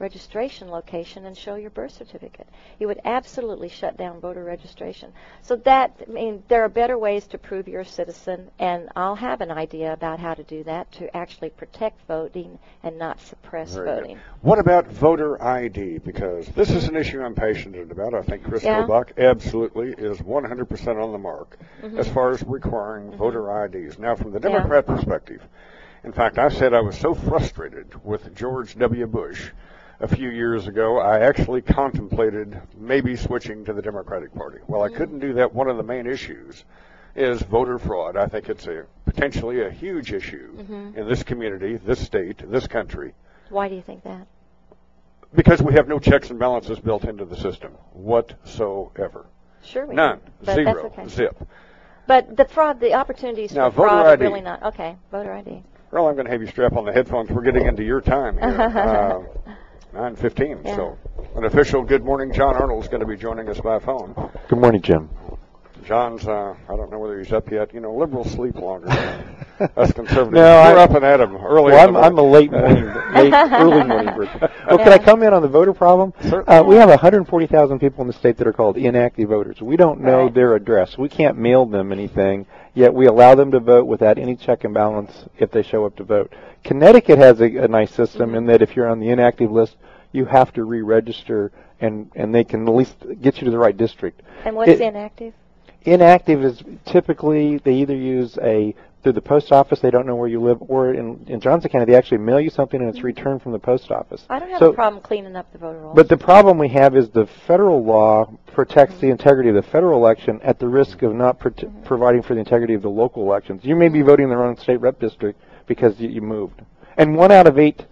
registration location and show your birth certificate. It would absolutely shut down voter registration. So that, I mean, there are better ways to prove you're a citizen, and I'll have an idea about how to do that to actually protect voting and not suppress Very good. voting. What about voter ID? Because this is an issue I'm passionate about. I think Chris Yeah. Kobach absolutely is 100% on the mark Mhm. as far as requiring voter IDs. Now, from the Yeah. Democrat perspective, in fact, I said I was so frustrated with George W. Bush a few years ago, I actually contemplated maybe switching to the Democratic Party. Well, I couldn't do that. One of the main issues is voter fraud. I think it's a potentially a huge issue Mhm. in this community, this state, this country Why do you think that? because we have no checks and balances built into the system whatsoever. Sure we None. do. But Zero. that's okay. Zip. But the fraud, the opportunities Now, for fraud ID. are really not. Okay, voter ID. Well, I'm going to have you strap on the headphones. We're getting into your time here. uh, 9.15. Yeah. So an official good morning, John Arnold, is going to be joining us by phone. Good morning, Jim. John's, uh, I don't know whether he's up yet. You know, liberals sleep longer. Us conservatives. No, We're I- up and at 'em early. Well, in I'm, the I'm a late morning, late, early morning person. Well, can I come in on the voter problem? Uh, we have 140,000 people in the state that are called inactive voters. We don't know their address. We can't mail them anything, yet we allow them to vote without any check and balance if they show up to vote. Connecticut has a, a nice system mm-hmm. in that if you're on the inactive list, you have to re-register, and and they can at least get you to the right district. And what's It- inactive? Inactive is typically they either use a through the post office they don't know where you live, or in in Johnson County they actually mail you something and it's mm-hmm. returned from the post office. I don't have So- a problem cleaning up the voter rolls. But the problem we have is the federal law protects mm-hmm. the integrity of the federal election at the risk of not pro- providing for the integrity of the local elections. You may be voting in the wrong state rep district because you, you moved, and one out of eight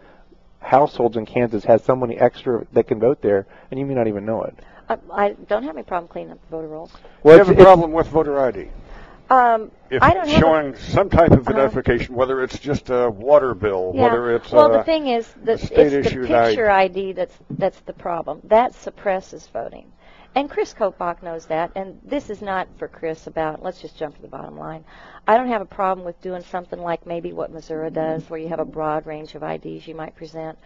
households in Kansas has somebody extra that can vote there, and you may not even know it. I, I don't have any problem cleaning up the voter rolls. Well, you have a problem with voter ID. Um, If I don't it's have a- showing some type of Uh-huh. identification, whether it's just a water bill, Yeah. whether it's well, a, the thing is a that it's the picture ID. ID that's that's the problem. That suppresses voting, and Chris Kobach knows that. And this is not for Chris about. Let's just jump to the bottom line. I don't have a problem with doing something like maybe what Missouri does, where you have a broad range of IDs you might present.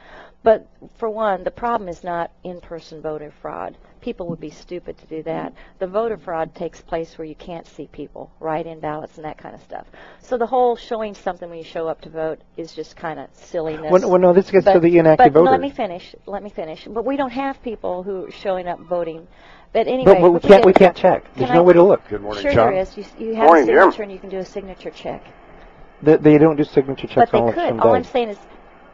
But for one, the problem is not in-person voter fraud. People would be stupid to do that. The voter fraud takes place where you can't see people, write-in ballots, and that kind of stuff. So the whole showing something when you show up to vote is just kind of silliness. Well, well, no, this gets to But- the inactive but voters. let me finish. Let me finish. But we don't have people who are showing up voting. But anyway, but, but we forget can't we can't check. There's Can no I- way to look. Good morning, sure John. there is. You, you have Morning, a Jim. signature and you can do a signature check. They, they don't do signature checks But they on could. election All day. I'm saying is,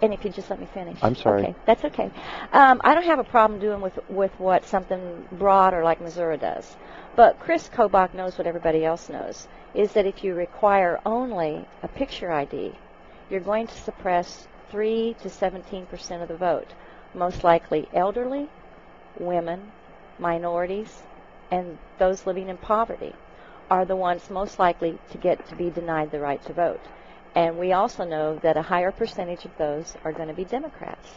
and if you just let me finish. I'm sorry. Okay, that's okay. Um, I don't have a problem doing with with what something broader like Missouri does. But Chris Kobach knows what everybody else knows is that if you require only a picture ID, you're going to suppress 3 to 17 percent of the vote. Most likely elderly, women, minorities, and those living in poverty are the ones most likely to get to be denied the right to vote. And we also know that a higher percentage of those are going to be Democrats.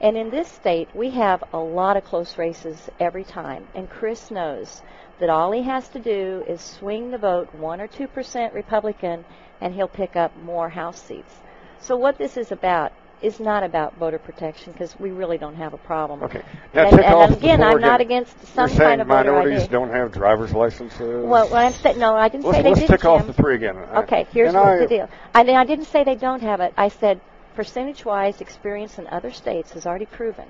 And in this state, we have a lot of close races every time. And Chris knows that all he has to do is swing the vote 1 or 2% Republican, and he'll pick up more House seats. So what this is about is not about voter protection because we really don't have a problem. Okay. Now and, and again, I'm not against some You're kind of voter minorities ID. don't have driver's licenses. Well, what I'm saying, no, I didn't let's, say they let's didn't. tick off the three again. Okay, here's I- the deal. I, I didn't say they don't have it. I said percentage-wise, experience in other states has already proven,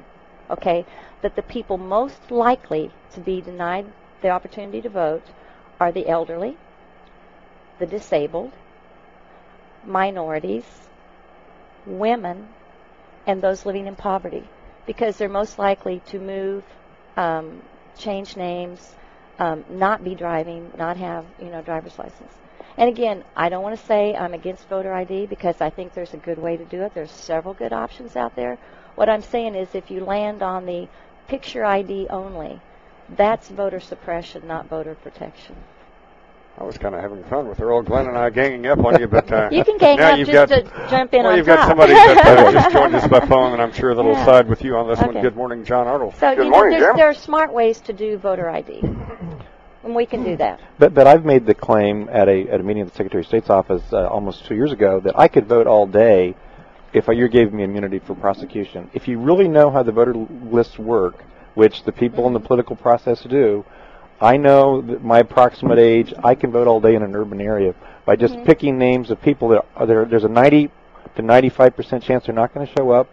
okay, that the people most likely to be denied the opportunity to vote are the elderly, the disabled, minorities, women, and those living in poverty, because they're most likely to move, um, change names, um, not be driving, not have you know driver's license. And again, I don't want to say I'm against voter ID because I think there's a good way to do it. There's several good options out there. What I'm saying is if you land on the picture ID only, that's voter suppression, not voter protection. I was kind of having fun with Earl Glenn and I ganging up on you, but uh, You can gang now up you've just got, to jump in well, on you've top. got somebody that just joined us by phone, and I'm sure that'll Yeah. side with you on this one. Good morning, John Arnold. So you know, there's, there are smart ways to do voter ID, and we can do that. But but I've made the claim at a at a meeting at the Secretary of State's office uh, almost two years ago that I could vote all day if you gave me immunity for prosecution. If you really know how the voter l- lists work, which the people in the political process do, I know that my approximate age, I can vote all day in an urban area by just mm-hmm. picking names of people that are there. There's a 90 to 95 percent chance they're not going to show up.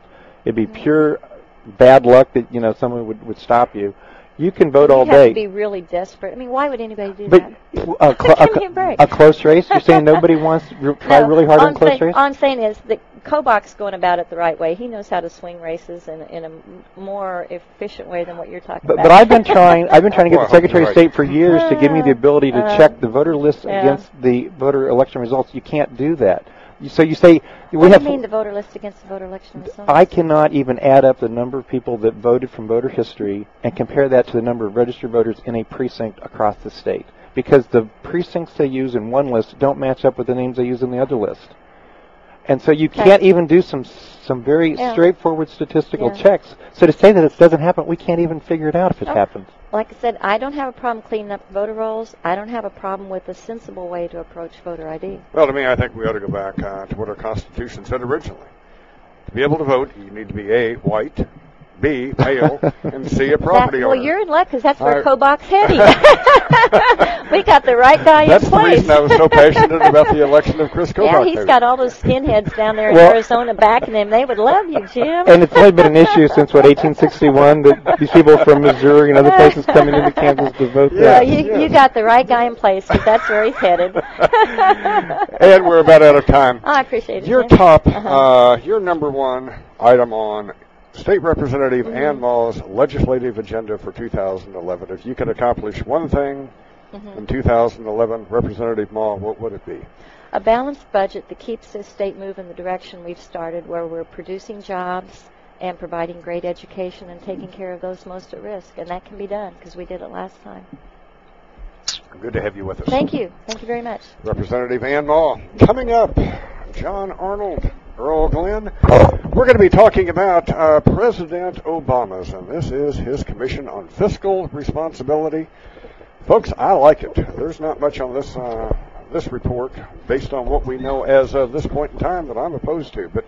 It'd be mm-hmm. pure bad luck that you know someone would would stop you. You can vote all you have day. to be really desperate. I mean, why would anybody do But that? Uh, uh, a, cl- a, a close race? You're saying nobody wants to try No, really hard on close saying, race? All I'm saying is that Kobach's going about it the right way. He knows how to swing races in, in a m- more efficient way than what you're talking But, about. but I've been trying. I've been trying to get the Secretary of. State for years to give me the ability to Uh, check the voter list yeah. against the voter election results. You can't do that. So you say we what have. do you mean the voter list against the voter election results? I cannot even add up the number of people that voted from voter history and compare that to the number of registered voters in a precinct across the state because the precincts they use in one list don't match up with the names they use in the other list. And so you Okay. can't even do some some very Yeah. straightforward statistical Yeah. checks. So to say that it doesn't happen, we can't even figure it out if it Oh. happens. Like I said, I don't have a problem cleaning up voter rolls. I don't have a problem with a sensible way to approach voter ID. Well, to me, I think we ought to go back uh, to what our Constitution said originally. To be able to vote, you need to be A, white, B, male, and C, a property That- owner. well, you're in luck because that's where I- Kobach's heading. we got the right guy That's in the place. reason I was so passionate about the election of Chris Kobach. yeah, he's maybe. got all those skinheads down there in Well- Arizona backing him. They would love you, Jim. And it's only been an issue since what 1861 that these people from Missouri and other places coming into Kansas to vote Yeah, there. you, you got the right guy in place because that's where he's headed. And we're about out of time. I appreciate it. Your Jim. top, Uh-huh. uh, your number one item on State Representative Mm-hmm. Ann Mah's legislative agenda for 2011. If you could accomplish one thing Mhm. in 2011, Representative Mah, what would it be? a balanced budget that keeps this state moving the direction we've started, where we're producing jobs and providing great education and taking care of those most at risk. And that can be done because we did it last time. Good to have you with us. Thank you. Thank you very much. Representative Ann Mall. Coming up, John Arnold, Earl Glenn. We're going to be talking about uh, President Obama's, and this is his commission on fiscal responsibility. Folks, I like it. There's not much on this uh, this report based on what we know as of this point in time that I'm opposed to, but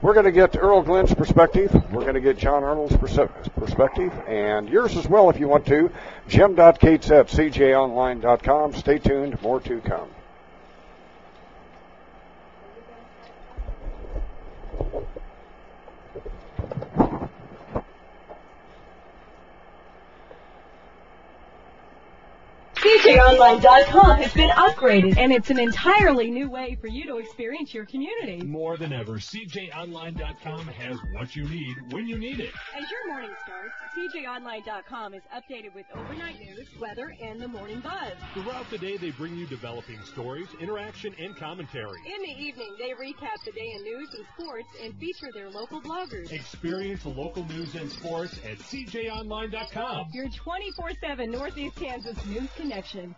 we're going to get Earl Glenn's perspective. We're going to get John Arnold's perspective, and yours as well if you want to. Jim.Cates at cjonline.com. Stay tuned. More to come. あ! CJOnline.com has been upgraded, and it's an entirely new way for you to experience your community. More than ever, CJOnline.com has what you need when you need it. As your morning starts, CJOnline.com is updated with overnight news, weather, and the morning buzz. Throughout the day, they bring you developing stories, interaction, and commentary. In the evening, they recap the day in news and sports and feature their local bloggers. Experience the local news and sports at CJOnline.com. Your 24-7 Northeast Kansas news connection.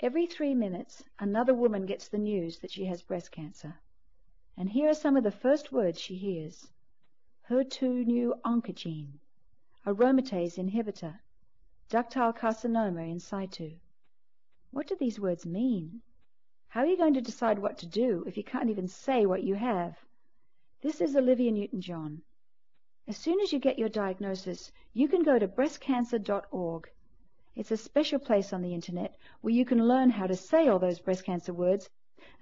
Every three minutes, another woman gets the news that she has breast cancer. And here are some of the first words she hears. HER2/neu oncogene, aromatase inhibitor, ductal carcinoma in situ. What do these words mean? How are you going to decide what to do if you can't even say what you have? This is Olivia Newton-John. As soon as you get your diagnosis, you can go to breastcancer.org. It's a special place on the internet where you can learn how to say all those breast cancer words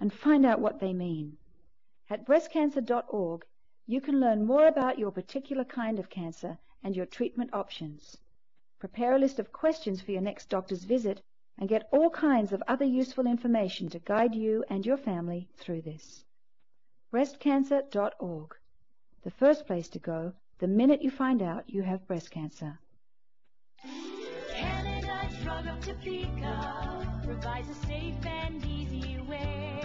and find out what they mean. At breastcancer.org, you can learn more about your particular kind of cancer and your treatment options. Prepare a list of questions for your next doctor's visit and get all kinds of other useful information to guide you and your family through this. Breastcancer.org. The first place to go the minute you find out you have breast cancer. Of Topeka provides a safe and easy way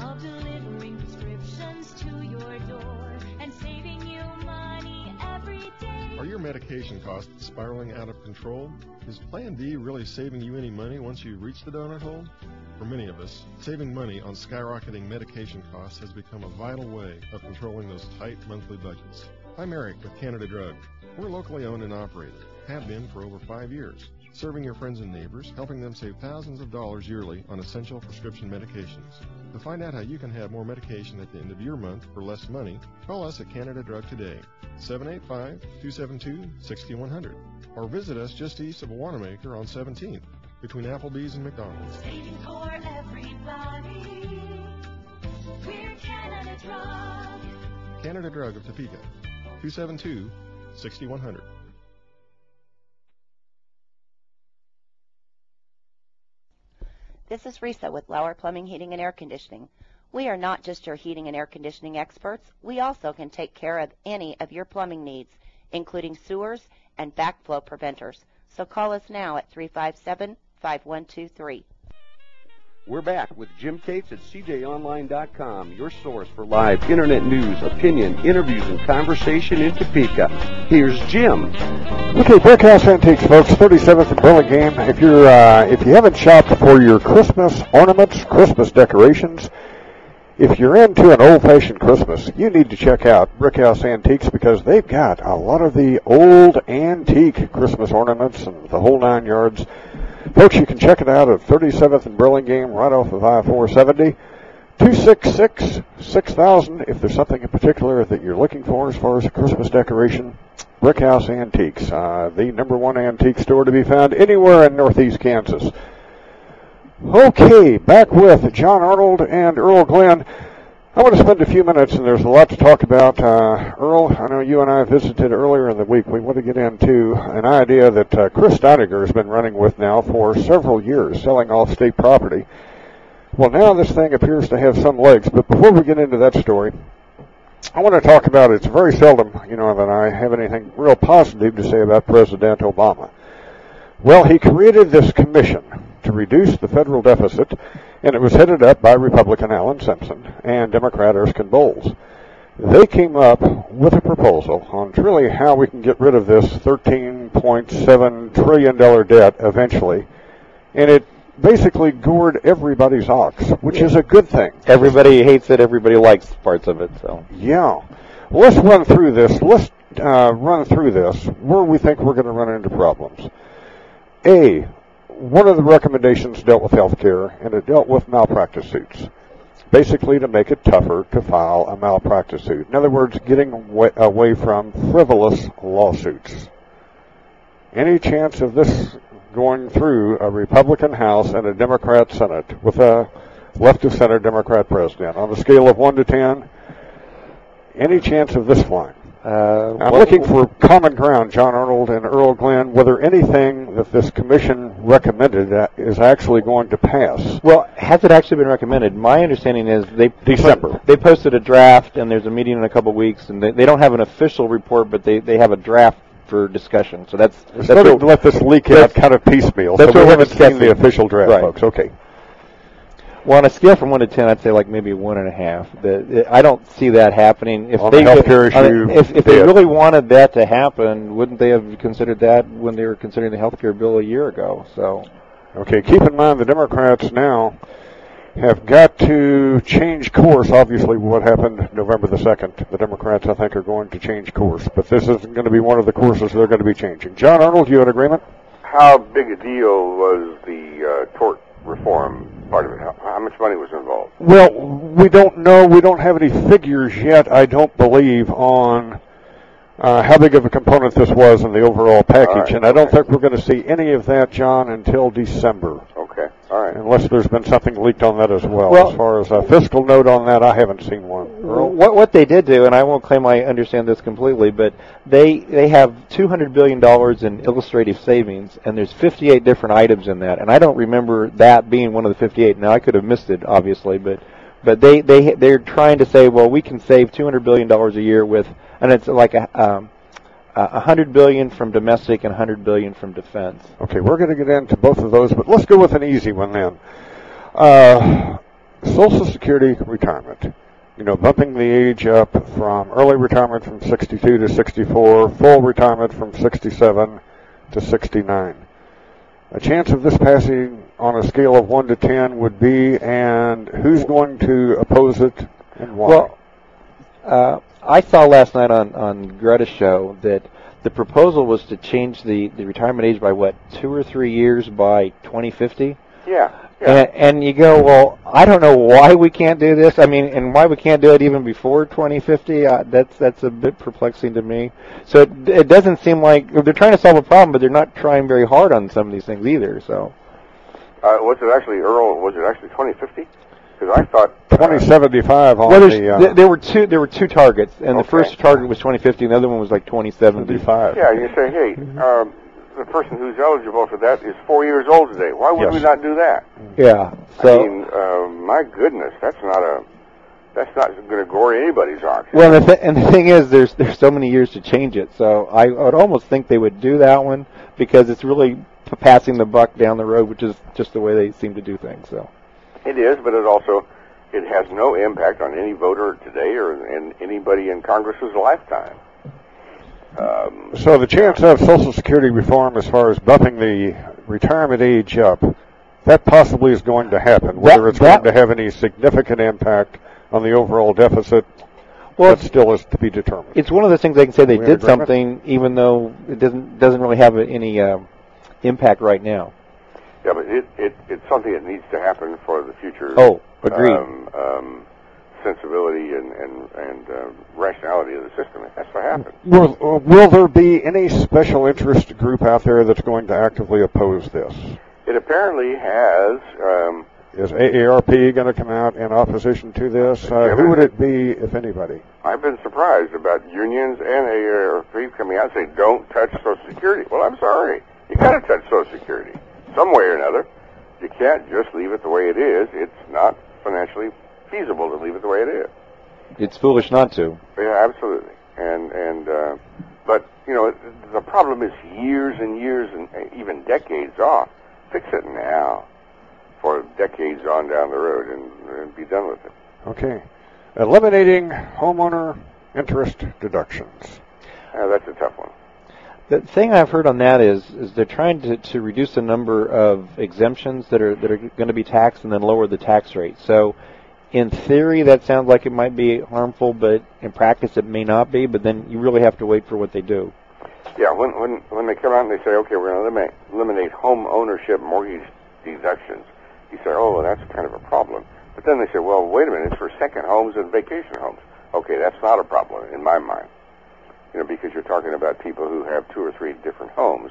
of delivering prescriptions to your door and saving you money every day. Are your medication costs spiraling out of control? Is Plan D really saving you any money once you reach the donut hole? For many of us, saving money on skyrocketing medication costs has become a vital way of controlling those tight monthly budgets. I'm Eric with Canada Drug. We're locally owned and operated, have been for over five years, serving your friends and neighbors, helping them save thousands of dollars yearly on essential prescription medications. To find out how you can have more medication at the end of your month for less money, call us at Canada Drug today, 785-272-6100, or visit us just east of Wanamaker on 17th, between Applebee's and McDonald's. Saving for everybody. We're Canada Drug. Canada Drug of Topeka, 272-6100. This is Risa with Lauer Plumbing, Heating, and Air Conditioning. We are not just your heating and air conditioning experts. We also can take care of any of your plumbing needs, including sewers and backflow preventers. So call us now at 357 5123. We're back with Jim Cates at CJOnline.com, your source for live internet news, opinion, interviews, and conversation in Topeka. Here's Jim. Okay, Brickhouse Antiques, folks, 37th and Burlingame. If you're uh, if you haven't shopped for your Christmas ornaments, Christmas decorations, If you're into an old-fashioned Christmas, you need to check out Brickhouse Antiques because they've got a lot of the old antique Christmas ornaments and the whole nine yards. Folks, you can check it out at 37th and Burlingame, right off of I-470. 266-6000 if there's something in particular that you're looking for as far as a Christmas decoration. Brickhouse Antiques, uh, the number one antique store to be found anywhere in northeast Kansas. Okay, back with John Arnold and Earl Glenn. I want to spend a few minutes, and there's a lot to talk about. Uh, Earl, I know you and I visited earlier in the week. We want to get into an idea that uh, Chris Steineger has been running with now for several years, selling off state property. Well, now this thing appears to have some legs, but before we get into that story, I want to talk about it's very seldom, you know, that I have anything real positive to say about President Obama. Well, he created this commission to reduce the federal deficit, and it was headed up by Republican Alan Simpson and Democrat Erskine Bowles. They came up with a proposal on really how we can get rid of this $13.7 trillion debt eventually, and it basically gored everybody's ox, which is a good thing. Everybody hates it. Everybody likes parts of it. So Yeah. Let's run through this. Let's uh, run through this where we think we're going to run into problems. A, one of the recommendations dealt with health care, and it dealt with malpractice suits. Basically, to make it tougher to file a malpractice suit. In other words, getting away, away from frivolous lawsuits. Any chance of this going through a Republican House and a Democrat Senate with a left of center Democrat president on a scale of 1 to 10? Any chance of this flying? Uh, I'm looking for common ground, John Arnold and Earl Glenn, whether anything that this commission recommended is actually going to pass. Well, has it actually been recommended? My understanding is they December. they posted a draft, and there's a meeting in a couple of weeks, and they, they don't have an official report, but they, they have a draft for discussion. So that's that's to let this leak out kind of piecemeal, That's so we haven't seen the official draft, Right. folks. Okay. Well, on a scale from one to ten, I'd say like maybe one and a half. The, I don't see that happening. If On they the healthcare on issue, a- if, if they dead. really wanted that to happen, wouldn't they have considered that when they were considering the health care bill a year ago? So, Okay, keep in mind the Democrats now have got to change course. Obviously, what happened November the 2nd, the Democrats, I think, are going to change course. But this isn't going to be one of the courses they're going to be changing. John Arnold, you in agreement? How big a deal was the uh, tort reform part of it? How, how much money was involved? Well, we don't know. We don't have any figures yet, I don't believe, on uh, how big of a component this was in the overall package. right, and I don't think we're going to see any of that, John, until December. All right. Unless there's been something leaked on that as well. Well- as far as a fiscal note on that, I haven't seen one. Earl? what what they did do, and I won't claim I understand this completely, but they they have 200 billion dollars in illustrative savings, and there's 58 different items in that, and I don't remember that being one of the 58. Now I could have missed it, obviously, but but they they they're trying to say, well, we can save 200 billion dollars a year with, and it's like a um, a hundred billion from domestic and 100 billion from defense. Okay, we're going to get into both of those, but let's go with an easy one then. Uh, Social Security retirement. You know, bumping the age up from early retirement from 62 to 64, full retirement from 67 to 69. A chance of this passing on a scale of 1 to 10 would be, and who's going to oppose it and why? Well, uh, I saw last night on on Greta's show that the proposal was to change the the retirement age by what two or three years by 2050. Yeah, And, and you go, well, I don't know why we can't do this. I mean, and why we can't do it even before 2050. Uh, that's that's a bit perplexing to me. So it, it doesn't seem like they're trying to solve a problem, but they're not trying very hard on some of these things either. So Uh, was it actually Earl? Was it actually 2050? Because I thought 2075 on well, there's, the. Uh, th- there were two there were two targets, and the first target was 2050, and the other one was like 2075. Yeah, you say, hey, um, the person who's eligible for that is four years old today. Why would Yes. we not do that? Yeah. So. I mean, uh, my goodness, that's not a that's not going to gore anybody's ox. Well, and the, th- and the thing is, there's there's so many years to change it. So I would almost think they would do that one because it's really p- passing the buck down the road, which is just the way they seem to do things. So It is, but it also it has no impact on any voter today or in anybody in Congress's lifetime. Um, So the chance of Social Security reform, as far as bumping the retirement age up, that possibly is going to happen. Whether it's that- going to have any significant impact, on the overall deficit. Well, that still is to be determined. It's one of those things they can say they We did agreement? something, even though it doesn't doesn't really have any uh, impact right now. Yeah, but it, it it's something that needs to happen for the future. Oh, agreed. Um, um, sensibility and and and uh, rationality of the system. That's what happened. Will, uh, will there be any special interest group out there that's going to actively oppose this? It apparently has. Um, Is AARP going to come out in opposition to this? Uh, who would it be, if anybody? I've been surprised about unions and AARP coming out and saying, "Don't touch Social Security." Well, I'm sorry. You got to touch Social Security some way or another. You can't just leave it the way it is. It's not financially feasible to leave it the way it is. It's foolish not to. Yeah, absolutely. And and uh, but you know the problem is years and years and even decades off. Fix it now, for decades on down the road, and, and be done with it. Okay. Eliminating homeowner interest deductions. Uh, that's a tough one. The thing I've heard on that is is they're trying to, to reduce the number of exemptions that are that are going to be taxed and then lower the tax rate. So, in theory, that sounds like it might be harmful, but in practice, it may not be. But then you really have to wait for what they do. Yeah, when when when they come out and they say, okay, we're going to eliminate eliminate home ownership mortgage deductions, you say, oh, well, that's kind of a problem. But then they say, well, wait a minute, it's for second homes and vacation homes. Okay, that's not a problem in my mind. You know, because you're talking about people who have two or three different homes,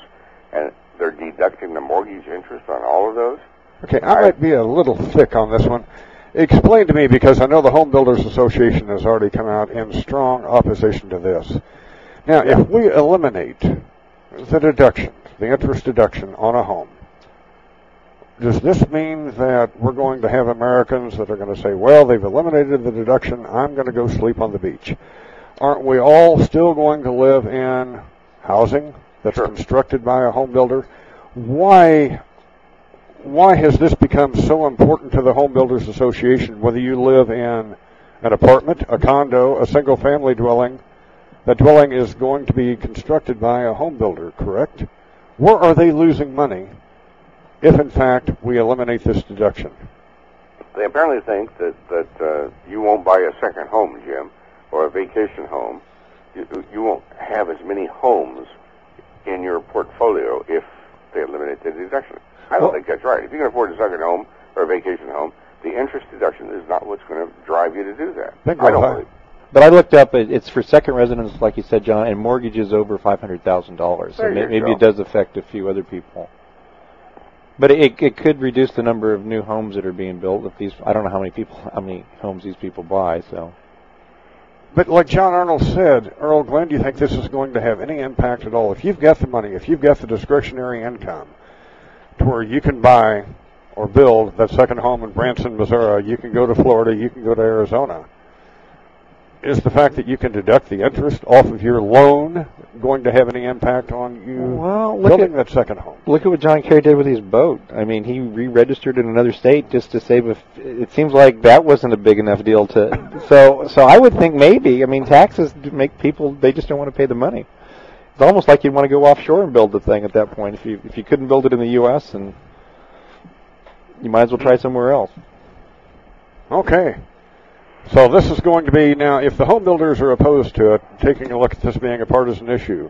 and they're deducting the mortgage interest on all of those. Okay, I might be a little thick on this one. Explain to me, because I know the Home Builders Association has already come out in strong opposition to this. Now, if we eliminate the deduction, the interest deduction on a home, does this mean that we're going to have Americans that are going to say, well, they've eliminated the deduction, I'm going to go sleep on the beach? Aren't we all still going to live in housing that's constructed by a home builder? Why why has this become so important to the Home Builders Association, whether you live in an apartment, a condo, a single family dwelling? That dwelling is going to be constructed by a home builder, correct? Where are they losing money if, in fact, we eliminate this deduction? They apparently think that that uh, you won't buy a second home, Jim, or a vacation home. You, you won't have as many homes in your portfolio if they eliminate the deduction. I don't think that's right. If you can afford a second home or a vacation home, the interest deduction is not what's going to drive you to do that. I don't believe. But I looked up; it- it's for second residents, like you said, John, and mortgages over five hundred thousand dollars. So maybe go. it does affect a few other people. But it, it could reduce the number of new homes that are being built. If these, I don't know how many people, how many homes these people buy. So But like John Arnold said, Earl Glenn, do you think this is going to have any impact at all? If you've got the money, if you've got the discretionary income to where you can buy or build that second home in Branson, Missouri, you can go to Florida, you can go to Arizona. Is the fact that you can deduct the interest off of your loan going to have any impact on you Well, building at- that second home? look at what John Kerry did with his boat. I mean, he re-registered in another state just to save. A, it seems like that wasn't a big enough deal to. So, so I would think maybe. I mean, taxes make people they just don't want to pay the money. It's almost like you'd want to go offshore and build the thing at that point. If you if you couldn't build it in the U.S. and you might as well try somewhere else. Okay. So this is going to be now, if the home builders are opposed to it, taking a look at this being a partisan issue,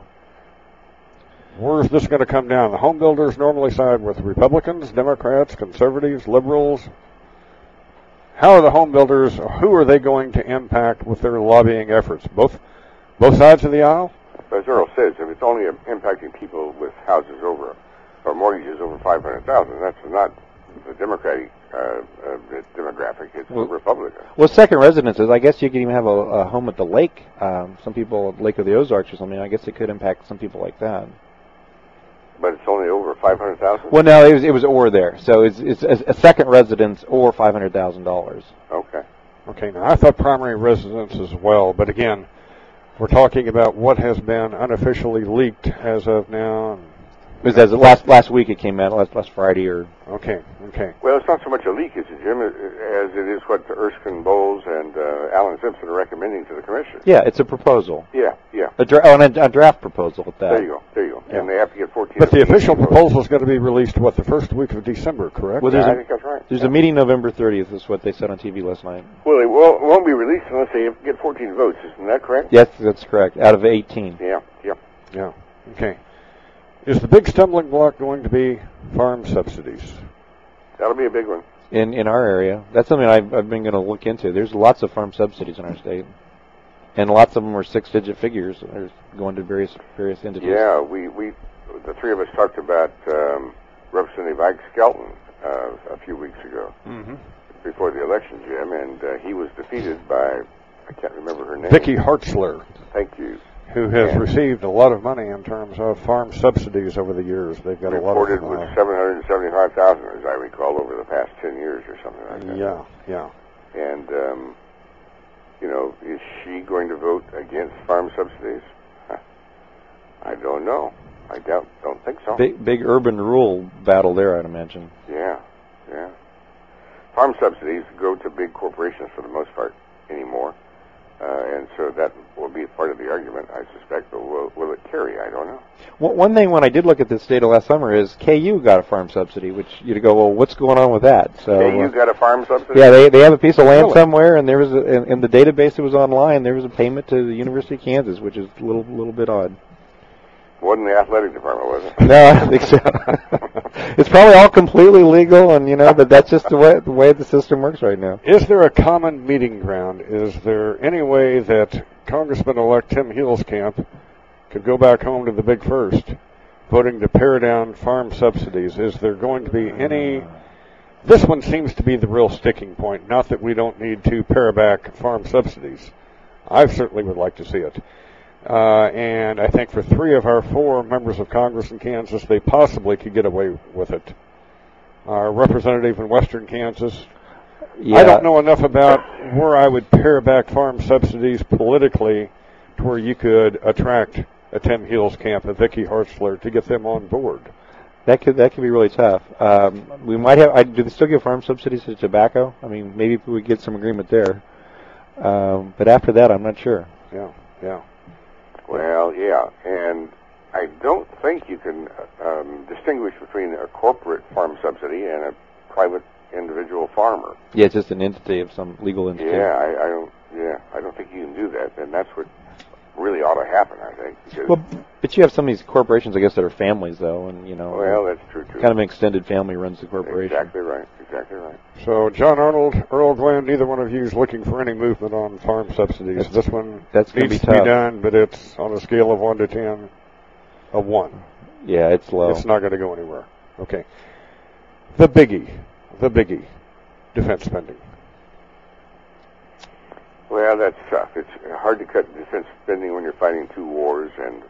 where's this going to come down? The home builders normally side with Republicans, Democrats, conservatives, liberals. How are the home builders, who are they going to impact with their lobbying efforts? Both, both sides of the aisle? As Earl says, if it's only impacting people with houses over or mortgages over five hundred thousand, that's not the Democratic uh, uh, demographic. It's Well- Republican. Well, second residences. I guess you could even have a, a home at the lake. Um, some people, Lake of the Ozarks or something. I guess it could impact some people like that. But it's only over five hundred thousand. Well, no, it was it was or there, so it's it's a, a second residence or five hundred thousand dollars. Okay. Okay, now I thought primary residence as well, but again, we're we're talking about what has been unofficially leaked as of now. It was as of last last week it came out last last Friday or Okay, okay. Well, it's not so much a leak, is it, Jim, as it is what Erskine Bowles and uh, Alan Simpson are recommending to the commission. yeah, it's a proposal. Yeah, yeah. A, dra- oh, and a, a draft proposal at that. There you go. There you go. And they have to get 14. But the of official proposal is going to be released, what, the first week of December, correct? Well, there's Yeah, a, I think that's right. There's a meeting November 30th, is what they said on TV last night. Well, it won't, won't be released unless they get 14 votes. Isn't that correct? Yes, that's correct. Out of 18. Yeah, yeah. Yeah. Okay. Is the big stumbling block going to be farm subsidies? That'll be a big one. in in our area. That's something I've, I've been going to look into. There's lots of farm subsidies in our state, and lots of them are six-digit figures. They're going to various various entities. Yeah, we, we, the three of us talked about um, Representative Ike Skelton uh, a few weeks ago Mm-hmm. before the election, Jim, and uh, he was defeated by, I can't remember her name. Vicky Hartzler, Thank you. Who has Yeah. received a lot of money in terms of farm subsidies over the years. They've got a lot Reported with uh, 775,000, as I recall, over the past 10 years or something like that. yeah, yeah. And, um, you know, is she going to vote against farm subsidies? I don't know. I doubt, don't think so. Big big urban rural battle there, I'd imagine. Yeah, yeah. Farm subsidies go to big corporations for the most part anymore. Uh, and so that will be part of the argument, I suspect, but will, will it carry? I don't know. One one thing when I did look at this data last summer is KU got a farm subsidy, which you'd go, well, what's going on with that? So Hey, uh, got a farm subsidy? Yeah, they they have a piece of land Really? somewhere, and there was a, in, in the database that was online. There was a payment to the University of Kansas, which is a little little bit odd. Wasn't the athletic department, was it? No, I think so. it's probably all completely legal, and you know, but that's just the way the way the system works right now. Is there a common meeting ground? Is there any way that Congressman-elect Tim Camp could go back home to the Big First, voting to pare down farm subsidies? Is there going to be any? This one seems to be the real sticking point. Not that we don't need to pare back farm subsidies. I certainly would like to see it. Uh, and I think for three of our four members of Congress in Kansas, they possibly could get away with it. Our representative in western Kansas, Yeah. I don't know enough about where I would pare back farm subsidies politically to where you could attract a Tim Huelskamp, a Vicky Hartzler, to get them on board. That could that could be really tough. Um, we might have. I, do they still give farm subsidies to tobacco? I mean, maybe if we get some agreement there. Um, but after that, I'm not sure. Yeah, yeah. Well, yeah, and I don't think you can um, distinguish between a corporate farm subsidy and a private individual farmer. Yeah, it's just an entity of some legal entity. Yeah, I, I don't. Yeah, I don't think you can do that, and that's what really ought to happen. I think. Well, but you have some of these corporations, I guess, that are families, though, and you know, Well, that's true too. kind of an extended family runs the corporation. exactly right. Exactly right. So, John Arnold, Earl Glenn, neither one of you is looking for any movement on farm subsidies. this one that's needs be to be done, but it's on a scale of 1 to 10, a 1. Yeah, it's low. It's not going to go anywhere. Okay. The biggie. The biggie. Defense spending. Well, that's tough. It's hard to cut defense spending when you're fighting two wars and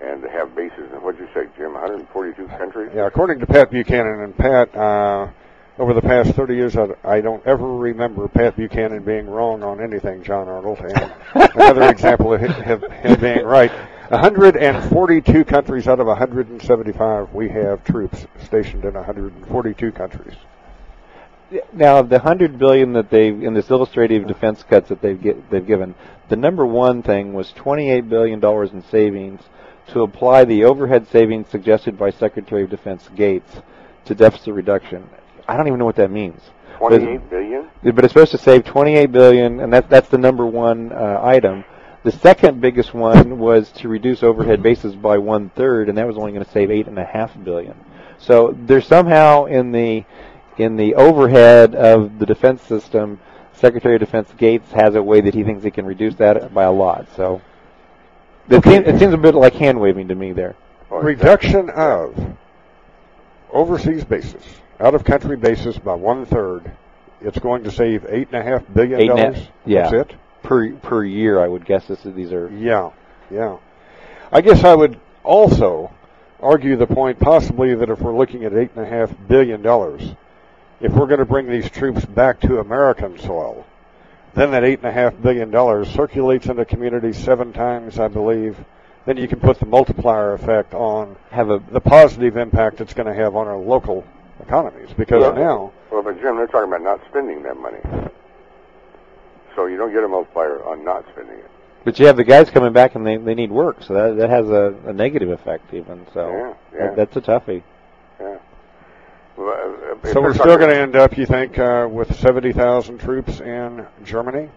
and to have bases in what'd you say, Jim? 142 countries. Yeah, according to Pat Buchanan, and Pat, uh, over the past 30 years, I, I don't ever remember Pat Buchanan being wrong on anything, John Arnold. And another example of him, him being right. 142 countries out of 175, we have troops stationed in 142 countries. Now, the hundred billion that they in this illustrative defense cuts that they've get, they've given, the number one thing was twenty-eight billion dollars in savings to apply the overhead savings suggested by Secretary of Defense Gates to deficit reduction. I don't even know what that means. But- 28 billion. but it's supposed to save 28 billion, and that, that's the number one uh, item. The second biggest one was to reduce overhead bases by one third, and that was only going to save eight and a half billion. So there's somehow in the in the overhead of the defense system, Secretary of Defense Gates has a way that he thinks he can reduce that by a lot. So it, seems, it seems a bit like hand waving to me there. Reduction of overseas bases, out of country basis by one third. It's going to save eight and half billion a dollars. yeah. That's it. Per per year, I would guess this is, these are. Yeah, yeah. I guess I would also argue the point possibly that if we're looking at eight and a half billion dollars, if we're going to bring these troops back to American soil, then that eight and a half billion dollars circulates in the community seven times, I believe, then you can put the multiplier effect on have a the positive impact it's going to have on our local economies. Because well, now, well, but Jim, they're talking about not spending that money, so you don't get a multiplier on not spending it. But you have the guys coming back and they they need work, so that that has a, a negative effect even. So Yeah, yeah. that, that's a toughie. Yeah. Well, uh, so we're still going to end up, you think, uh, with 70,000 troops in Germany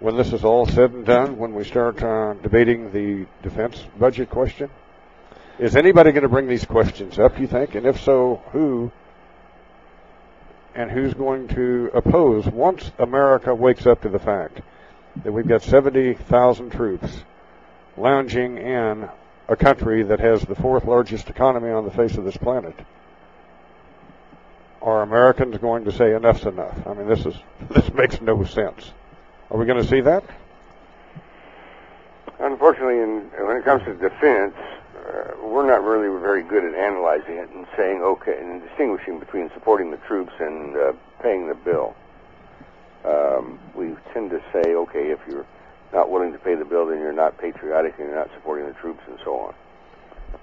when this is all said and done, when we start uh, debating the defense budget question? Is anybody going to bring these questions up, you think? And if so, who? And who's going to oppose once America wakes up to the fact that we've got 70,000 troops lounging in a country that has the fourth largest economy on the face of this planet? Are Americans going to say enough's enough? I mean, this is this makes no sense. Are we going to see that? Unfortunately, in, when it comes to defense, uh, we're not really very good at analyzing it and saying okay and distinguishing between supporting the troops and uh, paying the bill. Um, we tend to say, okay, if you're not willing to pay the bill, then you're not patriotic and you're not supporting the troops and so on.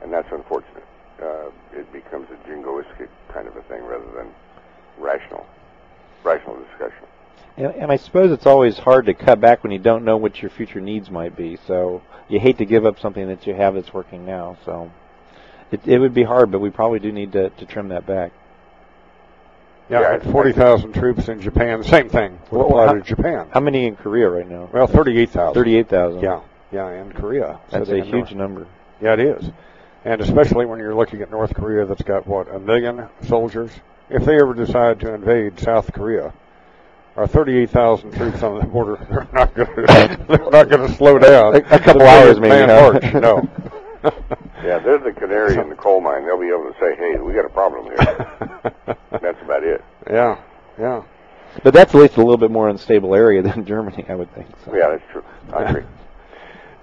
And that's unfortunate. Uh, it becomes a jingoistic kind of a thing rather than rational, rational discussion. And, and I suppose it's always hard to cut back when you don't know what your future needs might be. So you hate to give up something that you have that's working now. So it it would be hard, but we probably do need to, to trim that back. Yeah, and 40,000 troops in Japan, same thing would Well, how- to Japan. How many in Korea right now? Well, 38,000. Thirty-eight thousand. Yeah, yeah, in Korea. That's sitting a huge North- number. Yeah, it is. And especially when you're looking at North Korea that's got, what, a million soldiers? If they ever decide to invade South Korea, our 38,000 troops on the border, they're not going to, they're not going to slow down. A- a couple The hours man maybe, huh? march, no. Yeah, they're the canary in the coal mine. They'll be able to say, hey, we got a problem here. that's about it. Yeah, yeah. But that's at least a little bit more unstable area than Germany, I would think. So. Yeah, that's true. I agree.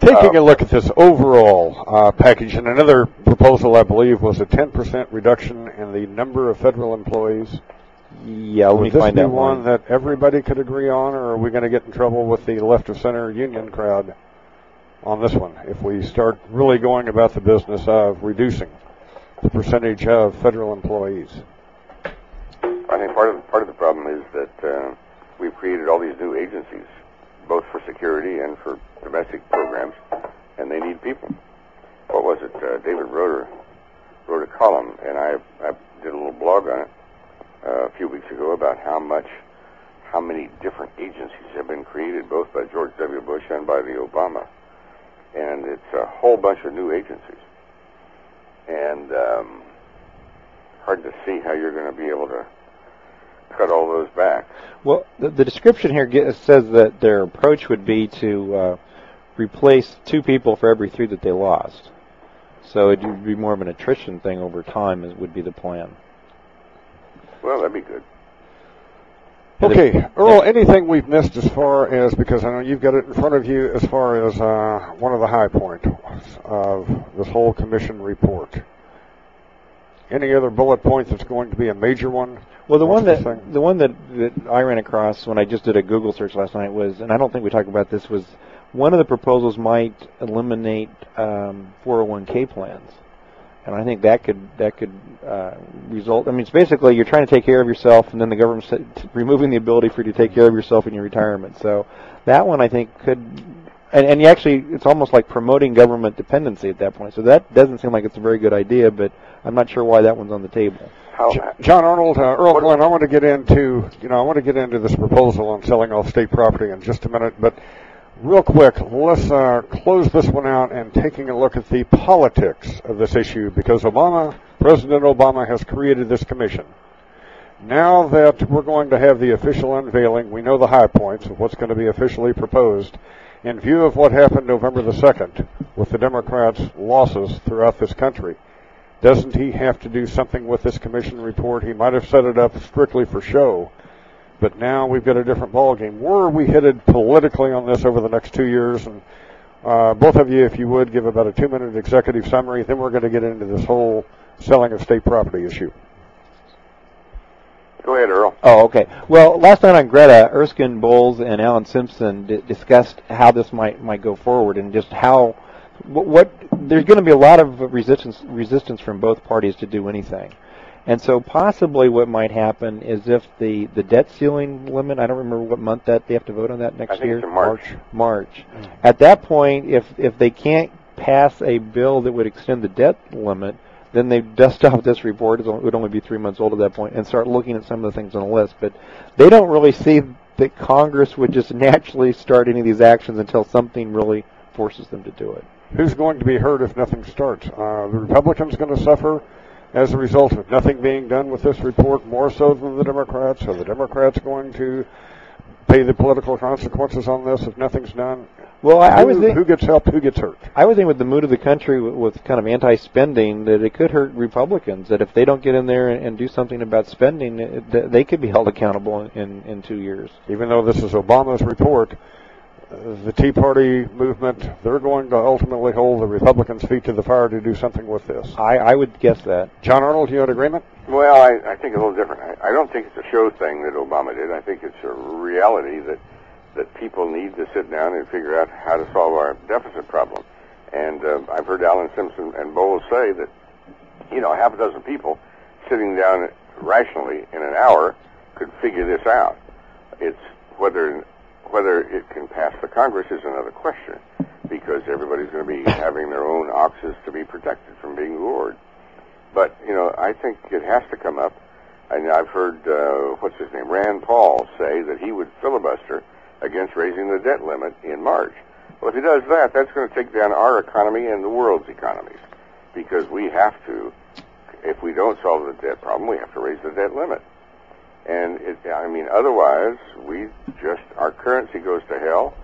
Taking Uh, a look at this overall uh, package, and another proposal, I believe, was a 10% reduction in the number of federal employees. Yeah, let Would me this find be out one one. that everybody could agree on, or are we going to get in trouble with the left of center union crowd on this one if we start really going about the business of reducing the percentage of federal employees? I think part of part of the problem is that uh, we've created all these new agencies, both for security and for domestic programs, and they need people. What was it? Uh, David Roeder wrote a column, and I, I did a little blog on it uh, a few weeks ago about how much, how many different agencies have been created, both by George W. Bush and by the Obama, and it's a whole bunch of new agencies, and um, hard to see how you're going to be able to cut all those back. Well, the, the description here ge- says that their approach would be to uh, replace two people for every three that they lost. So it would be more of an attrition thing over time, would be the plan. Well, that'd be good. Okay, Earl, anything we've missed as far as, because I know you've got it in front of you, as far as uh, one of the high points of this whole commission report? Any other bullet points that's going to be a major one? Well, the one that thing? the one that, that I ran across when I just did a Google search last night was, and I don't think we talked about this, was one of the proposals might eliminate um, 401k plans, and I think that could that could uh, result. I mean, it's basically you're trying to take care of yourself, and then the government's t- removing the ability for you to take care of yourself in your retirement. So that one I think could. And, and you actually, it's almost like promoting government dependency at that point. So that doesn't seem like it's a very good idea, but I'm not sure why that one's on the table. John Arnold, uh, Earl Glenn, I want to get into, you know, I want to get into this proposal on selling off state property in just a minute, but real quick, let's uh, close this one out and taking a look at the politics of this issue because Obama, President Obama has created this commission. Now that we're going to have the official unveiling, we know the high points of what's going to be officially proposed. In view of what happened November the 2nd with the Democrats' losses throughout this country, doesn't he have to do something with this commission report? He might have set it up strictly for show, but now we've got a different ballgame. Where are we headed politically on this over the next two years? And uh, both of you, if you would, give about a two-minute executive summary. Then we're going to get into this whole selling of state property issue. Go ahead, Earl. Oh, okay. Well, last night on Greta, Erskine Bowles and Alan Simpson d- discussed how this might might go forward and just how what, what there's going to be a lot of resistance resistance from both parties to do anything. And so possibly what might happen is if the, the debt ceiling limit, I don't remember what month that they have to vote on that next I think year. it's in March. March. At that point, if if they can't pass a bill that would extend the debt limit, then they dust off this report. It would only be three months old at that point, and start looking at some of the things on the list. But they don't really see that Congress would just naturally start any of these actions until something really forces them to do it. Who's going to be hurt if nothing starts? Uh, the Republicans going to suffer as a result of nothing being done with this report more so than the Democrats? Are the Democrats going to pay the political consequences on this if nothing's done? Well, I, I who, would think who gets helped, who gets hurt. I would think with the mood of the country, with, with kind of anti-spending, that it could hurt Republicans. That if they don't get in there and, and do something about spending, it, that they could be held accountable in, in, two years. Even though this is Obama's report, the Tea Party movement, they're going to ultimately hold the Republicans' feet to the fire to do something with this. I, I would guess that. John Arnold, you in agreement? Well, I, I think a little different. I, I don't think it's a show thing that Obama did. I think it's a reality that that people need to sit down and figure out how to solve our deficit problem. And uh, I've heard Alan Simpson and Bowles say that, you know, half a dozen people sitting down rationally in an hour could figure this out. It's whether whether it can pass the Congress is another question, because everybody's going to be having their own oxes to be protected from being lured. But you know, I think it has to come up. And I've heard uh, what's his name, Rand Paul, say that he would filibuster against raising the debt limit in March. Well, if he does that, that's going to take down our economy and the world's economies, because we have to. If we don't solve the debt problem, we have to raise the debt limit. And it, I mean, otherwise, we just our currency goes to hell,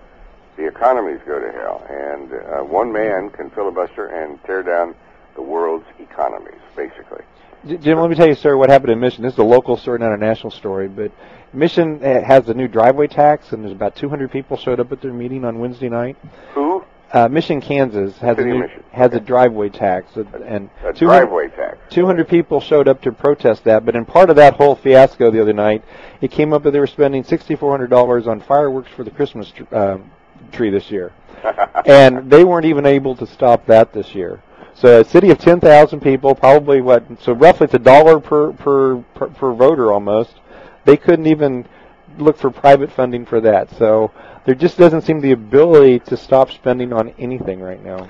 the economies go to hell, and uh, one man can filibuster and tear down the world's economies, basically. Jim, let me tell you, sir, what happened in Mission. This is a local story, not a national story, but Mission has the new driveway tax, and there's about 200 people showed up at their meeting on Wednesday night. Who? Uh, Mission, Kansas has a City new, has a driveway tax, and- and A 200 driveway tax. 200 people showed up to protest that, but in part of that whole fiasco the other night, it came up that they were spending $6,400 on fireworks for the Christmas tr- uh, tree this year, and they weren't even able to stop that this year. So a city of 10,000 people, probably what, so roughly it's a dollar per, per, per, per voter almost. They couldn't even look for private funding for that. So there just doesn't seem the ability to stop spending on anything right now.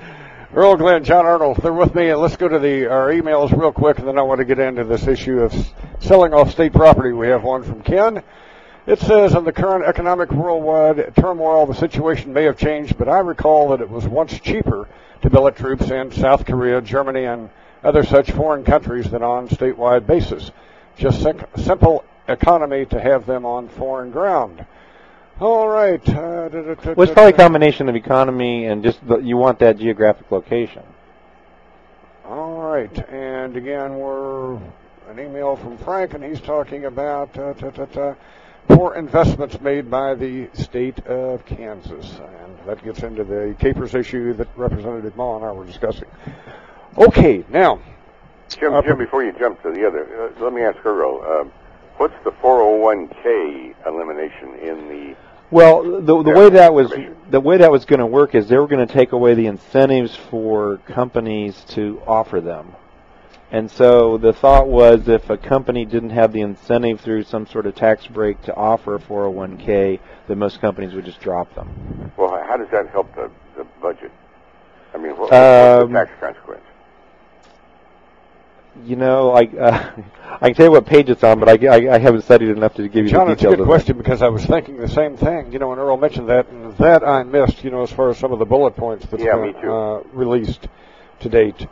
Earl Glenn, John Arnold, they're with me. Let's go to the our emails real quick, and then I want to get into this issue of selling off state property. We have one from Ken. It says, in the current economic worldwide turmoil, the situation may have changed, but I recall that it was once cheaper to billet troops in South Korea, Germany, and other such foreign countries than on statewide basis. Just sim- simple economy to have them on foreign ground. All right. Uh, da- da- da- Well, it's probably a combination of economy and just the, you want that geographic location. All right, and again, we're an email from Frank, and he's talking about uh, ta, ta, ta, poor investments made by the state of Kansas, and that gets into the KPERS issue that Representative Mah and I were discussing. Okay, now, Jim, Uh, Jim, before you jump to the other, uh, let me ask Earl, um, what's the 401k elimination in the Well, the the way that was the way that was going to work is they were going to take away the incentives for companies to offer them. And so the thought was if a company didn't have the incentive through some sort of tax break to offer a 401k, then most companies would just drop them. Well, how does that help the, the budget? I mean, what, what's Um, the tax consequence? You know, I uh, I can tell you what page it's on, but I, I, I haven't studied enough to give you John, the it's a details. good of question because I was thinking the same thing. You know, when Earl mentioned that, and that I missed. You know, as far as some of the bullet points that's Yeah, been uh, released to date.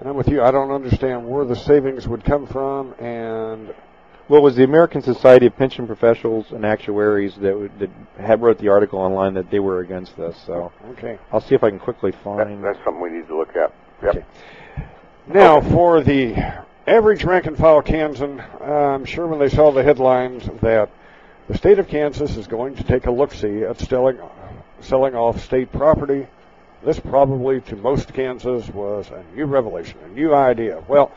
And I'm with you. I don't understand where the savings would come from, and Well, it was the American Society of Pension Professionals and Actuaries that would, that had wrote the article online that they were against this. So Okay. I'll see if I can quickly find. That, find. that's something we need to look at. Yep. Now, for the average rank and file Kansan, I'm sure when they saw the headlines that the state of Kansas is going to take a look see at selling, selling off state property, this probably to most Kansas was a new revelation, a new idea. Well,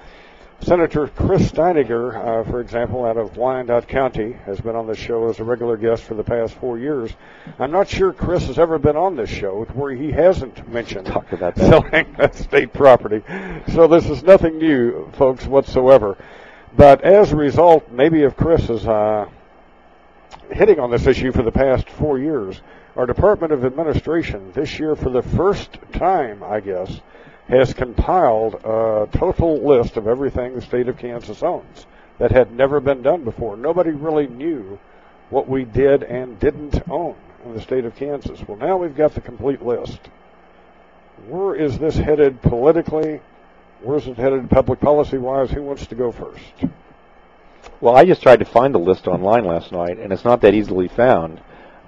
Senator Chris Steineger, uh, for example, out of Wyandotte County, has been on the show as a regular guest for the past four years. I'm not sure Chris has ever been on this show where he hasn't mentioned Talk about that. selling state property. So this is nothing new, folks, whatsoever. But as a result, maybe of Chris is uh, hitting on this issue for the past four years, our Department of Administration this year, for the first time, I guess, has compiled a total list of everything the state of Kansas owns that had never been done before. Nobody really knew what we did and didn't own in the state of Kansas. Well, now we've got the complete list. Where is this headed politically? Where's it headed public policy wise? Who wants to go first? Well, I just tried to find the list online last night, and it's not that easily found.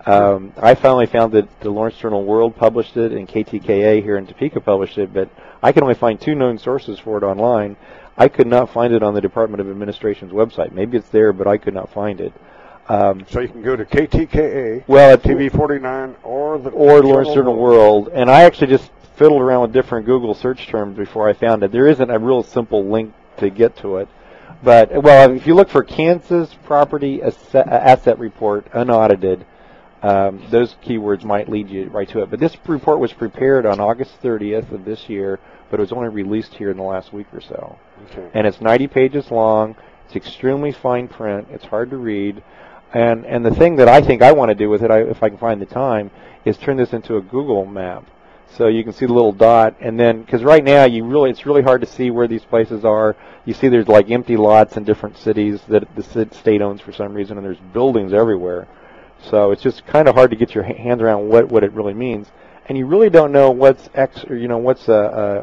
Um, I finally found that the Lawrence Journal World published it and KTKA here in Topeka published it, but I can only find two known sources for it online. I could not find it on the Department of Administration's website. Maybe it's there, but I could not find it. Um, So you can go to KTKA, well, it's TV 49, or the or Lawrence Journal World, and I actually just fiddled around with different Google search terms before I found it. There isn't a real simple link to get to it. But well, if you look for Kansas property asset, asset report unaudited, um, those keywords might lead you right to it. But this report was prepared on August 30th of this year, but it was only released here in the last week or so. Okay. And it's 90 pages long. It's extremely fine print. It's hard to read. And and the thing that I think I want to do with it, I, if I can find the time, is turn this into a Google map. So you can see the little dot, and then because right now you really it's really hard to see where these places are. You see there's like empty lots in different cities that the state owns for some reason, and there's buildings everywhere. So it's just kind of hard to get your hands around what what it really means, and you really don't know what's ex or you know what's a,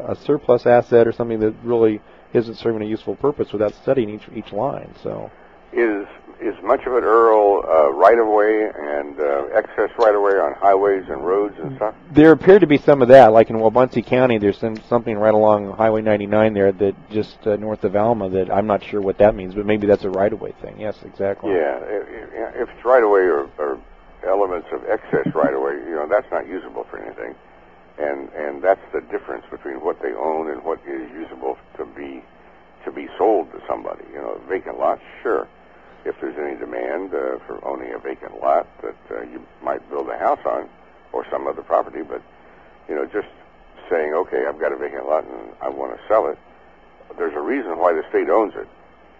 a, a surplus asset or something that really isn't serving a useful purpose without studying each each line. So. Is is much of it Earl uh, right of way and uh, excess right of way on highways and roads and stuff? There appeared to be some of that, like in Wabaunsee County. There's some, something right along Highway 99 there that just uh, north of Alma that I'm not sure what that means, but maybe that's a right-of-way thing. Yes, exactly. Yeah, if, if it's right of way or, or elements of excess right of way, you know that's not usable for anything, and and that's the difference between what they own and what is usable to be to be sold to somebody. You know, vacant lots, sure. If there's any demand uh, for owning a vacant lot that uh, you might build a house on or some other property, but you know, just saying, okay, I've got a vacant lot and I want to sell it. There's a reason why the state owns it,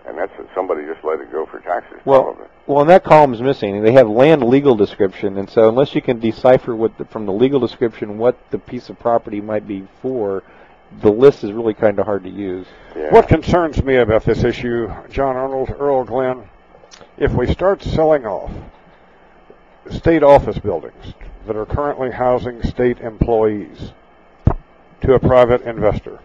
and that's that somebody just let it go for taxes. Well, probably. well, and that column's missing. They have land legal description, and so unless you can decipher what the, from the legal description what the piece of property might be for, the list is really kind of hard to use. What concerns me about this issue, John Arnold, Earl Glenn, if we start selling off state office buildings that are currently housing state employees to a private investor,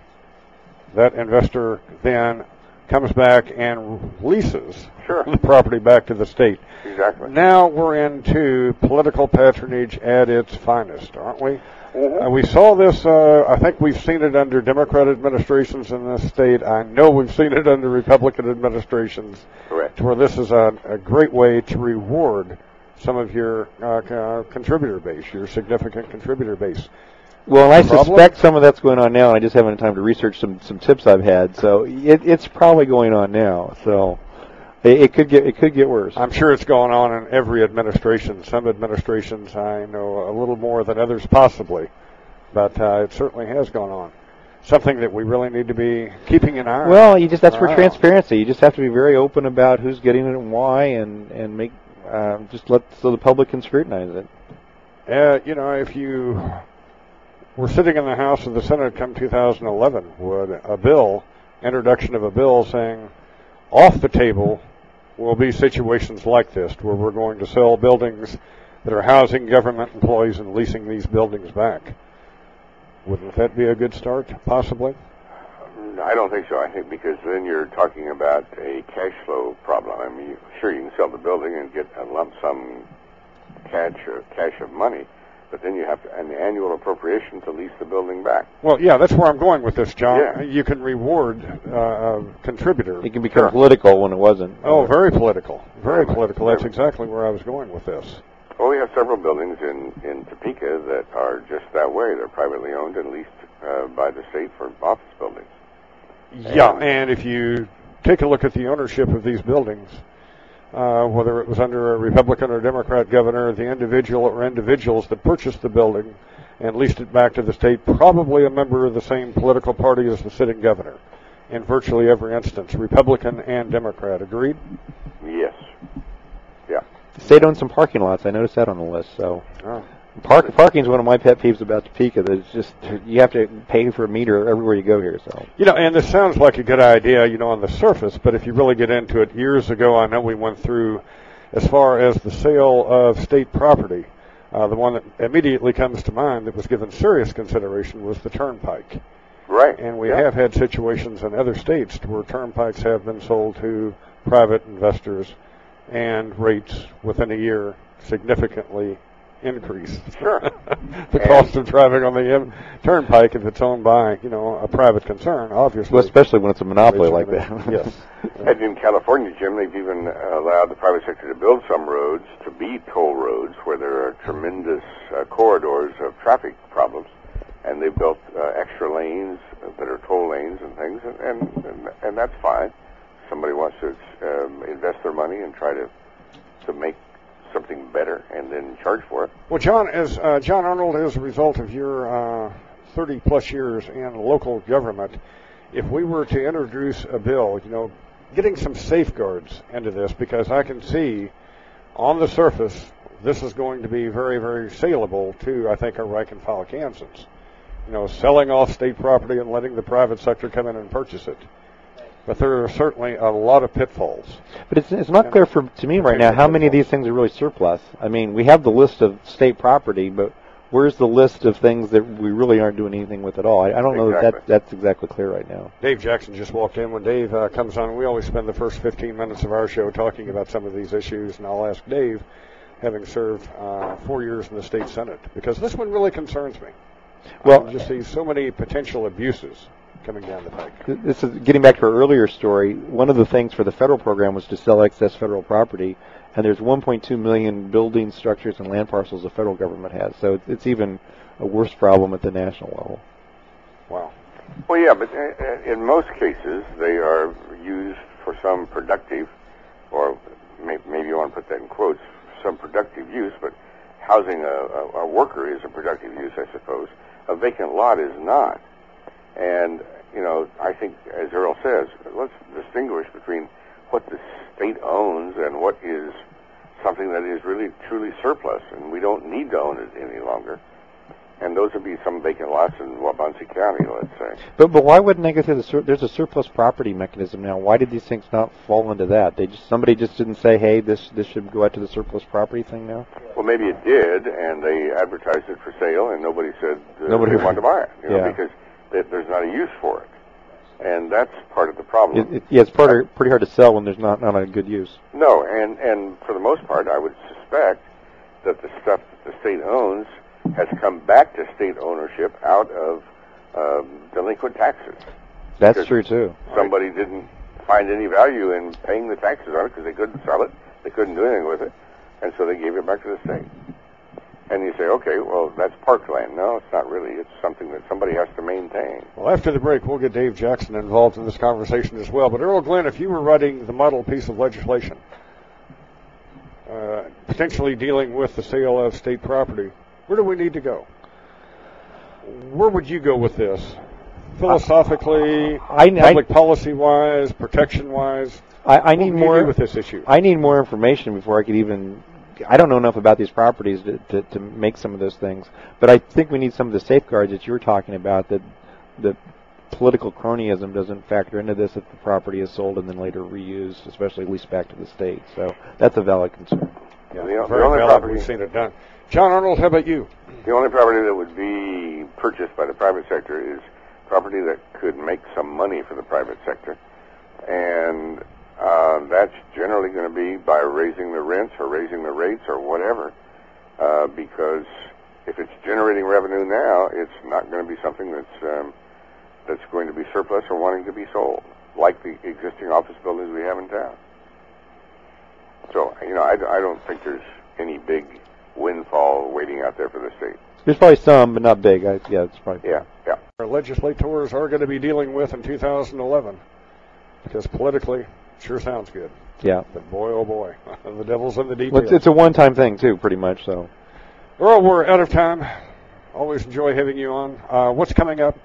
that investor then comes back and leases sure. the property back to the state. Exactly. Now we're into political patronage at its finest, aren't we? Mm-hmm. Uh, we saw this, uh, I think we've seen it under Democrat administrations in this state. I know we've seen it under Republican administrations. Correct. Where this is a, a great way to reward some of your uh, c- uh, contributor base, your significant contributor base. Well, and I Problem? suspect some of that's going on now, and I just haven't had time to research some some tips I've had. So it, it's probably going on now. So it, it could get it could get worse. I'm sure it's going on in every administration. Some administrations I know a little more than others, possibly, but uh, it certainly has gone on. Something that we really need to be keeping an eye on. Well, you just that's Our where eye on. transparency. You just have to be very open about who's getting it and why, and and make um, just let so the public can scrutinize it. Uh, you know, if you were sitting in the House of the Senate come 2011, would a bill, introduction of a bill saying off the table will be situations like this where we're going to sell buildings that are housing government employees and leasing these buildings back. Wouldn't that be a good start, possibly? I don't think so. I think because then you're talking about a cash flow problem. I mean, sure you can sell the building and get a lump sum cash or cash of money, but then you have to, an annual appropriation to lease the building back. Well, yeah, that's where I'm going with this, John. Yeah. You can reward uh, a contributor. It can become political when it wasn't. Oh, very political. Very political. That's exactly where I was going with this. Well, we have several buildings in, in Topeka that are just that way. They're privately owned and leased uh, by the state for office buildings. Yeah, and if you take a look at the ownership of these buildings, uh, whether it was under a Republican or Democrat governor, the individual or individuals that purchased the building and leased it back to the state, probably a member of the same political party as the sitting governor in virtually every instance, Republican and Democrat. Agreed? Yes. Yeah. The state owns some parking lots. I noticed that on the list. So, oh. Park parking is one of my pet peeves about Topeka. That it's just you have to pay for a meter everywhere you go here. So, You know, and this sounds like a good idea, you know, on the surface, but if you really get into it, years ago, I know we went through as far as the sale of state property. Uh, the one that immediately comes to mind that was given serious consideration was the turnpike. Right. And we Yeah. have had situations in other states where turnpikes have been sold to private investors and rates within a year significantly increase. Sure. the cost of driving on the turnpike if it's owned by, you know, a private concern, obviously. well, especially when it's a monopoly like that. yes. And in California, Jim, they've even uh, allowed the private sector to build some roads to be toll roads where there are tremendous uh, corridors of traffic problems. And they've built uh, extra lanes that are toll lanes and things, and, and, and, and that's fine. Somebody wants to um, invest their money and try to, to make something better and then charge for it. Well, John, as uh, John Arnold, as a result of your uh, 30 plus years in local government, if we were to introduce a bill, you know, getting some safeguards into this, because I can see on the surface this is going to be very, very saleable to, I think, our rank and file Kansans. You know, selling off state property and letting the private sector come in and purchase it. But there are certainly a lot of pitfalls. But it's it's not clear for to me right now how many of these things are really surplus. I mean, we have the list of state property, but where's the list of things that we really aren't doing anything with at all? I, I don't know that, that that's exactly clear right now. Dave Jackson just walked in. When Dave uh, comes on, we always spend the first 15 minutes of our show talking about some of these issues, and I'll ask Dave, having served uh, four years in the state senate, because this one really concerns me. Well- I just see so many potential abuses coming down the pike. This is getting back to our earlier story. One of the things for the federal program was to sell excess federal property, and there's 1.2 million buildings, structures, and land parcels the federal government has. So it's, even a worse problem at the national level. Wow. Well, yeah, but uh, uh, in most cases, they are used for some productive, or maybe you want to put that in quotes, some productive use, but housing a, a, a worker is a productive use, I suppose. A vacant lot is not. And, you know, I think, as Earl says, let's distinguish between what the state owns and what is something that is really truly surplus, and we don't need to own it any longer. And those would be some vacant lots in Wabaunsee County, let's say. But but why wouldn't they go through the sur- there's a surplus property mechanism now? Why did these things not fall into that? They just somebody just didn't say, hey, this this should go out to the surplus property thing now. Well, maybe it did, and they advertised it for sale, and nobody said uh, Nobody- wanted to buy it, you know, Yeah. because th- there's not a use for it, and that's part of the problem. It, it, yeah, it's part of, pretty hard to sell when there's not not a good use. No, and and for the most part, I would suspect that the stuff that the state owns has come back to state ownership out of um, delinquent taxes. That's true too. Somebody didn't find any value in paying the taxes on it because they couldn't sell it, they couldn't do anything with it, and so they gave it back to the state. And you say, okay, well, that's parkland. No, it's not really. It's something that somebody has to maintain. Well, after the break, we'll get Dave Jackson involved in this conversation as well. But Earl Glenn, if you were writing the model piece of legislation, uh, potentially dealing with the sale of state property, where do we need to go? Where would you go with this? Philosophically, I- I- public policy wise, protection wise? I, I need what would you more do with this issue. I need more information before I could even. I don't know enough about these properties to, to, to make some of those things, but I think we need some of the safeguards that you're talking about. That that political cronyism doesn't factor into this if the property is sold and then later reused, especially leased back to the state. So that's a valid concern. Yeah, the, the only property, We've seen it done. John Arnold, how about you? the only property that would be purchased by the private sector is property that could make some money for the private sector, and uh, that's generally going to be by raising the rents or raising the rates or whatever. Uh, because if it's generating revenue now, it's not going to be something that's um, that's going to be surplus or wanting to be sold, like the existing office buildings we have in town. So, you know, I, I don't think there's any big windfall waiting out there for the state. There's probably some, but not big. I, yeah, it's probably. Yeah, yeah. Our legislators are going to be dealing with in 2011. because politically, sure sounds good. Yeah. But boy, oh boy, the devil's in the details. It's, it's a one-time thing too, pretty much. So. Earl, we're out of time. Always enjoy having you on. Uh, what's coming up?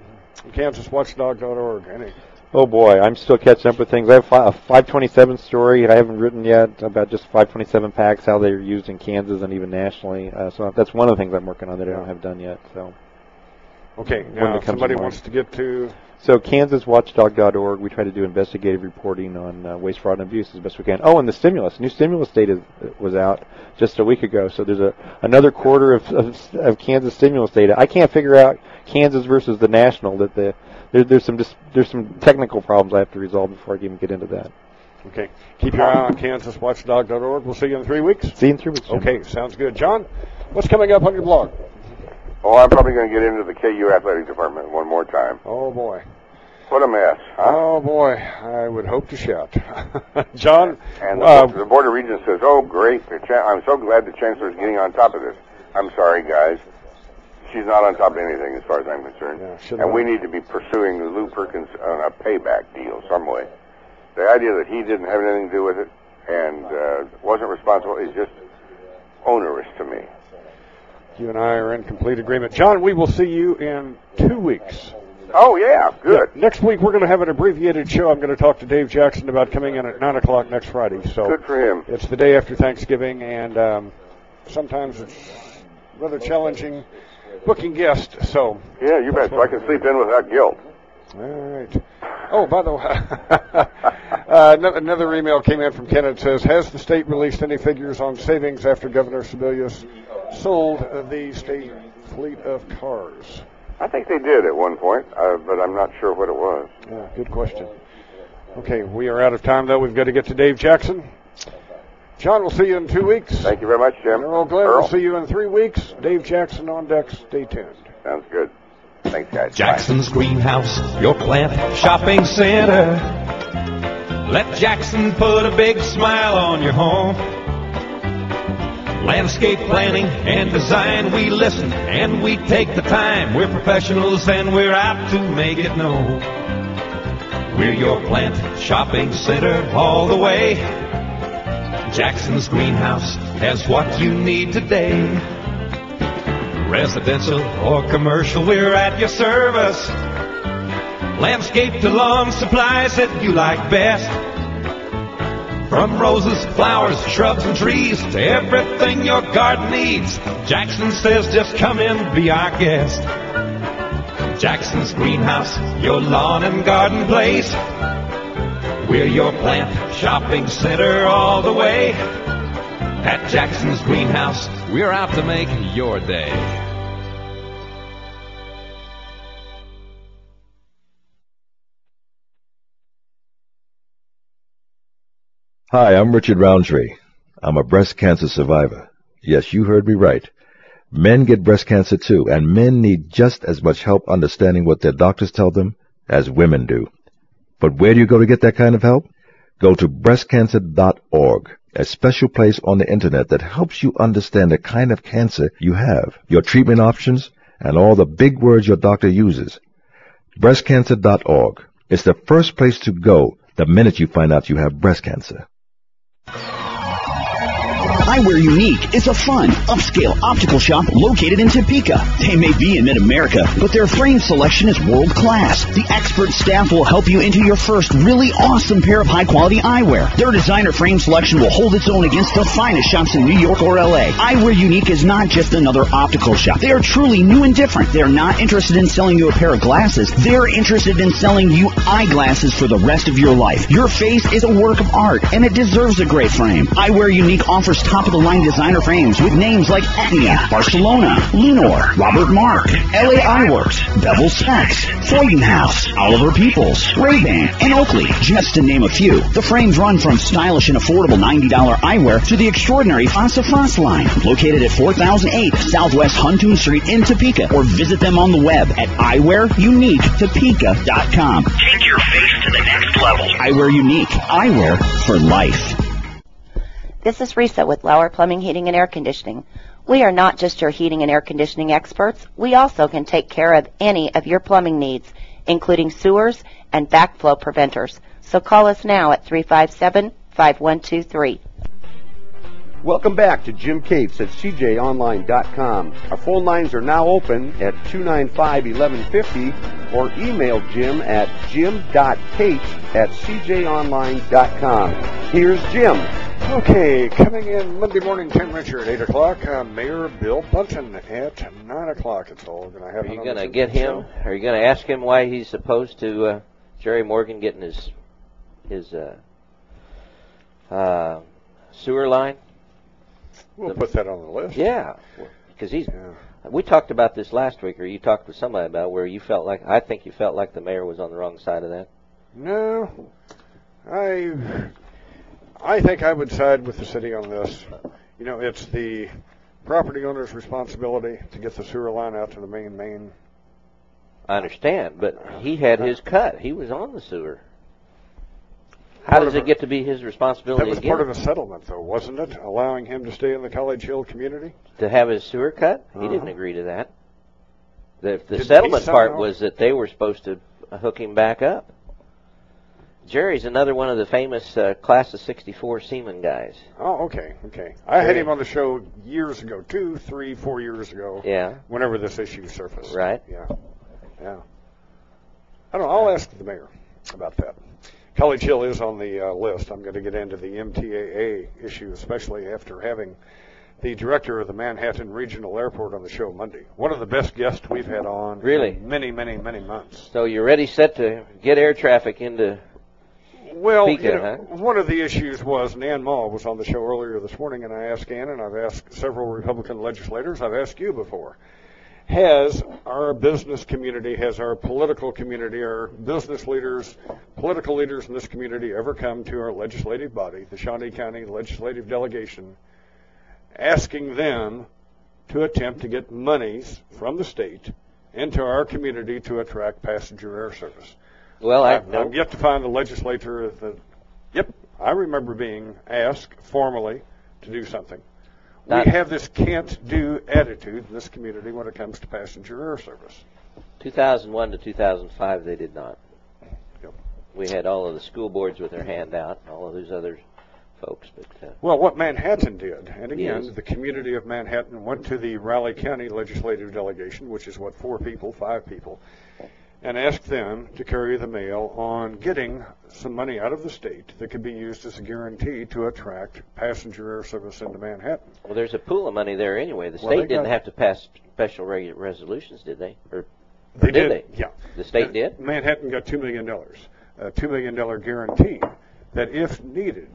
KansasWatchdog.org. Any? Oh boy, I'm still catching up with things. I have a 527 story I haven't written yet about just 527 PACs, how they're used in Kansas and even nationally. Uh, so that's one of the things I'm working on that I don't have done yet. So. Okay, now somebody wants to get to So KansasWatchdog.org, we try to do investigative reporting on uh, waste, fraud, and abuse as best we can. Oh, and the stimulus, new stimulus data was out just a week ago. So there's a another quarter of, of, of Kansas stimulus data. I can't figure out Kansas versus the national. That the there, there's some dis, there's some technical problems I have to resolve before I can even get into that. Okay. Keep your eye on KansasWatchdog.org. We'll see you in three weeks. See you in three weeks. Jim. Okay, sounds good. John, what's coming up on your blog? Oh, I'm probably going to get into the KU athletic department one more time. Oh boy. What a mess, huh? Oh boy, I would hope to shout. John, And the, uh, the board of regents says, "Oh, great! The cha- I'm so glad the chancellor's getting on top of this." I'm sorry, guys. She's not on top of anything as far as I'm concerned. should and we need to be pursuing Lew Perkins on a payback deal some way. The idea that he didn't have anything to do with it and uh, wasn't responsible is just onerous to me. you and I are in complete agreement. John, we will see you in two weeks. Oh yeah, good. Yeah, next week we're going to have an abbreviated show. I'm going to talk to Dave Jackson about coming in at nine o'clock next Friday. So Good for him. It's the day after Thanksgiving, and um, sometimes it's rather challenging booking guests. So Yeah, you bet. So I can sleep in without guilt. All right. Oh, by the way, uh, another email came in from Ken. It says, "Has the state released any figures on savings after Governor Sebelius sold the state fleet of cars?" I think they did at one point, uh, but I'm not sure what it was. Yeah, good question. Okay, we are out of time though. We've got to get to Dave Jackson. John, we'll see you in two weeks. Thank you very much, Jim. Earl Glenn, Earl. we'll see you in three weeks. Dave Jackson on deck. Stay tuned. Sounds good. Thanks, guys. Jackson's Greenhouse, your plant shopping center. Let Jackson put a big smile on your home. Landscape planning and design, we listen and we take the time. We're professionals and we're out to make it known. We're your plant shopping center all the way. Jackson's Greenhouse has what you need today. Residential or commercial, we're at your service. Landscape to lawn supplies that you like best. From roses, flowers, shrubs, and trees to everything your garden needs, Jackson says just come in, be our guest. Jackson's Greenhouse, your lawn and garden place. We're your plant shopping center all the way. At Jackson's Greenhouse, we're out to make your day. Hi, I'm Richard Roundtree. I'm a breast cancer survivor. Yes, you heard me right. Men get breast cancer too, and men need just as much help understanding what their doctors tell them as women do. But where do you go to get that kind of help? Go to breastcancer.org, a special place on the internet that helps you understand the kind of cancer you have, your treatment options, and all the big words your doctor uses. Breastcancer.org is the first place to go the minute you find out you have breast cancer. Eyewear Unique is a fun, upscale optical shop located in Topeka. They may be in mid-America, but their frame selection is world class. The expert staff will help you into your first really awesome pair of high-quality eyewear. Their designer frame selection will hold its own against the finest shops in New York or LA. Eyewear Unique is not just another optical shop. They are truly new and different. They are not interested in selling you a pair of glasses. They're interested in selling you eyeglasses for the rest of your life. Your face is a work of art, and it deserves a great frame. Eyewear Unique offers top-of-the-line designer frames with names like Etnia, Barcelona, Lunor, Robert Marc, LA Eyeworks, Bevel Specs, Freudenhaus, House, Oliver Peoples, Ray-Ban, and Oakley, just to name a few. The frames run from stylish and affordable $90 eyewear to the extraordinary Face à Face line, located at 4008 Southwest Huntoon Street in Topeka, or visit them on the web at eyewearuniquetopeka.com. Take your face to the next level. Eyewear Unique, eyewear for life. This is Risa with Lauer Plumbing, Heating, and Air Conditioning. We are not just your heating and air conditioning experts. We also can take care of any of your plumbing needs, including sewers and backflow preventers. So call us now at 357-5123. Welcome back to Jim Cates at cjonline.com. Our phone lines are now open at 295-1150 or email Jim at jim.cates at cjonline.com. Here's Jim. Okay, coming in Monday morning temperature at 8 o'clock, uh, Mayor Bill Bunten at 9 o'clock. It's all going to happen. Are you going to get him? show. Are you going to ask him why he's opposed to uh, Jerry Morgan getting his his uh, uh, sewer line? We'll The- put that on the list. Yeah, because he's. Yeah. We talked about this last week, or you talked with somebody about where you felt like I think you felt like the mayor was on the wrong side of that. No, I I think I would side with the city on this. You know, it's the property owner's responsibility to get the sewer line out to the main main. I understand, but he had his cut. He was on the sewer. How Part does of it get to be his responsibility That was part of a settlement, though, wasn't it? Allowing him to stay in the College Hill community. to have his sewer cut? He Uh-huh. didn't agree to that. The, the he settlement part was that they were supposed to hook him back up. Jerry's another one of the famous uh, class of '64 Seaman guys. Oh, okay, okay. I had him on the show years ago, two, three, four years ago. Yeah. Whenever this issue surfaced. Right. Yeah. Yeah. I don't know. I'll ask the mayor about that. College Hill is on the uh, list. I'm going to get into the MTAA issue, especially after having the director of the Manhattan Regional Airport on the show Monday. One of the best guests we've had on Really? in many, many, many months. So you're ready, set to get air traffic into Well, you know, huh? one of the issues was, and Ann Mah was on the show earlier this morning, and I asked Ann, and I've asked several Republican legislators, I've asked you before. Has our business community, has our political community, our business leaders, political leaders in this community ever come to our legislative body, the Shawnee County Legislative Delegation, asking them to attempt to get monies from the state into our community to attract passenger air service? Well, I I've, I've yet to find a legislator that. Yep, I remember being asked formally to do something. We have this can't-do attitude in this community when it comes to passenger air service. 2001 to 2005. They did not. Yep. We had all of the school boards with their hand out, and all of those other folks. But uh, Well, what Manhattan did, and again, Yes. the community of Manhattan went to the Riley County Legislative Delegation, which is what four people, five people, and asked them to carry the mail on getting some money out of the state that could be used as a guarantee to attract passenger air service into Manhattan. well, there's a pool of money there anyway. The state they didn't have to pass special regu- resolutions, did they? Or, They did, did, they? yeah. The state Uh, did. Manhattan got two million dollars, a two million dollar guarantee that if needed,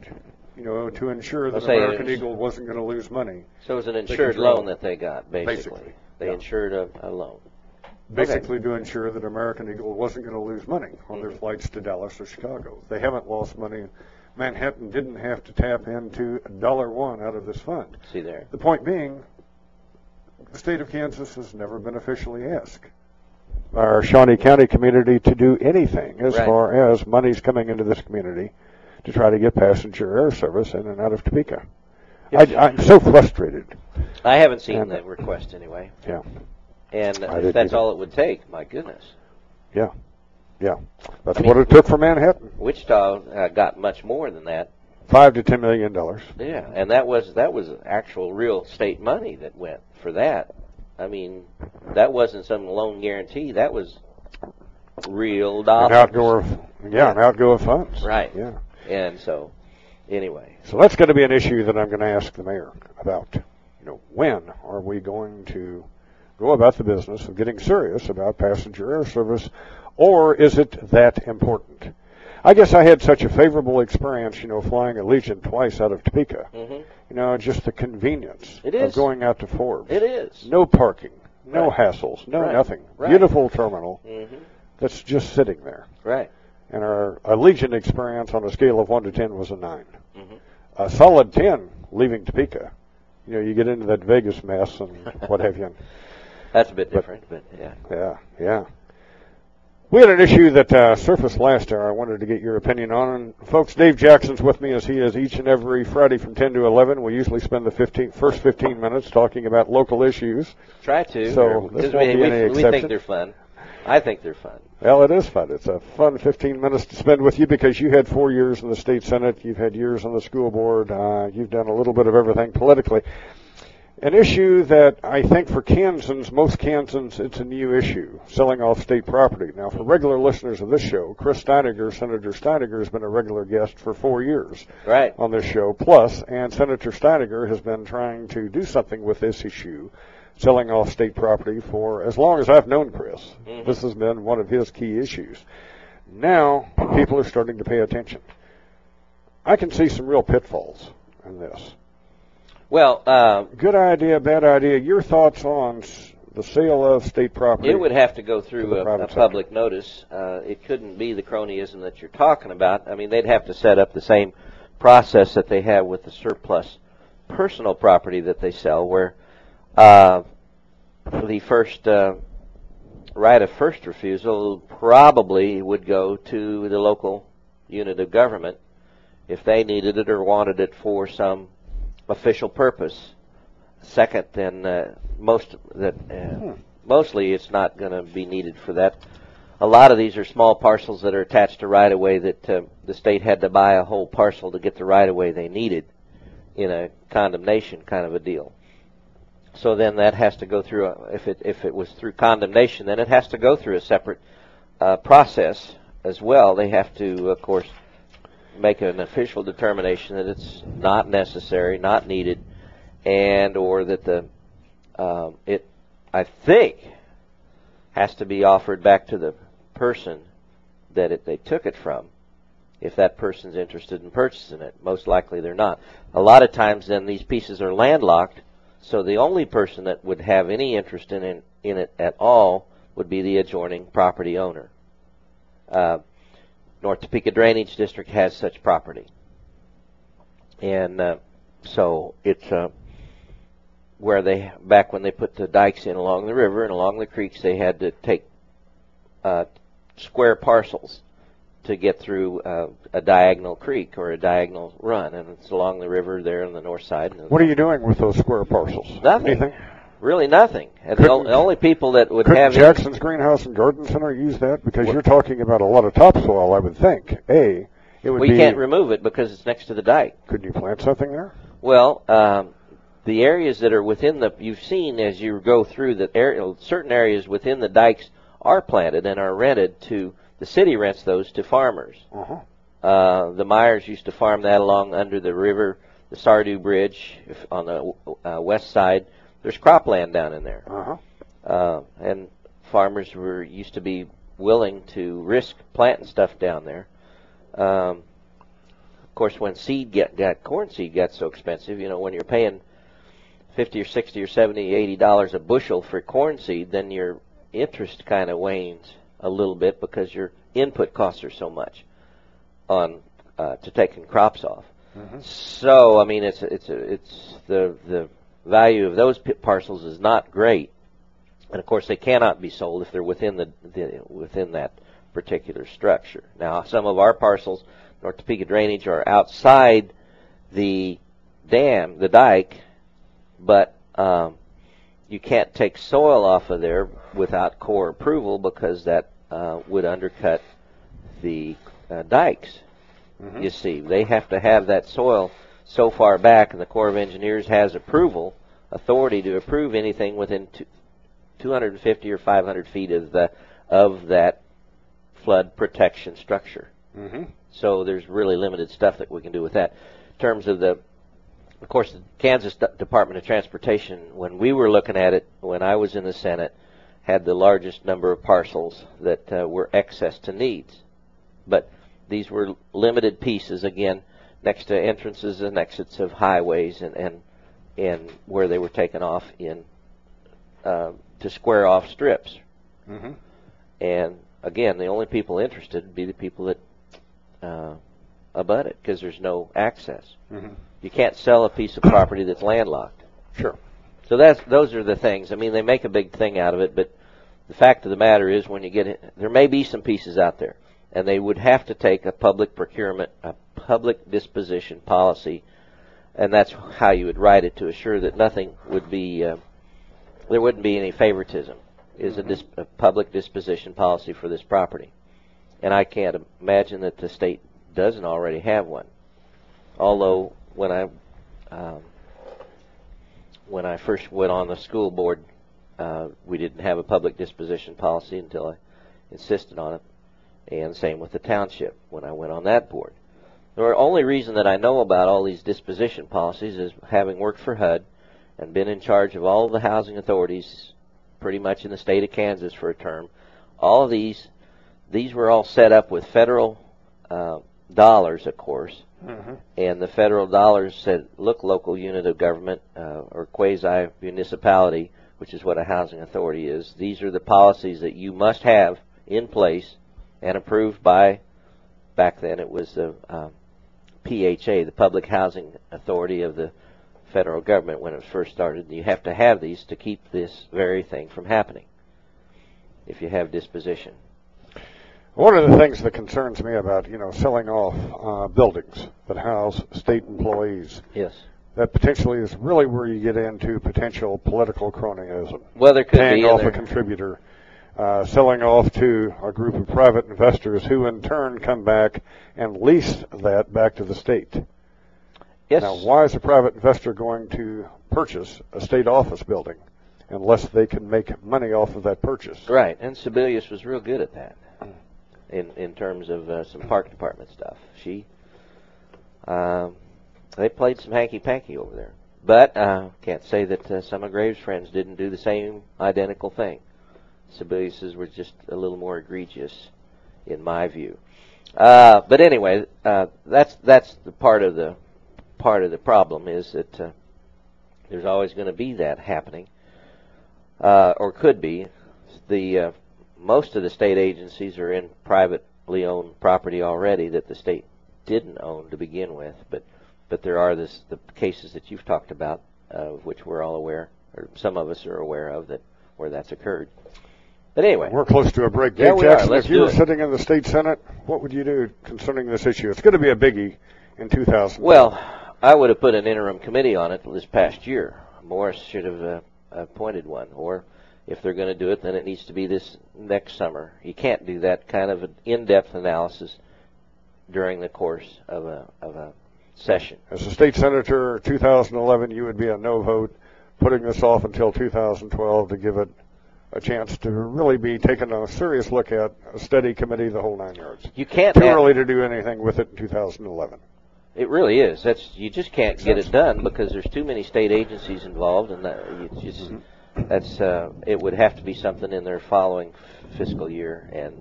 you know, to ensure that say American Eagle wasn't going to lose money. So it was an insured loan that they got, basically. Basically, They yeah. insured a, a loan. Basically, to ensure that American Eagle wasn't going to lose money on Mm-hmm. their flights to Dallas or Chicago. They haven't lost money. Manhattan didn't have to tap into a dollar one out of this fund. See there. The point being, the state of Kansas has never been officially asked our Shawnee County community to do anything as Right. far as money's coming into this community to try to get passenger air service in and out of Topeka. I, I'm so frustrated. I haven't seen And- the request anyway. Yeah, And I if that's either. all it would take, my goodness. yeah, yeah. That's I mean, what it took for Manhattan. Wichita uh, got much more than that. Five to ten million dollars. Yeah, and that was that was actual real state money that went for that. I mean, that wasn't some loan guarantee. That was real An dollars. outgo of yeah, an outgo of funds. Right. Yeah. And so, anyway, So that's going to be an issue that I'm going to ask the mayor about. You know, when are we going to go about the business of getting serious about passenger air service, or is it that important? I guess I had such a favorable experience, you know, flying Allegiant twice out of Topeka. Mhm. You know, just the convenience of going out to Forbes. it is. No parking, no Right. hassles, no Right. nothing. Right. Beautiful terminal hmm that's just sitting there. Right. And our Allegiant experience on a scale of 1 to 10 was a 9. hmm A solid 10 leaving Topeka. You know, you get into that Vegas mess and what have you. That's a bit different, but yeah. Yeah, yeah. We had an issue that uh, surfaced last hour I wanted to get your opinion on. And folks, Dave Jackson's with me as he is each and every Friday from 10 to 11. We usually spend the 15, first 15 minutes talking about local issues. Try to. So this won't we, be we, any we think they're fun. I think they're fun. Well, it is fun. It's a fun 15 minutes to spend with you because you had four years in the state senate, you've had years on the school board, uh, you've done a little bit of everything politically. An issue that I think for Kansans, most Kansans, it's a new issue, selling off state property. Now, for regular listeners of this show, Chris Steineger, Senator Steineger, has been a regular guest for four years right. on this show, plus, and Senator Steineger has been trying to do something with this issue, selling off state property, for as long as I've known Chris. Mhm. This has been one of his key issues. Now, people are starting to pay attention. I can see some real pitfalls in this. Well, uh, Good idea, bad idea. Your thoughts on the sale of state property? It would have to go through the a, a private sector. public notice. Uh, it couldn't be the cronyism that you're talking about. I mean, they'd have to set up the same process that they have with the surplus personal property that they sell, where uh, the first uh, right of first refusal probably would go to the local unit of government if they needed it or wanted it for some official purpose. Second, then uh, most that uh, mostly it's not going to be needed for that. A lot of these are small parcels that are attached to right of way that uh, the state had to buy a whole parcel to get the right of way they needed in a condemnation kind of a deal. So then that has to go through. A, if it if it was through condemnation, then it has to go through a separate uh, process as well. They have to, of course, make an official determination that it's not necessary, not needed, and or that the um, it I think has to be offered back to the person that it, they took it from if that person's interested in purchasing it. Most likely they're not. A lot of times then these pieces are landlocked, so the only person that would have any interest in it, in it at all would be the adjoining property owner. Uh, North Topeka Drainage District has such property. And uh, so it's uh, where they, back when they put the dikes in along the river and along the creeks, they had to take uh, square parcels to get through uh, a diagonal creek or a diagonal run, and it's along the river there on the north side. And What are you doing with those square parcels? Nothing. Anything? Really nothing. And the, only people that would have Jackson's Greenhouse and Garden Center use that? Because you're talking about a lot of topsoil, I would think. A, it would we be. can't remove it because it's next to the dike. Could you plant something there? Well, um, the areas that are within the you've seen as you go through that area, certain areas within the dikes are planted and are rented to the city rents those to farmers. Uh-huh. Uh, the Myers used to farm that along under the river, the Sardou Bridge if, on the uh, west side. There's cropland down in there, Uh-huh. uh, and farmers were used to be willing to risk planting stuff down there. Um, of course, when seed get got corn seed got so expensive, you know, when you're paying fifty or sixty or seventy, eighty dollars a bushel for corn seed, then your interest kind of wanes a little bit because your input costs are so much on uh, to taking crops off. So I mean, it's it's it's the the value of those parcels is not great, and of course they cannot be sold if they're within the, the within that particular structure. Now, some of our parcels, North Topeka Drainage, are outside the dam, the dike, but um, you can't take soil off of there without Corps approval because that uh, would undercut the uh, dikes. You see, they have to have that soil so far back, and the Corps of Engineers has approval, authority to approve anything within 250 or 500 feet of the of that flood protection structure. Mm-hmm. So there's really limited stuff that we can do with that. In terms of the, of course, the Kansas D- Department of Transportation, when we were looking at it, when I was in the Senate, had the largest number of parcels that uh, were excess to needs. But these were limited pieces, again, next to entrances and exits of highways and, and, and where they were taken off in, uh, to square off strips. Mm-hmm. And again, the only people interested would be the people that uh, abut it because there's no access. Mhm. You can't sell a piece of property that's landlocked. Sure. So that's those are the things. I mean, they make a big thing out of it, but the fact of the matter is, when you get it, there may be some pieces out there, and they would have to take a public procurement, a public disposition policy, and that's how you would write it to assure that nothing would be, uh, there wouldn't be any favoritism is a, dis- a public disposition policy for this property, and I can't imagine that the state doesn't already have one. Although when I um, when I first went on the school board, uh, we didn't have a public disposition policy until I insisted on it, and same with the township when I went on that board. The only reason that I know about all these disposition policies is having worked for HUD and been in charge of all the housing authorities pretty much in the state of Kansas for a term. All of these, these were all set up with federal uh, dollars, of course, Mm-hmm. and the federal dollars said, look, local unit of government uh, or quasi municipality, which is what a housing authority is. These are the policies that you must have in place and approved by. Back then, it was the um, PHA, the Public Housing Authority of the federal government, when it was first started. You have to have these to keep this very thing from happening. If you have disposition. One of the things that concerns me about, you know, selling off uh, buildings that house state employees, Yes. that potentially is really where you get into potential political cronyism. Well, there could Paying be, off a contributor, uh, selling off to a group of private investors who in turn come back and lease that back to the state. Yes. Now, why is a private investor going to purchase a state office building unless they can make money off of that purchase? Right, and Sebelius was real good at that in in terms of uh, some park department stuff. She, um, they played some hanky panky over there, but uh, can't say that uh, some of Graves' friends didn't do the same identical thing. Sebelius's were just a little more egregious, in my view. Uh, but anyway, uh, that's that's the part of the part of the problem is that uh, there's always going to be that happening, uh, or could be. The uh, most of the state agencies are in privately owned property already that the state didn't own to begin with, but but there are this, the cases that you've talked about, uh, of which we're all aware, or some of us are aware of, that where that's occurred. But anyway, We're close to a break. Yeah. Jackson, if you were it. sitting in the state senate, what would you do concerning this issue? It's going to be a biggie in 2000. Well, I would have put an interim committee on it this past year. Morris should have uh, appointed one, or if they're going to do it, then it needs to be this next summer. You can't do that kind of an in-depth analysis during the course of a of a session. As a state senator, 2011, you would be a no vote, putting this off until 2012 to give it a chance to really be taken a serious look at a study committee, the whole nine yards. You can't Too have- early to do anything with it in 2011. It really is. That's you just can't get it done because there's too many state agencies involved, and that you just that's uh, it would have to be something in their following fiscal year, and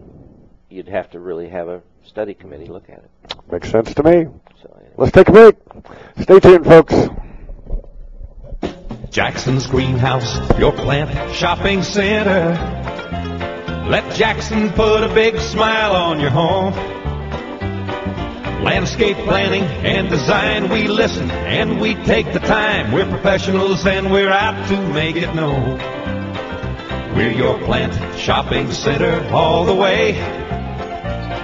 you'd have to really have a study committee look at it. Makes sense to me. So, Let's take a break. Stay tuned, folks. Jackson's Greenhouse, your plant shopping center. Let Jackson put a big smile on your home. Landscape planning and design, we listen and we take the time. We're professionals and we're out to make it known. We're your plant shopping center all the way.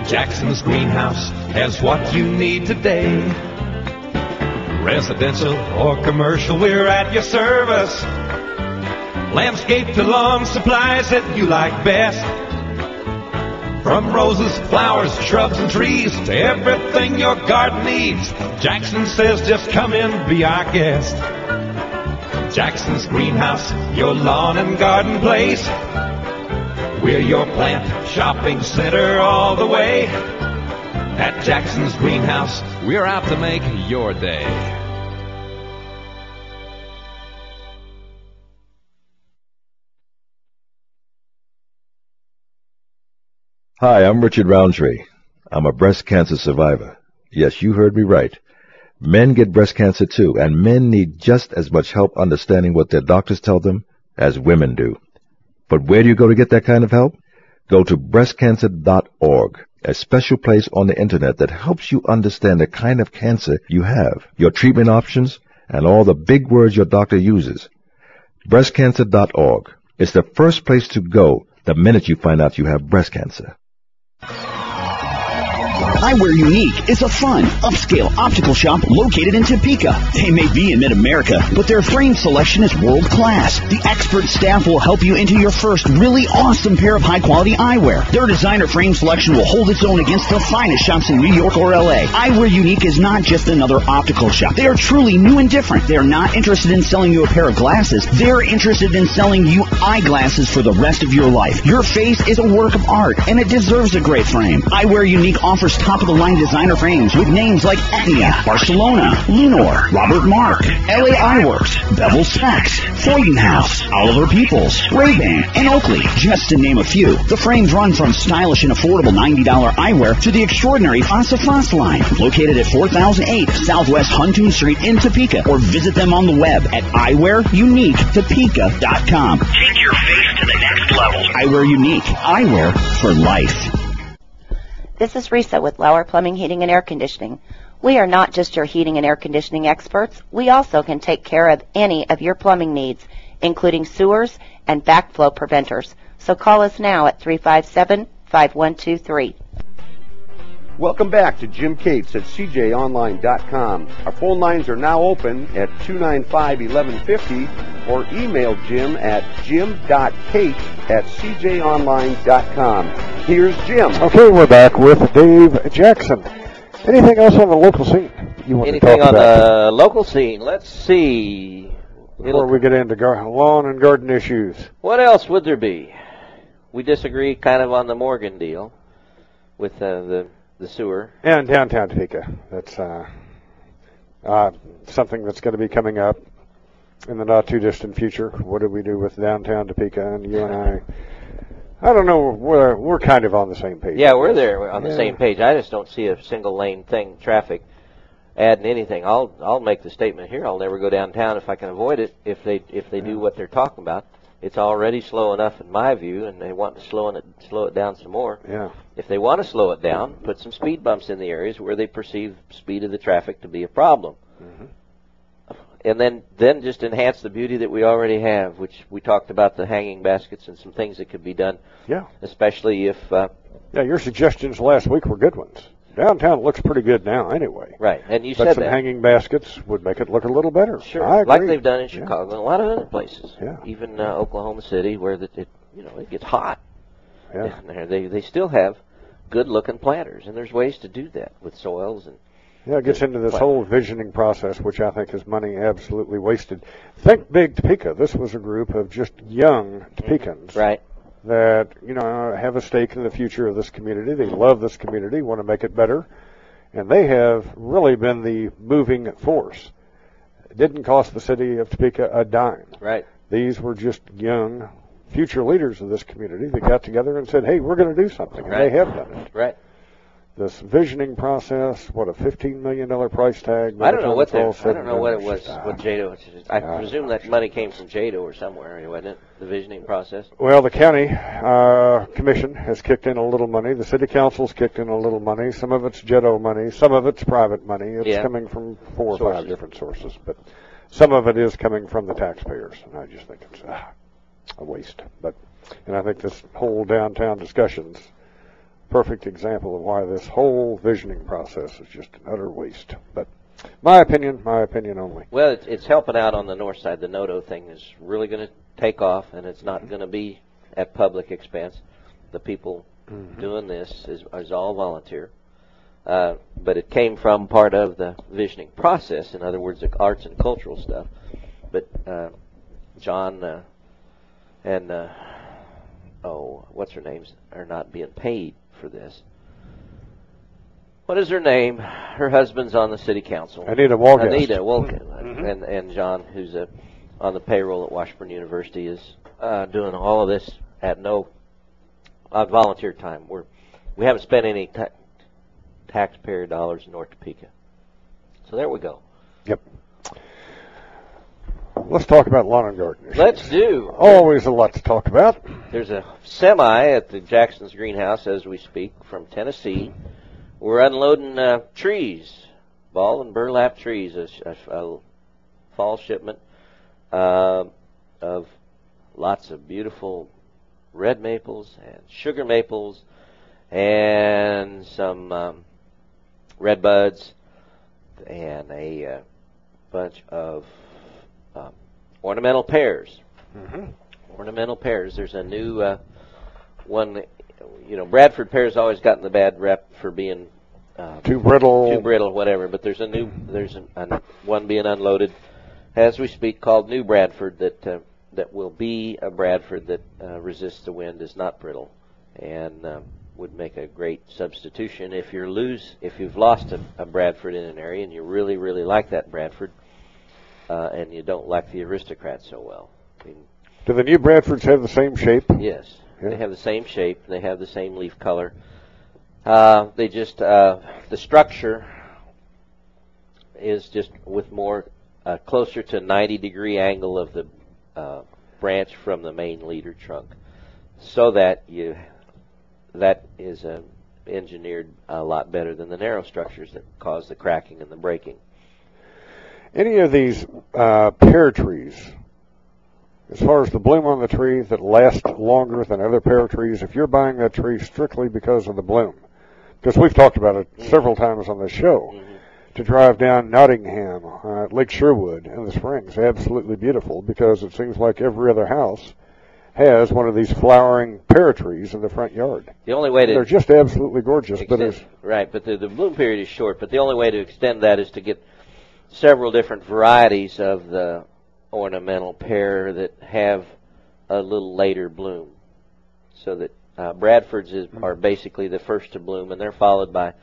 Jackson's Greenhouse has what you need today. Residential or commercial, we're at your service. Landscape to lawn supplies that you like best. From roses, flowers, shrubs, and trees to everything your garden needs. Jackson says just come in, be our guest. Jackson's Greenhouse, your lawn and garden place. We're your plant shopping center all the way. At Jackson's Greenhouse, We're out to make your day. Hi, I'm Richard Roundtree. I'm a breast cancer survivor. Yes, you heard me right. Men get breast cancer too, and men need just as much help understanding what their doctors tell them as women do. But where do you go to get that kind of help? Go to breastcancer.org, a special place on the internet that helps you understand the kind of cancer you have, your treatment options, and all the big words your doctor uses. Breastcancer.org is the first place to go the minute you find out you have breast cancer. Eyewear Unique is a fun, upscale optical shop located in Topeka. They may be in mid-America, but their frame selection is world class. The expert staff will help you into your first really awesome pair of high-quality eyewear. Their designer frame selection will hold its own against the finest shops in New York or LA. Eyewear Unique is not just another optical shop. They are truly new and different. They are not interested in selling you a pair of glasses. They're interested in selling you eyeglasses for the rest of your life. Your face is a work of art, and it deserves a great frame. Eyewear Unique offers top-of-the-line designer frames with names like Etnia, Barcelona, Lunor, Robert Marc, LA Eyeworks, Bevel Specs, Freudenhaus, Oliver Peoples, Ray-Ban, and Oakley, just to name a few. The frames run from stylish and affordable $90 eyewear to the extraordinary Face à Face line, located at 4008 Southwest Huntoon Street in Topeka, or visit them on the web at eyewearuniquetopeka.com. Take your face to the next level. Eyewear Unique, eyewear for life. This is Risa with Lauer Plumbing, Heating, and Air Conditioning. We are not just your heating and air conditioning experts. We also can take care of any of your plumbing needs, including sewers and backflow preventers. So call us now at 357-5123. Welcome back to Jim Cates at CJOnline.com. Our phone lines are now open at 295-1150 or email Jim at jim.cates at CJOnline.com. Here's Jim. Okay, we're back with Dave Jackson. Anything else on the local scene you want Anything to talk about? Anything on the local scene? Let's see. Before we get into gar- lawn and garden issues. What else would there be? We disagree kind of on the Morgan deal with uh, the the sewer. And downtown Topeka. That's uh, uh, something that's going to be coming up in the not too distant future. What do we do with downtown Topeka? And you and I, I don't know. We're we're kind of on the same page. Yeah, we're there on the Yeah. same page. I just don't see a single lane thing traffic adding anything. I'll I'll make the statement here. I'll never go downtown if I can avoid it. If they if they do what they're talking about, it's already slow enough in my view, and they want to slow it slow it down some more. Yeah. If they want to slow it down, put some speed bumps in the areas where they perceive speed of the traffic to be a problem. Mm-hmm. And then, then just enhance the beauty that we already have, which we talked about the hanging baskets and some things that could be done. Yeah. Especially if, uh, Yeah, your suggestions last week were good ones. Downtown looks pretty good now, anyway. right, and you but said some that. hanging baskets would make it look a little better. Sure, I agree. like they've done in Yeah. Chicago and a lot of other places. Yeah. Even uh, Oklahoma City, where the, it you know it gets hot. Yeah. down there. They they still have good looking planters, and there's ways to do that with soils and Yeah, it gets into this whole visioning process, which I think is money absolutely wasted. Think Big Topeka. This was a group of just young Topekans right. That, you know, have a stake in the future of this community. They love this community, want to make it better, and they have really been the moving force. It didn't cost the city of Topeka a dime. Right. These were just young future leaders of this community that got together and said, hey, we're going to do something. And Right. they have done it. Right. This visioning process, what a $15 million price tag. I don't know what all I don't know what it was. ah. What JEDO? I Ah. presume that money came from JEDO or somewhere, wasn't it? The visioning process. Well, the county uh, commission has kicked in a little money. The city council's kicked in a little money. Some of it's JEDO money. Some of it's private money. It's Yeah. coming from four or Sources. five different sources, but some of it is coming from the taxpayers. And I just think it's ah, a waste. But and I think this whole downtown discussion's perfect example of why this whole visioning process is just an utter waste. But my opinion, my opinion only. Well, it's, it's helping out on the north side. The Noto thing is really going to take off, and it's not going to be at public expense. The people Mm-hmm. doing this is, is all volunteer. Uh, but it came from part of the visioning process. In other words, the arts and cultural stuff. But uh, John uh, and uh, oh, what's her name's are not being paid for this. What is her name? Her husband's on the city council. Anita Wolgast. Anita Wolkin. Mhm. And and John, who's uh on the payroll at Washburn University, is uh, doing all of this at no on volunteer time. We're we haven't spent any ta- taxpayer dollars in North Topeka. So there we go. Let's talk about lawn and garden. issues. Let's do. Always a lot to talk about. There's a semi at the Jackson's greenhouse as we speak from Tennessee. We're unloading uh, trees, ball and burlap trees, a, a, a fall shipment uh, of lots of beautiful red maples and sugar maples and some um, red buds, and a uh, bunch of ornamental pears. Mm-hmm. Ornamental pears. There's a new uh, one. that- You know, Bradford pears always gotten the bad rep for being uh, Too brittle. too brittle, whatever. But there's a new, there's an, an, one being unloaded as we speak called New Bradford that uh, that will be a Bradford that uh, resists the wind, is not brittle, and um, would make a great substitution if you're lose if you've lost a, a Bradford in an area and you really really like that Bradford, uh, and you don't like the aristocrats so well. I mean, Do the new Bradfords have the same shape? Yes, they have the same shape. They have the same leaf color. Uh, they just uh, the structure is just with more uh, closer to 90 degree angle of the uh, branch from the main leader trunk, so that you that is uh, engineered a lot better than the narrow structures that cause the cracking and the breaking. Any of these uh, pear trees, as far as the bloom on the tree that lasts longer than other pear trees, if you're buying that tree strictly because of the bloom, because we've talked about it several times on the show, to drive down Nottingham, uh, Lake Sherwood in the springs, absolutely beautiful because it seems like every other house has one of these flowering pear trees in the front yard. The only way to They're just absolutely gorgeous, but extend, as right, but the, the bloom period is short. But the only way to extend that is to get several different varieties of the ornamental pear that have a little later bloom, so that uh, Bradfords is, are basically the first to bloom, and they're followed by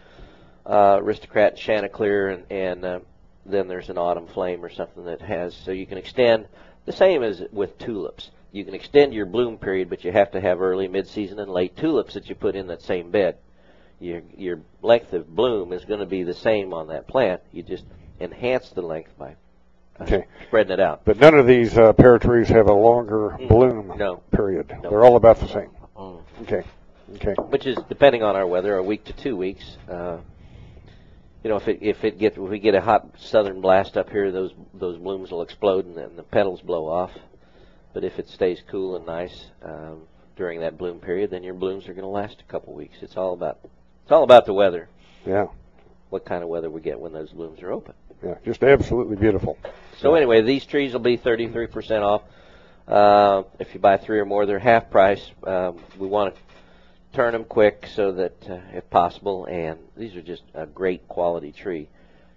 uh, aristocrat, Chanticleer, and, and uh, then there's an autumn flame or something that has. So you can extend the same as with tulips. You can extend your bloom period, but you have to have early, mid-season, and late tulips that you put in that same bed. Your your length of bloom is going to be the same on that plant. You just enhance the length by uh, Okay. spreading it out. But none of these uh, pear trees have a longer bloom Mm. No. period. They're all about the same. Mm. Okay. Okay. which is depending on our weather, a week to two weeks. Uh, you know, if it if it get if we get a hot southern blast up here, those those blooms will explode and then the petals blow off. But if it stays cool and nice um, during that bloom period, then your blooms are going to last a couple weeks. It's all about it's all about the weather. Yeah. What kind of weather we get when those blooms are open. Yeah. Just absolutely beautiful. So anyway, these trees will be 33% off. Uh, if you buy three or more, they're half price. Um, we want to turn them quick so that, uh, if possible, and these are just a great quality tree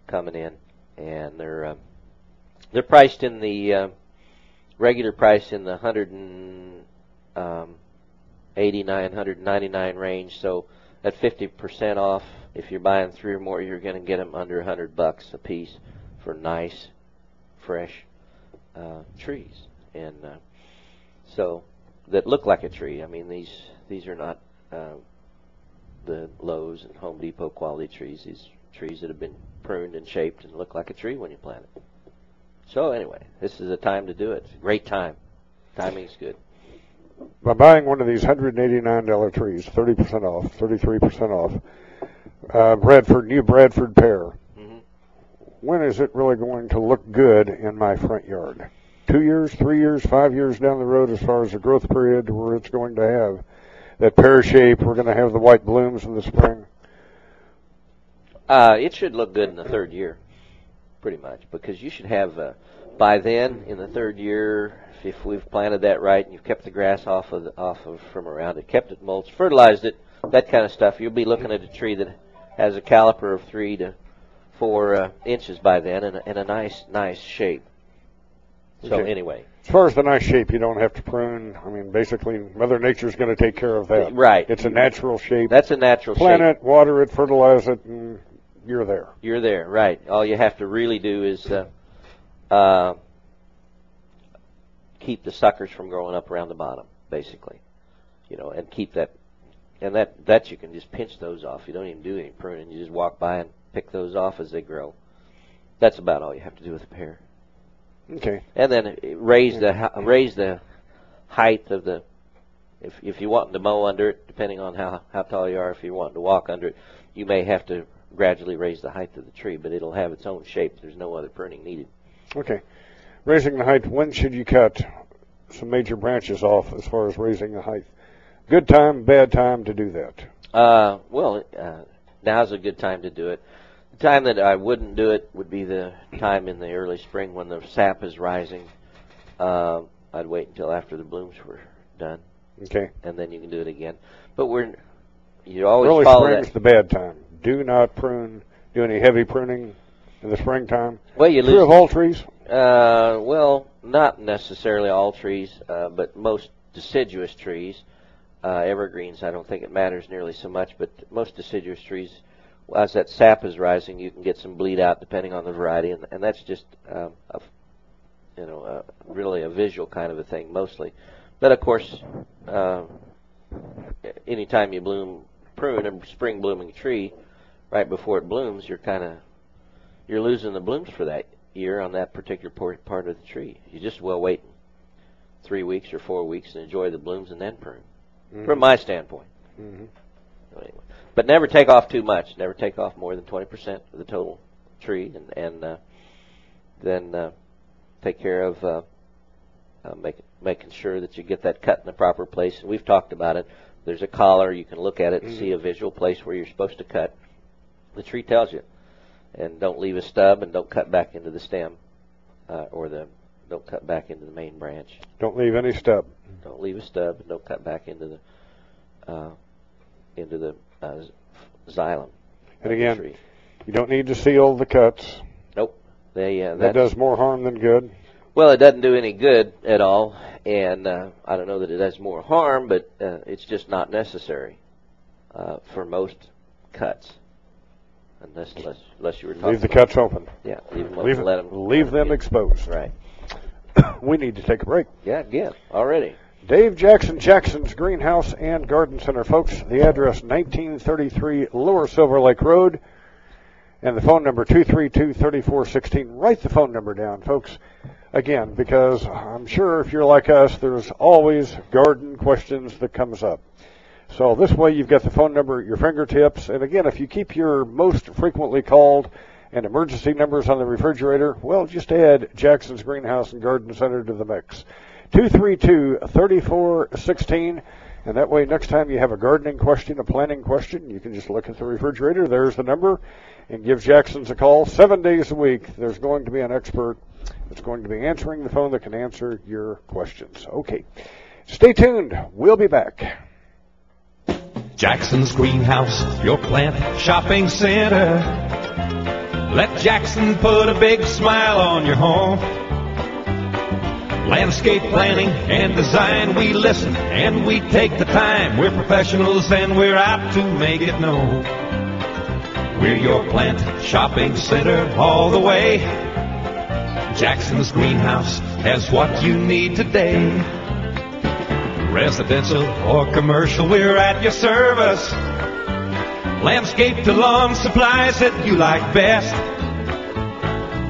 coming in, and they're uh, they're priced in the uh, regular price in the 189, 199 range. So at 50% off, if you're buying three or more, you're going to get them under 100 bucks a piece for nice, fresh uh, trees, and uh, so that look like a tree. I mean, these these are not uh, the Lowe's and Home Depot quality trees. These trees that have been pruned and shaped and look like a tree when you plant it. So anyway, this is a time to do it. Great time. Timing's good. By buying one of these $189 trees, 30% off, 33% off, uh, Bradford, new Bradford pear, when is it really going to look good in my front yard? Two years, three years, five years down the road as far as the growth period where it's going to have that pear shape, we're going to have the white blooms in the spring. Uh, it should look good in the third year, pretty much, because you should have uh, by then in the third year, if, we've planted that right and you've kept the grass off of the, off of from around it, kept it mulched, fertilized it, that kind of stuff, you'll be looking at a tree that has a caliper of three to four uh, inches by then, and a, and a nice nice shape. So Okay. anyway, As far as the nice shape, you don't have to prune. I mean, basically, Mother Nature's going to take care of that. Right. It's a natural shape. that's a natural Plant shape. it, water it, fertilize it, and you're there. You're there, right? All you have to really do is uh, uh, keep the suckers from growing up around the bottom, basically. You know, and keep that, and that that you can just pinch those off. You don't even do any pruning. You just walk by and pick those off as they grow. That's about all you have to do with a pear. Okay. And then raise the raise the height of the. If if you want to mow under it, depending on how how tall you are, if you want to walk under it, you may have to gradually raise the height of the tree, but it'll have its own shape. There's no other pruning needed. Okay. Raising the height, when should you cut some major branches off as far as raising the height? Good time, bad time to do that. Uh, well, uh, now's a good time to do it. The time that I wouldn't do it would be the time in the early spring when the sap is rising. Uh, I'd wait until after the blooms were done. Okay. And then you can do it again. But we're you always Early follow spring's that. the bad time. Do not prune, do any heavy pruning in the springtime. Well, you True lose of all trees. Uh, well, not necessarily all trees, uh, but most deciduous trees. Uh, evergreens, I don't think it matters nearly so much, but most deciduous trees, as that sap is rising, you can get some bleed out depending on the variety, and, and that's just, um, a, you know, uh, really a visual kind of a thing mostly. But of course, uh, anytime you bloom, prune a spring blooming tree, right before it blooms, you're kind of, you're losing the blooms for that year on that particular part of the tree. You just well wait three weeks or four weeks and enjoy the blooms and then prune. Mhm. From my standpoint. Mhm. So anyway. But never take off too much. Never take off more than 20% of the total tree, and, and uh, then uh, take care of uh, uh, make, making sure that you get that cut in the proper place. And we've talked about it. There's a collar. You can look at it and Mhm. see a visual place where you're supposed to cut. The tree tells you. And don't leave a stub, and don't cut back into the stem, uh, or the don't cut back into the main branch. Don't leave any stub. Don't leave a stub, and don't cut back into the uh, into the uh, xylem. And again, tree. you don't need to seal the cuts. Nope. They uh, That does more harm than good. Well, it doesn't do any good at all, and uh, I don't know that it does more harm, but uh, it's just not necessary uh, for most cuts, unless unless, unless you were talking Leave the about- cuts open. Yeah, leave them Leave, open, let them leave them exposed. Right. we need to take a break. Yeah, again already. Dave Jackson Jackson's Greenhouse and Garden Center, folks. The address 1933 Lower Silver Lake Road, and the phone number 232-3416. Write the phone number down, folks. Again, because I'm sure if you're like us, there's always garden questions that comes up. So this way you've got the phone number at your fingertips. And again, if you keep your most frequently called and emergency numbers on the refrigerator, well, just add Jackson's Greenhouse and Garden Center to the mix. 232-3416. And that way, next time you have a gardening question, a planning question, you can just look at the refrigerator. There's the number and give Jackson's a call. Seven days a week, there's going to be an expert that's going to be answering the phone that can answer your questions. Okay. Stay tuned. We'll be back. Jackson's Greenhouse, your plant shopping center. Let Jackson put a big smile on your home. Landscape planning and design, we listen and we take the time. We're professionals and we're out to make it known. We're your plant shopping center all the way. Jackson's Greenhouse has what you need today. Residential or commercial, we're at your service. Landscape to lawn supplies that you like best.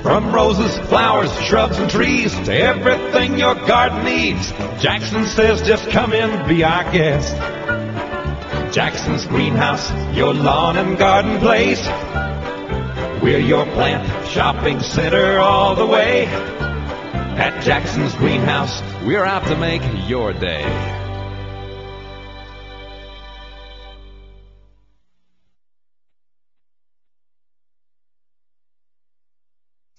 From roses, flowers, shrubs, and trees to everything your garden needs. Jackson says just come in, be our guest. Jackson's Greenhouse, your lawn and garden place. We're your plant shopping center all the way. At Jackson's Greenhouse, We're out to make your day.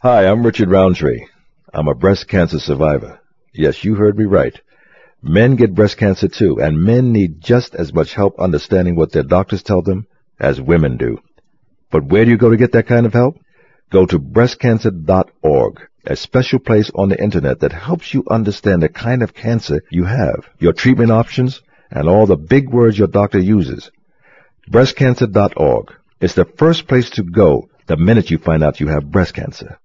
Hi, I'm Richard Roundtree. I'm a breast cancer survivor. Yes, you heard me right. Men get breast cancer too, and men need just as much help understanding what their doctors tell them as women do. But where do you go to get that kind of help? Go to breastcancer.org, a special place on the internet that helps you understand the kind of cancer you have, your treatment options, and all the big words your doctor uses. Breastcancer.org is the first place to go the minute you find out you have breast cancer.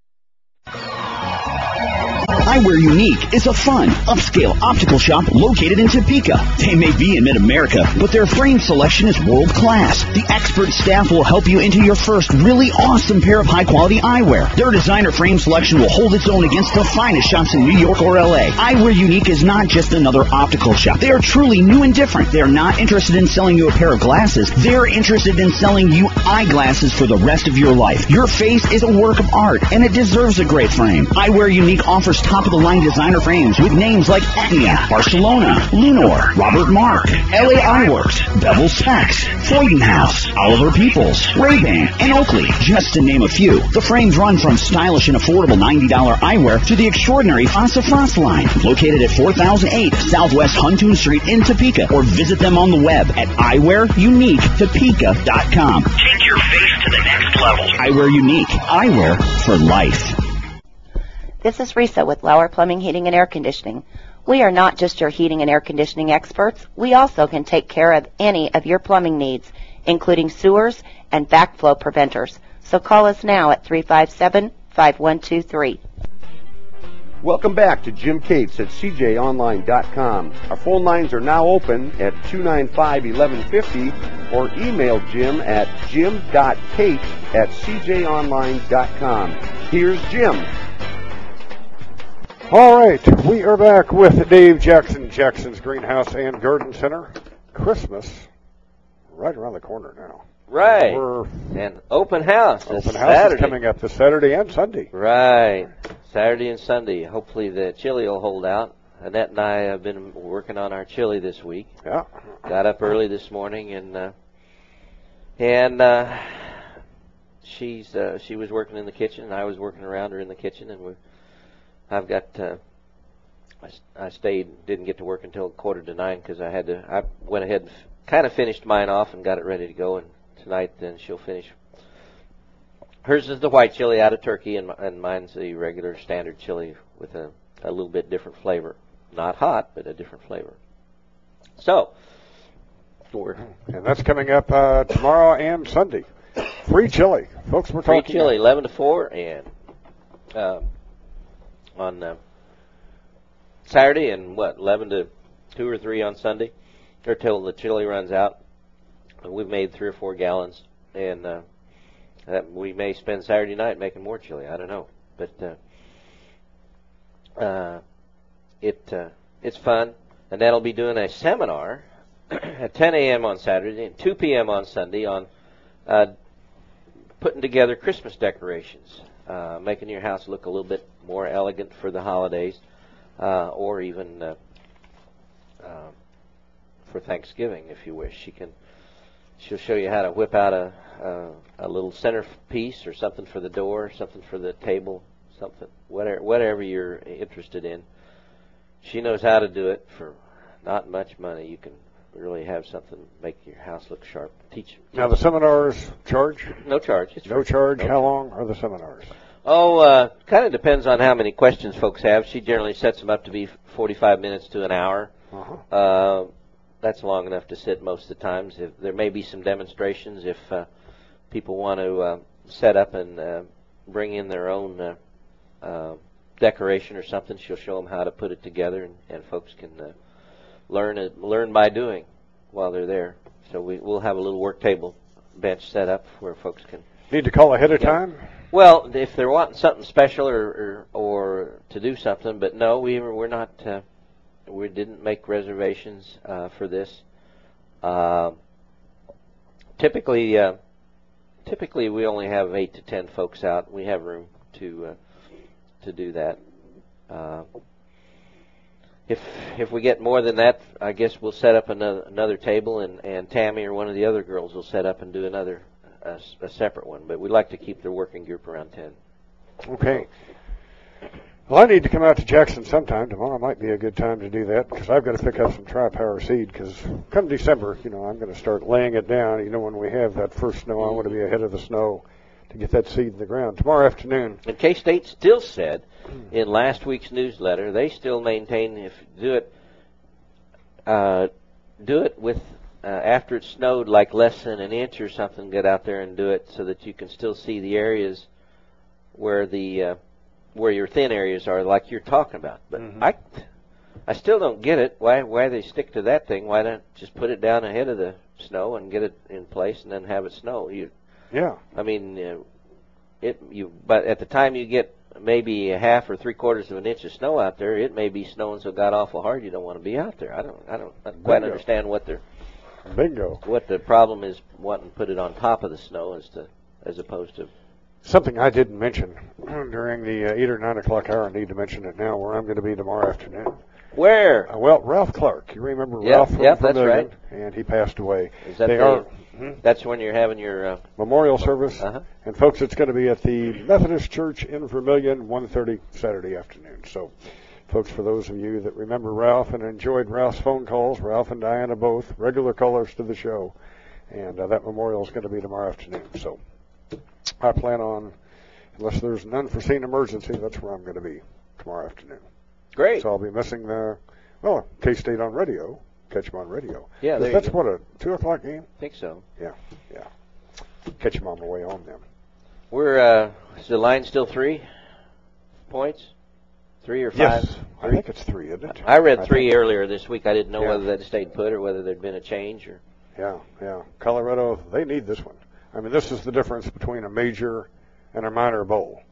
Eyewear Unique is a fun, upscale optical shop located in Topeka. They may be in mid-America, but their frame selection is world class. The expert staff will help you into your first really awesome pair of high-quality eyewear. Their designer frame selection will hold its own against the finest shops in New York or LA. Eyewear Unique is not just another optical shop. They are truly new and different. They are not interested in selling you a pair of glasses. They're interested in selling you eyeglasses for the rest of your life. Your face is a work of art, and it deserves a great frame. Eyewear Unique offers top top-of-the-line designer frames with names like Etnia, Barcelona, Lunor, Robert Marc, LA Eyeworks, Bevel Specs, Freudenhaus, Oliver Peoples, Ray-Ban, and Oakley, just to name a few. The frames run from stylish and affordable $90 eyewear to the extraordinary Face à Face line, located at 4008 Southwest Huntoon Street in Topeka, or visit them on the web at eyewearuniquetopeka.com. Take your face to the next level. Eyewear Unique, eyewear for life. This is Risa with Lauer Plumbing, Heating, and Air Conditioning. We are not just your heating and air conditioning experts. We also can take care of any of your plumbing needs, including sewers and backflow preventers. So call us now at 357-5123. Welcome back to Jim Cates at cjonline.com. Our phone lines are now open at 295-1150 or email Jim at jim.cates at cjonline.com. Here's Jim. All right, we are back with Dave Jackson, Jackson's Greenhouse and Garden Center. Christmas right around the corner now. Right. We're And open house. open house Saturday. is coming up this Saturday and Sunday. Right. Saturday and Sunday. Hopefully the chili will hold out. Annette and I have been working on our chili this week. Yeah. Got up early this morning and uh, and uh, she's uh, she was working in the kitchen and I was working around her in the kitchen and we I've got uh, I, I stayed didn't get to work until quarter to nine because I had to I went ahead and f- kind of finished mine off and got it ready to go and tonight then she'll finish Hers is the white chili out of turkey, and, and mine's the regular standard chili with a, a little bit different flavor. Not hot, but a different flavor. So, And that's coming up uh, tomorrow and Sunday. Free chili. Folks, we're free talking chili, 11 to 4, and um, on uh, Saturday, and what, 11 to 2 or 3 on Sunday, or till the chili runs out. We've made three or four gallons, and uh, that we may spend Saturday night making more chili. I don't know, but uh, uh, it uh, it's fun, and that'll be doing a seminar at 10 a.m. on Saturday and 2 p.m. on Sunday on uh, putting together Christmas decorations, uh, making your house look a little bit more elegant for the holidays, uh, or even uh, uh, for Thanksgiving, if you wish. She can. She'll show you how to whip out a a, a little centerpiece or something for the door, something for the table, something whatever whatever you're interested in. She knows how to do it for not much money. You can really have something make your house look sharp. Teach. Now the seminars charge? No charge. It's No charge. No How long are the seminars? Oh, uh, kind of depends on how many questions folks have. She generally sets them up to be 45 minutes to an hour. Uh-huh. Uh, that's long enough to sit most of the times. If there may be some demonstrations if uh, people want to uh, set up and uh, bring in their own uh, uh, decoration or something, she'll show them how to put it together, and, and folks can uh, learn it, learn by doing while they're there. So we, we'll have a little work table bench set up where folks can Need to call ahead of time? well, if they're wanting something special or or, or to do something, but no, we were, we're not. Uh, we didn't make reservations uh, for this. Uh, typically, uh, typically we only have eight to ten folks out. We have room to uh, to do that. If if we get more than that, I guess we'll set up another another table, and and Tammy or one of the other girls will set up and do another a separate one. But we'd like to keep the working group around ten. Okay. Well, I need to come out to Jackson sometime. Tomorrow might be a good time to do that because I've got to pick up some tri-power seed because come December, you know, I'm going to start laying it down. You know, when we have that first snow, I want to be ahead of the snow to get that seed in the ground. Tomorrow afternoon. And K State still said in last week's newsletter they still maintain if do it uh, do it with uh, after it snowed like less than an inch or something. Get out there and do it so that you can still see the areas where the uh, where your thin areas are, like you're talking about. But I I still don't get it. Why why they stick to that thing? Why not just put it down ahead of the snow and get it in place and then have it snow? You Yeah. I mean, uh, it you but at the time you get maybe a half or three quarters of an inch of snow out there, it may be snowing so god awful hard you don't want to be out there. I don't I don't, I quite Bingo. understand what the Bingo. what the problem is wanting to put it on top of the snow as to as opposed to Something I didn't mention during the uh, 8 or 9 o'clock hour, I need to mention it now, where I'm going to be tomorrow afternoon. Where? Uh, well, Ralph Clark. You remember Yep, Ralph from yep, that's Vermillion? right. And he passed away. Is that they the, are hmm? That's when you're having your. Uh, memorial service. Uh-huh. And folks, it's going to be at the Methodist Church in Vermillion, 1:30 Saturday afternoon. So, folks, for those of you that remember Ralph and enjoyed Ralph's phone calls, Ralph and Diana both regular callers to the show, and uh, that memorial is going to be tomorrow afternoon. So, I plan on, unless there's an unforeseen emergency, that's where I'm going to be tomorrow afternoon. Great. So I'll be missing the, well, K State on radio. Catch them on radio. Yeah, there that's what a two o'clock game. I think so. Yeah, yeah. Catch them on the way home then. We're uh, is the line still three points? Three or five? Yes, I think it's three, isn't it? I read I three earlier this week. I didn't know Yeah. whether they'd stayed put or whether there'd been a change or. Yeah, yeah. Colorado, they need this one. I mean, this is the difference between a major and a minor bowl.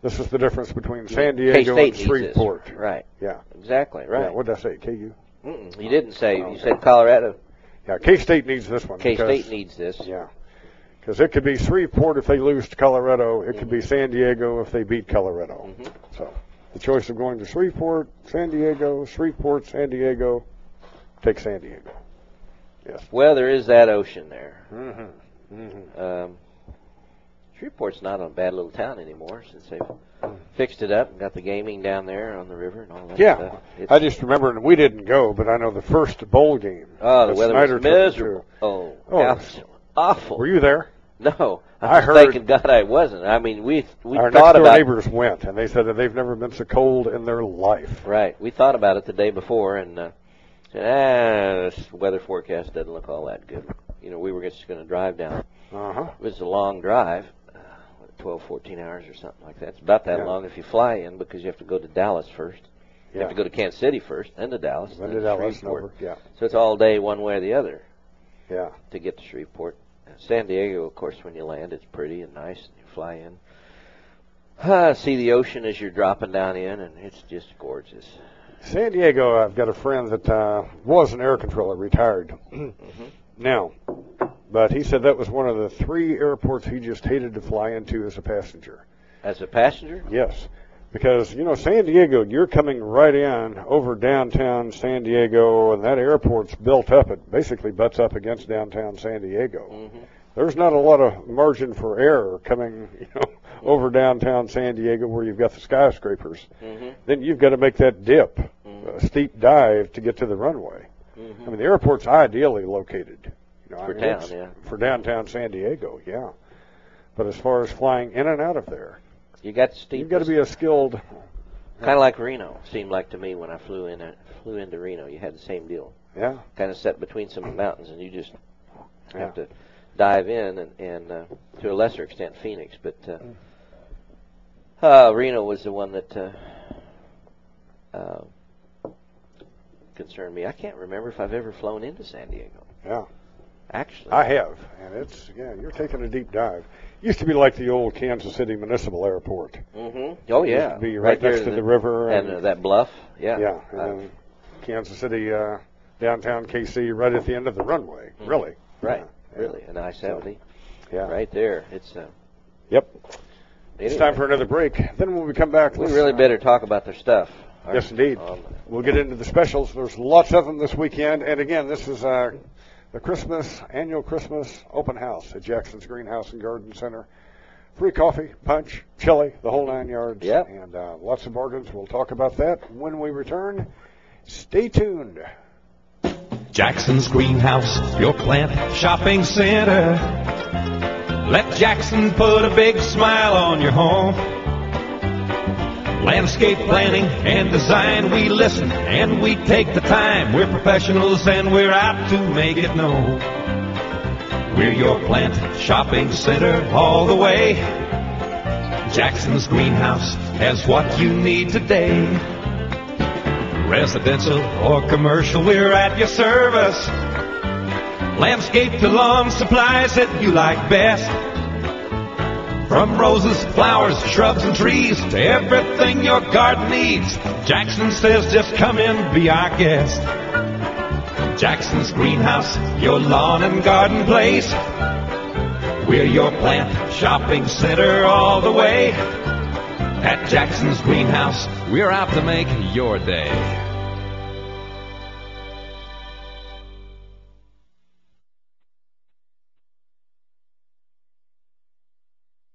This is the difference between San Diego and. Shreveport. Right. Yeah. Exactly. Right. Yeah, what did I say? KU? Mm-mm, you didn't say. You said Colorado. Yeah, K State needs this one. K State needs this. Yeah. Because it could be Shreveport if they lose to Colorado. It could be Mm-hmm. San Diego if they beat Colorado. So the choice of going to Shreveport, San Diego, Shreveport, San Diego, take San Diego. Yes. Well, there is that ocean there. Mm-hmm. Mm-hmm. Um, Shreveport's not a bad little town anymore since they've fixed it up and got the gaming down there on the river and all that Yeah, I just remember and we didn't go, but I know the first bowl game. oh, the weather Snyder was miserable. Oh, Oh, awful. Were you there? No, I, I heard- thinking, God, I wasn't. I mean, we we Our thought next door about neighbors went, and they said that they've never been so cold in their life. right. We thought about it the day before and uh, said, ah, this weather forecast doesn't look all that good. You know, we were just going to drive down. Uh huh. It was a long drive, 12, 14 hours or something like that. It's about that Yeah. long if you fly in because you have to go to Dallas first. You Yeah. have to go to Kansas City first, then to Dallas, Then then to Dallas, Shreveport. Yeah. So it's all day one way or the other Yeah. to get to Shreveport. San Diego, of course, when you land, it's pretty and nice. And you fly in, ah, see the ocean as you're dropping down in, and it's just gorgeous. San Diego, I've got a friend that uh, was an air controller, retired now, but he said that was one of the three airports he just hated to fly into as a passenger. As a passenger, Yes, because you know San Diego, you're coming right in over downtown San Diego, and that airport's built up. It basically butts up against downtown San Diego. Mm-hmm. There's not a lot of margin for error coming, you know, mm-hmm. over downtown San Diego where you've got the skyscrapers. Mhm. Then you've got to make that dip, mm-hmm. a steep dive to get to the runway. Mhm. I mean, the airport's ideally located. You know, I For mean, town, yeah. For downtown San Diego, yeah. But as far as flying in and out of there, you got steep. you've got to be a skilled. kind of like Reno. Seemed like to me when I flew in, flew into Reno, you had the same deal. Yeah. Kind of set between some mountains, and you just Yeah. have to dive in, and, and uh, to a lesser extent Phoenix, but uh, uh, Reno was the one that uh, uh, concerned me. I can't remember if I've ever flown into San Diego. Yeah. Actually, I have, and it's yeah. You're taking a deep dive. Used to be like the old Kansas City Municipal Airport. Mm-hmm. Oh It used yeah, to be right, there next to in the, river and uh, that bluff. Yeah, Yeah, and then Kansas City, uh, downtown KC, right at the end of the runway. Mhm. Really. right, Yeah. really, an I seventy. Yeah. right there. It's uh, Yep. It's time for another break. Then when we come back, We really uh, better talk about their stuff. Yes, indeed. Um, We'll get into the specials. There's lots of them this weekend. And again, this is uh, the Christmas, annual Christmas open house at Jackson's Greenhouse and Garden Center. Free coffee, punch, chili, the whole nine yards. Yep. And uh, lots of bargains. We'll talk about that when we return. Stay tuned. Jackson's Greenhouse, your plant shopping center. Let Jackson put a big smile on your home. Landscape planning and design, we listen and we take the time. We're professionals and we're out to make it known. We're your plant shopping center all the way. Jackson's Greenhouse has what you need today. Residential or commercial, we're at your service. Landscape to lawn supplies that you like best. From roses, flowers, shrubs, and trees to everything your garden needs. Jackson says just come in, be our guest. Jackson's Greenhouse, your lawn and garden place. We're your plant shopping center all the way. At Jackson's Greenhouse, We're out to make your day.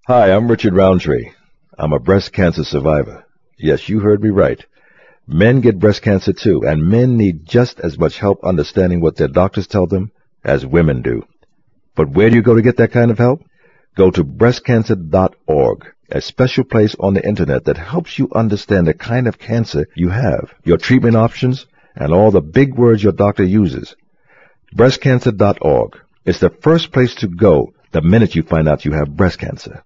Hi, I'm Richard Roundtree. I'm a breast cancer survivor. Yes, you heard me right. Men get breast cancer too, and men need just as much help understanding what their doctors tell them as women do. But where do you go to get that kind of help? Go to breastcancer.org, a special place on the internet that helps you understand the kind of cancer you have, your treatment options, and all the big words your doctor uses. Breastcancer.org is the first place to go the minute you find out you have breast cancer.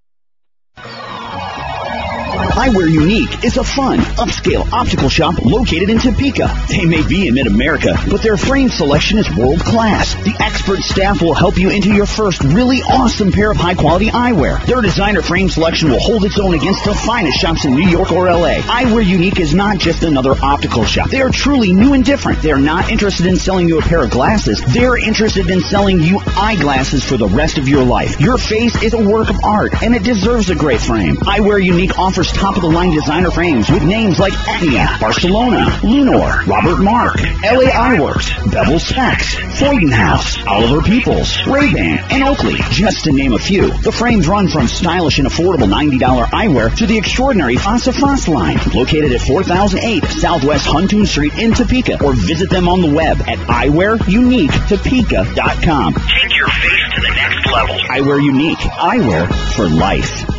Eyewear Unique is a fun, upscale optical shop located in Topeka. They may be in mid-America, but their frame selection is world class. The expert staff will help you into your first really awesome pair of high-quality eyewear. Their designer frame selection will hold its own against the finest shops in New York or LA. Eyewear Unique is not just another optical shop. They are truly new and different. They are not interested in selling you a pair of glasses. They're interested in selling you eyeglasses for the rest of your life. Your face is a work of art, and it deserves a great frame. Eyewear Unique offers top-of-the-line designer frames with names like Etnia, Barcelona, Lunor, Robert Marc, LA Eyeworks, Bevel Specs, Freudenhaus, Oliver Peoples, Ray-Ban, and Oakley, just to name a few. The frames run from stylish and affordable $90 eyewear to the extraordinary Face à Face line, located at 4008 Southwest Huntoon Street in Topeka, or visit them on the web at eyewearuniquetopeka.com. Take your face to the next level. Eyewear Unique, eyewear for life.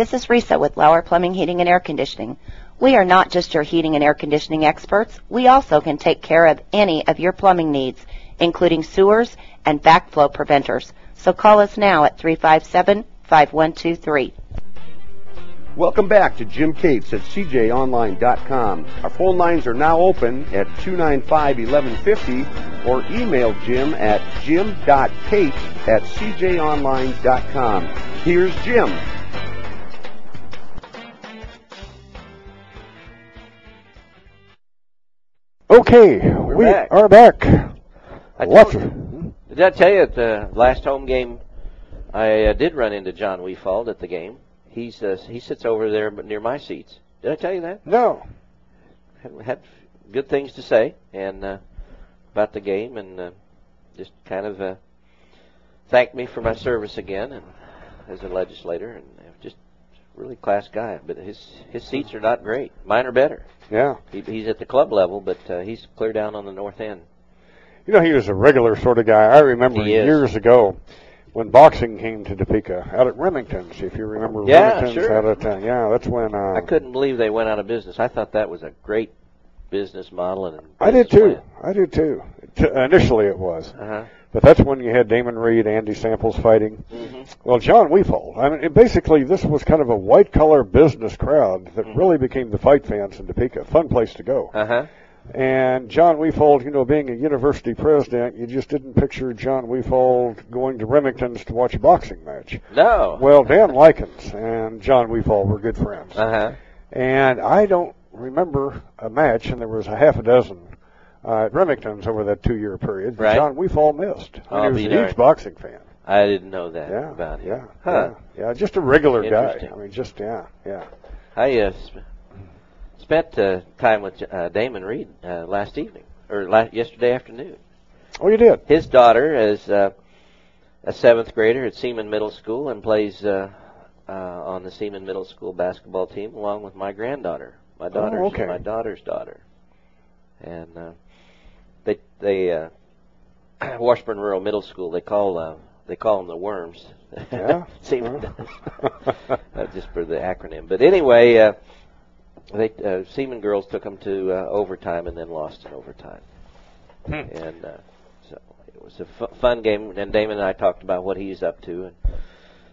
This is Risa with Lauer Plumbing, Heating, and Air Conditioning. We are not just your heating and air conditioning experts. We also can take care of any of your plumbing needs, including sewers and backflow preventers. So call us now at 357-5123. Welcome back to Jim Cates at cjonline.com. Our phone lines are now open at 295-1150 or email Jim at jim.cates at cjonline.com. Here's Jim. Okay, we back. are back. I Lots you. Did I tell you at the last home game, I uh, did run into Jon Wefald at the game. He's uh, he sits over there near my seats. Did I tell you that? No. Had, had good things to say and uh, about the game, and uh, just kind of uh, thanked me for my service again, and as a legislator, and really class guy. But his his seats are not great. Mine are better. Yeah. He, he's at the club level, but uh, he's clear down on the north end. You know, he was a regular sort of guy. I remember He is. years ago when boxing came to Topeka out at Remington's, if you remember Yeah, Remington's sure. out of town. yeah, that's when uh, I couldn't believe they went out of business. I thought that was a great business model and I did business too. I did too. T- initially it was. Uh-huh. But that's when you had Damon Reed, Andy Samples fighting. Mhm. Well, Jon Wefald. I mean, basically, this was kind of a white collar business crowd Mm-hmm. that really became the fight fans in Topeka. Fun place to go. Uh-huh. And Jon Wefald, you know, being a university president, you just didn't picture Jon Wefald going to Remington's to watch a boxing match. No. Well, Dan Likens and Jon Wefald were good friends. Uh-huh. And I don't remember a match, and there was a half a dozen uh, at Remington's over that two-year period. Right. Jon Wefald missed. I mean, he was a darned. huge boxing fan. I didn't know that Yeah, about him. yeah, Huh. yeah, yeah, just a regular guy. I mean, just yeah, yeah. I uh, sp- spent uh, time with uh, Damon Reed uh, last evening or la- yesterday afternoon. Oh, you did. His daughter is uh, a seventh grader at Seaman Middle School and plays uh, uh, on the Seaman Middle School basketball team along with my granddaughter, my daughter's Oh, okay. my daughter's daughter, and uh, they uh, Washburn Rural Middle School they call uh, they call them the Worms. Yeah? Seaman does. uh, just for the acronym. But anyway, uh, they uh, Seaman girls took them to uh, overtime and then lost in overtime. Hmm. And uh, so it was a fun game. And Damon and I talked about what he's up to, and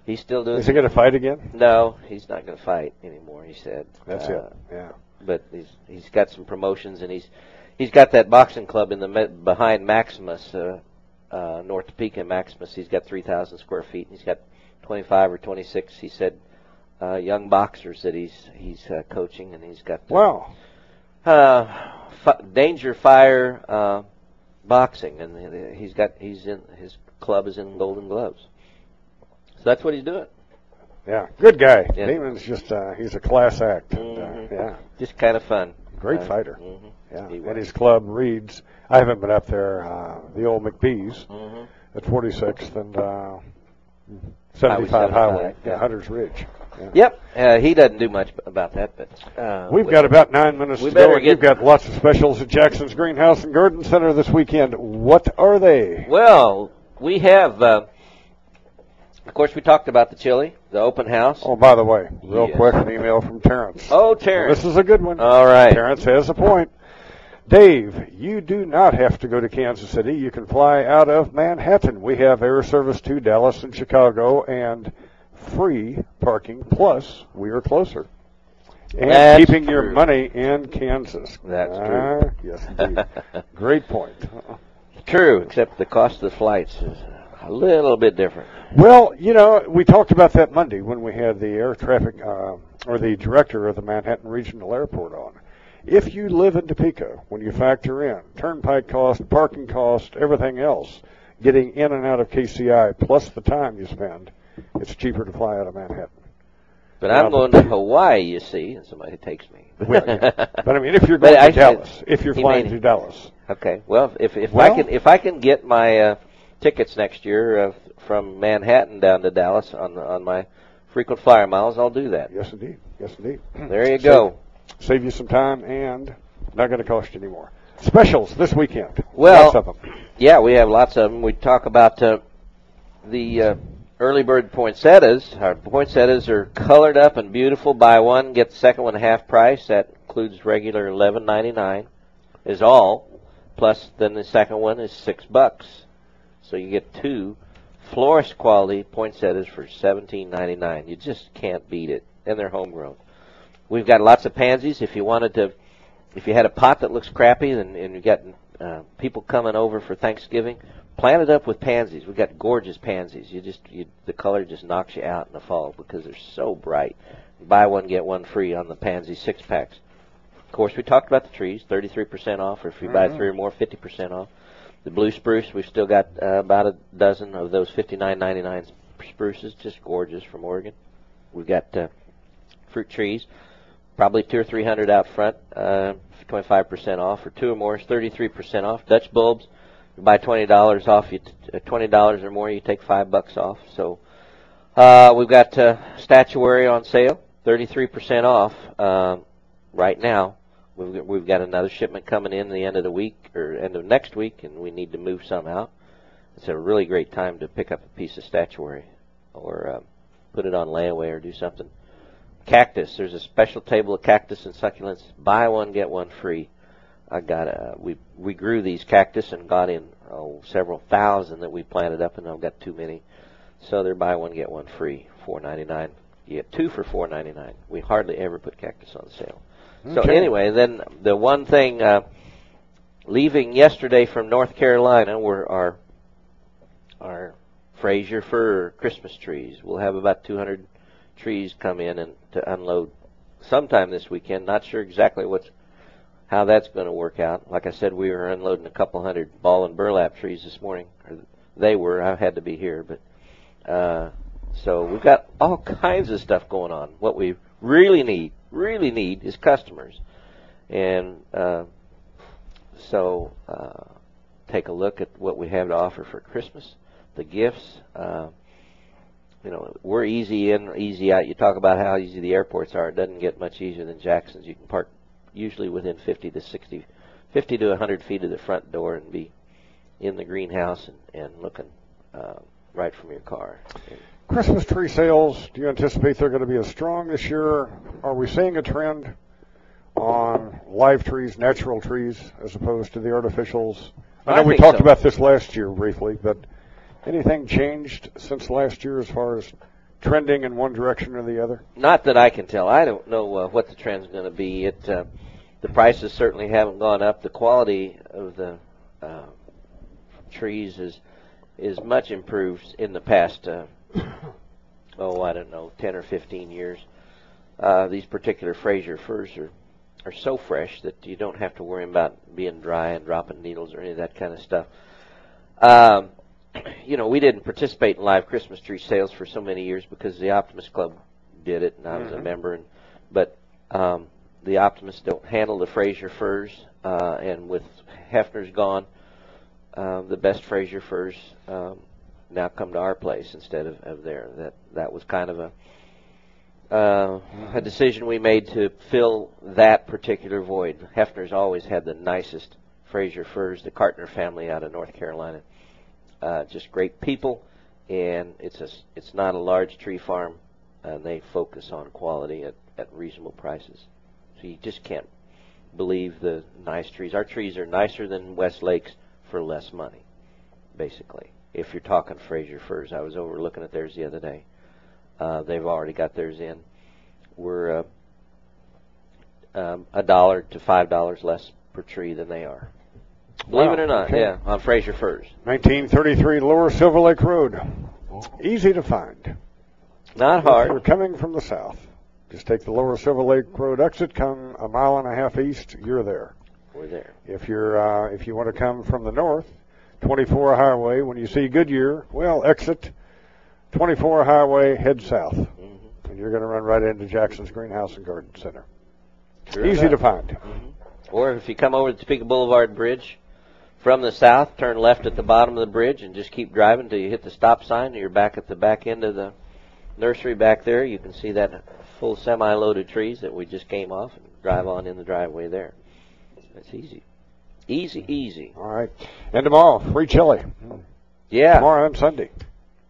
he's still doing. Is he going to fight again? No, he's not going to fight anymore. He said. That's Uh, it. Yeah. But he's he's got some promotions, and he's he's got that boxing club in the behind Maximus, uh, uh, North Topeka Maximus. He's got 3,000 square feet. and He's got 25 or 26. He said uh, young boxers that he's he's uh, coaching, and he's got Wow. uh, fi- Danger Fire uh, boxing, and he's got he's in his club is in Golden Gloves. So that's what he's doing. Yeah, good guy. Yeah. Damon's just uh, he's a class act. And, uh, Mhm. yeah, Just kind of fun. Great Uh, fighter. mhm. Yeah, He and his club reads. I haven't been up there. Uh, the old McBee's Mhm. at 46th and uh, Highway 75 Highway, 75, yeah. Hunters Ridge. Yeah. Yep. Uh, he doesn't do much about that, but uh, We've we- got about nine minutes to go. and You've got lots of specials at Jackson's Greenhouse and Garden Center this weekend. What are they? Well, we have. Uh, of course, we talked about the chili, the open house. Oh, by the way, real Yes. quick, an email from Terrence. Oh, Terrence. This is a good one. All right. Terrence has a point. Dave, you do not have to go to Kansas City. You can fly out of Manhattan. We have air service to Dallas and Chicago and free parking. Plus, we are closer. And That's keeping your money in Kansas. That's Ah, true. Yes, indeed. Great point. True, except the cost of the flights is a little bit different. Well, you know, we talked about that Monday when we had the air traffic, uh, or the director of the Manhattan Regional Airport on. If you live in Topeka, when you factor in turnpike cost, parking cost, everything else, getting in and out of KCI, plus the time you spend, it's cheaper to fly out of Manhattan. But I'm going to Hawaii, you see, and somebody takes me. Well, yeah. But I mean, if you're But going to I- Dallas, if you're flying to Dallas, Okay. Well, if if Well- I can if I can get my uh, tickets next year uh, from Manhattan down to Dallas on on my frequent flyer miles, I'll do that. yes, indeed, yes, indeed. There you go. Save, you some time and not going to cost you any more. Specials this weekend. Well, Lots of them. yeah, we have lots of them. We talk about uh, the uh, early bird poinsettias. Our poinsettias are colored up and beautiful. Buy one, get the second one half price. That includes regular eleven ninety nine, is all. Plus, then the second one is six bucks. So you get two florist quality poinsettias for seventeen ninety nine. You just can't beat it, and they're homegrown. We've got lots of pansies. If you wanted to, if you had a pot that looks crappy and, and you got uh, people coming over for Thanksgiving, plant it up with pansies. We've got gorgeous pansies. You just you, the color just knocks you out in the fall because they're so bright. Buy one get one free on the pansy six packs. Of course, we talked about the trees, 33% off, or if you buy Mhm. three or more, 50% off. The blue spruce, we've still got uh, about a dozen of those 59.99 spruces, just gorgeous from Oregon. We've got uh, fruit trees, probably two or three hundred out front, uh, 25% off, or two or more is 33% off. Dutch bulbs, you buy $20 off, you t- uh, $20 or more, you take five bucks off. So uh, we've got uh, statuary on sale, 33% off um, right now. We've we've got another shipment coming in the end of the week or end of next week, and we need to move some out. It's a really great time to pick up a piece of statuary or uh, put it on layaway or do something. Cactus. There's a special table of cactus and succulents. Buy one get one free. I got a we we grew these cactus and got in oh several thousand that we planted up and I've got too many. So they're buy one get one free, four ninety nine. You get two for four ninety nine. We hardly ever put cactus on sale. So Okay. anyway, then the one thing uh, leaving yesterday from North Carolina were our our Fraser fir Christmas trees. We'll have about 200 trees come in and to unload sometime this weekend. Not sure exactly what's how that's going to work out. Like I said, we were unloading a couple hundred ball and burlap trees this morning. Or they were. I had to be here, but uh, so we've got all kinds of stuff going on. What we really need, really need, is customers, and uh, so uh, take a look at what we have to offer for Christmas. The gifts. Uh, you know, we're easy in, easy out. You talk about how easy the airports are. It doesn't get much easier than Jackson's. You can park usually within 50 to 60, 50 to 100 feet of the front door and be in the greenhouse and, and looking uh, right from your car. Christmas tree sales, do you anticipate they're going to be as strong this year? Are we seeing a trend on live trees, natural trees, as opposed to the artificials? I know I we talked so. about this last year briefly, but anything changed since last year as far as trending in one direction or the other? Not that I can tell. I don't know uh, what the trend's going to be. It uh, the prices certainly haven't gone up. The quality of the uh, trees is is much improved in the past. Uh, oh, I don't know, ten or fifteen years. Uh, these particular Fraser firs are are so fresh that you don't have to worry about being dry and dropping needles or any of that kind of stuff. Um, you know, we didn't participate in live Christmas tree sales for so many years because the Optimist Club did it, and I was a Mhm. member. And but um, the Optimists don't handle the Fraser firs, uh, and with Hefner's gone, uh, the best Fraser firs um, now come to our place instead of, of there. That that was kind of a uh, a decision we made to fill that particular void. Hefner's always had the nicest Fraser firs, the Cartner family out of North Carolina. Uh, just great people, and it's a it's not a large tree farm, and they focus on quality at, at reasonable prices. So you just can't believe the nice trees. Our trees are nicer than Westlake's for less money, basically. If you're talking Fraser firs, I was over looking at theirs the other day. Uh, they've already got theirs in. We're uh, um, a dollar to five dollars less per tree than they are. Believe Wow, it or not, okay. yeah, on Fraser firs. 1933 Lower Silver Lake Road. Easy to find. Not If hard. you're coming from the south, just take the Lower Silver Lake Road exit, come a mile and a half east, you're there. We're there. If you're uh, if you want to come from the north, 24 highway. When you see Goodyear, well, exit 24 highway, head south, Mm-hmm. and you're going to run right into Jackson's Greenhouse and Garden Center. Sure Easy enough. to find. Or if you come over the Topeka Boulevard Bridge from the south, turn left at the bottom of the bridge and just keep driving till you hit the stop sign and you're back at the back end of the nursery back there. You can see that full semi-loaded trees that we just came off and drive on in the driveway there. That's easy. Easy, easy. All right. And tomorrow, free chili. Yeah. Tomorrow and Sunday.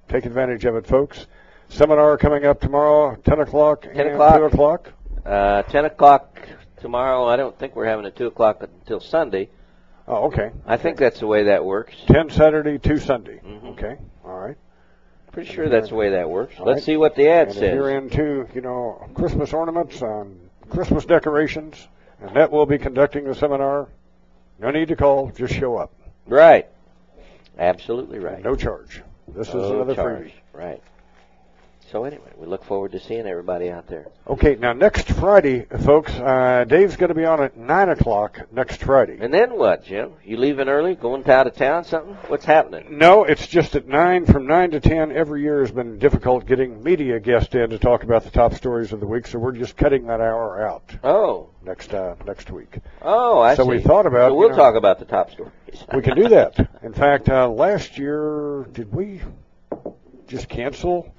Take advantage of it, folks. Seminar coming up tomorrow, 10 o'clock 10 and o'clock. 2 o'clock. Uh, 10 o'clock tomorrow. I don't think we're having a 2 o'clock until Sunday. Oh, okay. I think that's the way that works. 10 Saturday, 2 Sunday. Mm-hmm. Okay. All right. Pretty sure that's the way that works. All Let's right. see what the ad and says. if you're into, you know, Christmas ornaments, and Christmas decorations, and that will be conducting the seminar, no need to call, just show up. Right. Absolutely right. No charge. This is another charge. freebie. Right. So anyway, we look forward to seeing everybody out there. Okay, now next Friday, folks, uh, Dave's going to be on at 9 o'clock next Friday. And then what, Jim? You leaving early? Going to out of town? Something? What's happening? No, it's just at 9, from 9 to 10 every year has been difficult getting media guests in to talk about the top stories of the week, so we're just cutting that hour out Oh. next uh, next week. Oh, I so see. we thought about So we'll you know, talk about the top stories. we can do that. In fact, uh, last year, did we just cancel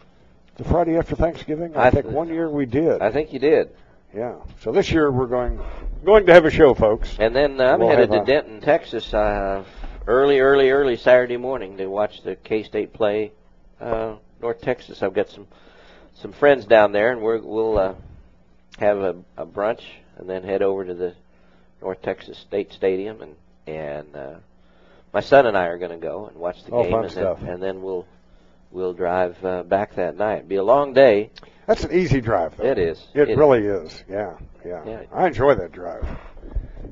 the Friday after Thanksgiving? I, I think th- one year we did. I think you did. Yeah. So this year we're going going to have a show, folks. And then uh, I'm We'll headed to a- Denton, Texas, uh, early, early, early Saturday morning to watch the K-State play uh, North Texas. I've got some some friends down there, and we're, we'll uh, have a, a brunch and then head over to the North Texas State Stadium, and and uh, my son and I are going to go and watch the Oh, game, fun and stuff. then and then we'll we'll drive uh, back that night. Be a long day. That's an easy drive, though. It is. It, It- really is. Yeah, yeah, Yeah. I enjoy that drive.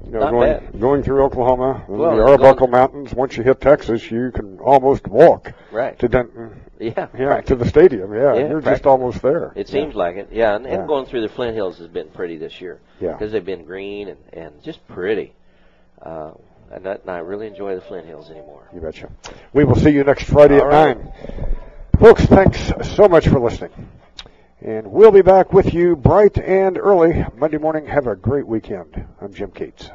You know, Not going bad. going through Oklahoma, and Well, the Arbuckle Mountains. Once you hit Texas, you can almost walk Right. to Denton. Yeah, Yeah, right. to the stadium. Yeah, Yeah, you're just almost there. It Yeah. seems like it, yeah. And, and Yeah. going through the Flint Hills has been pretty this year. Yeah. Because they've been green and, and just pretty. Uh, and, I, and I really enjoy the Flint Hills anymore. You betcha. We will see you next Friday All at right. nine, folks. Thanks so much for listening, and we'll be back with you bright and early Monday morning. Have a great weekend. I'm Jim Cates.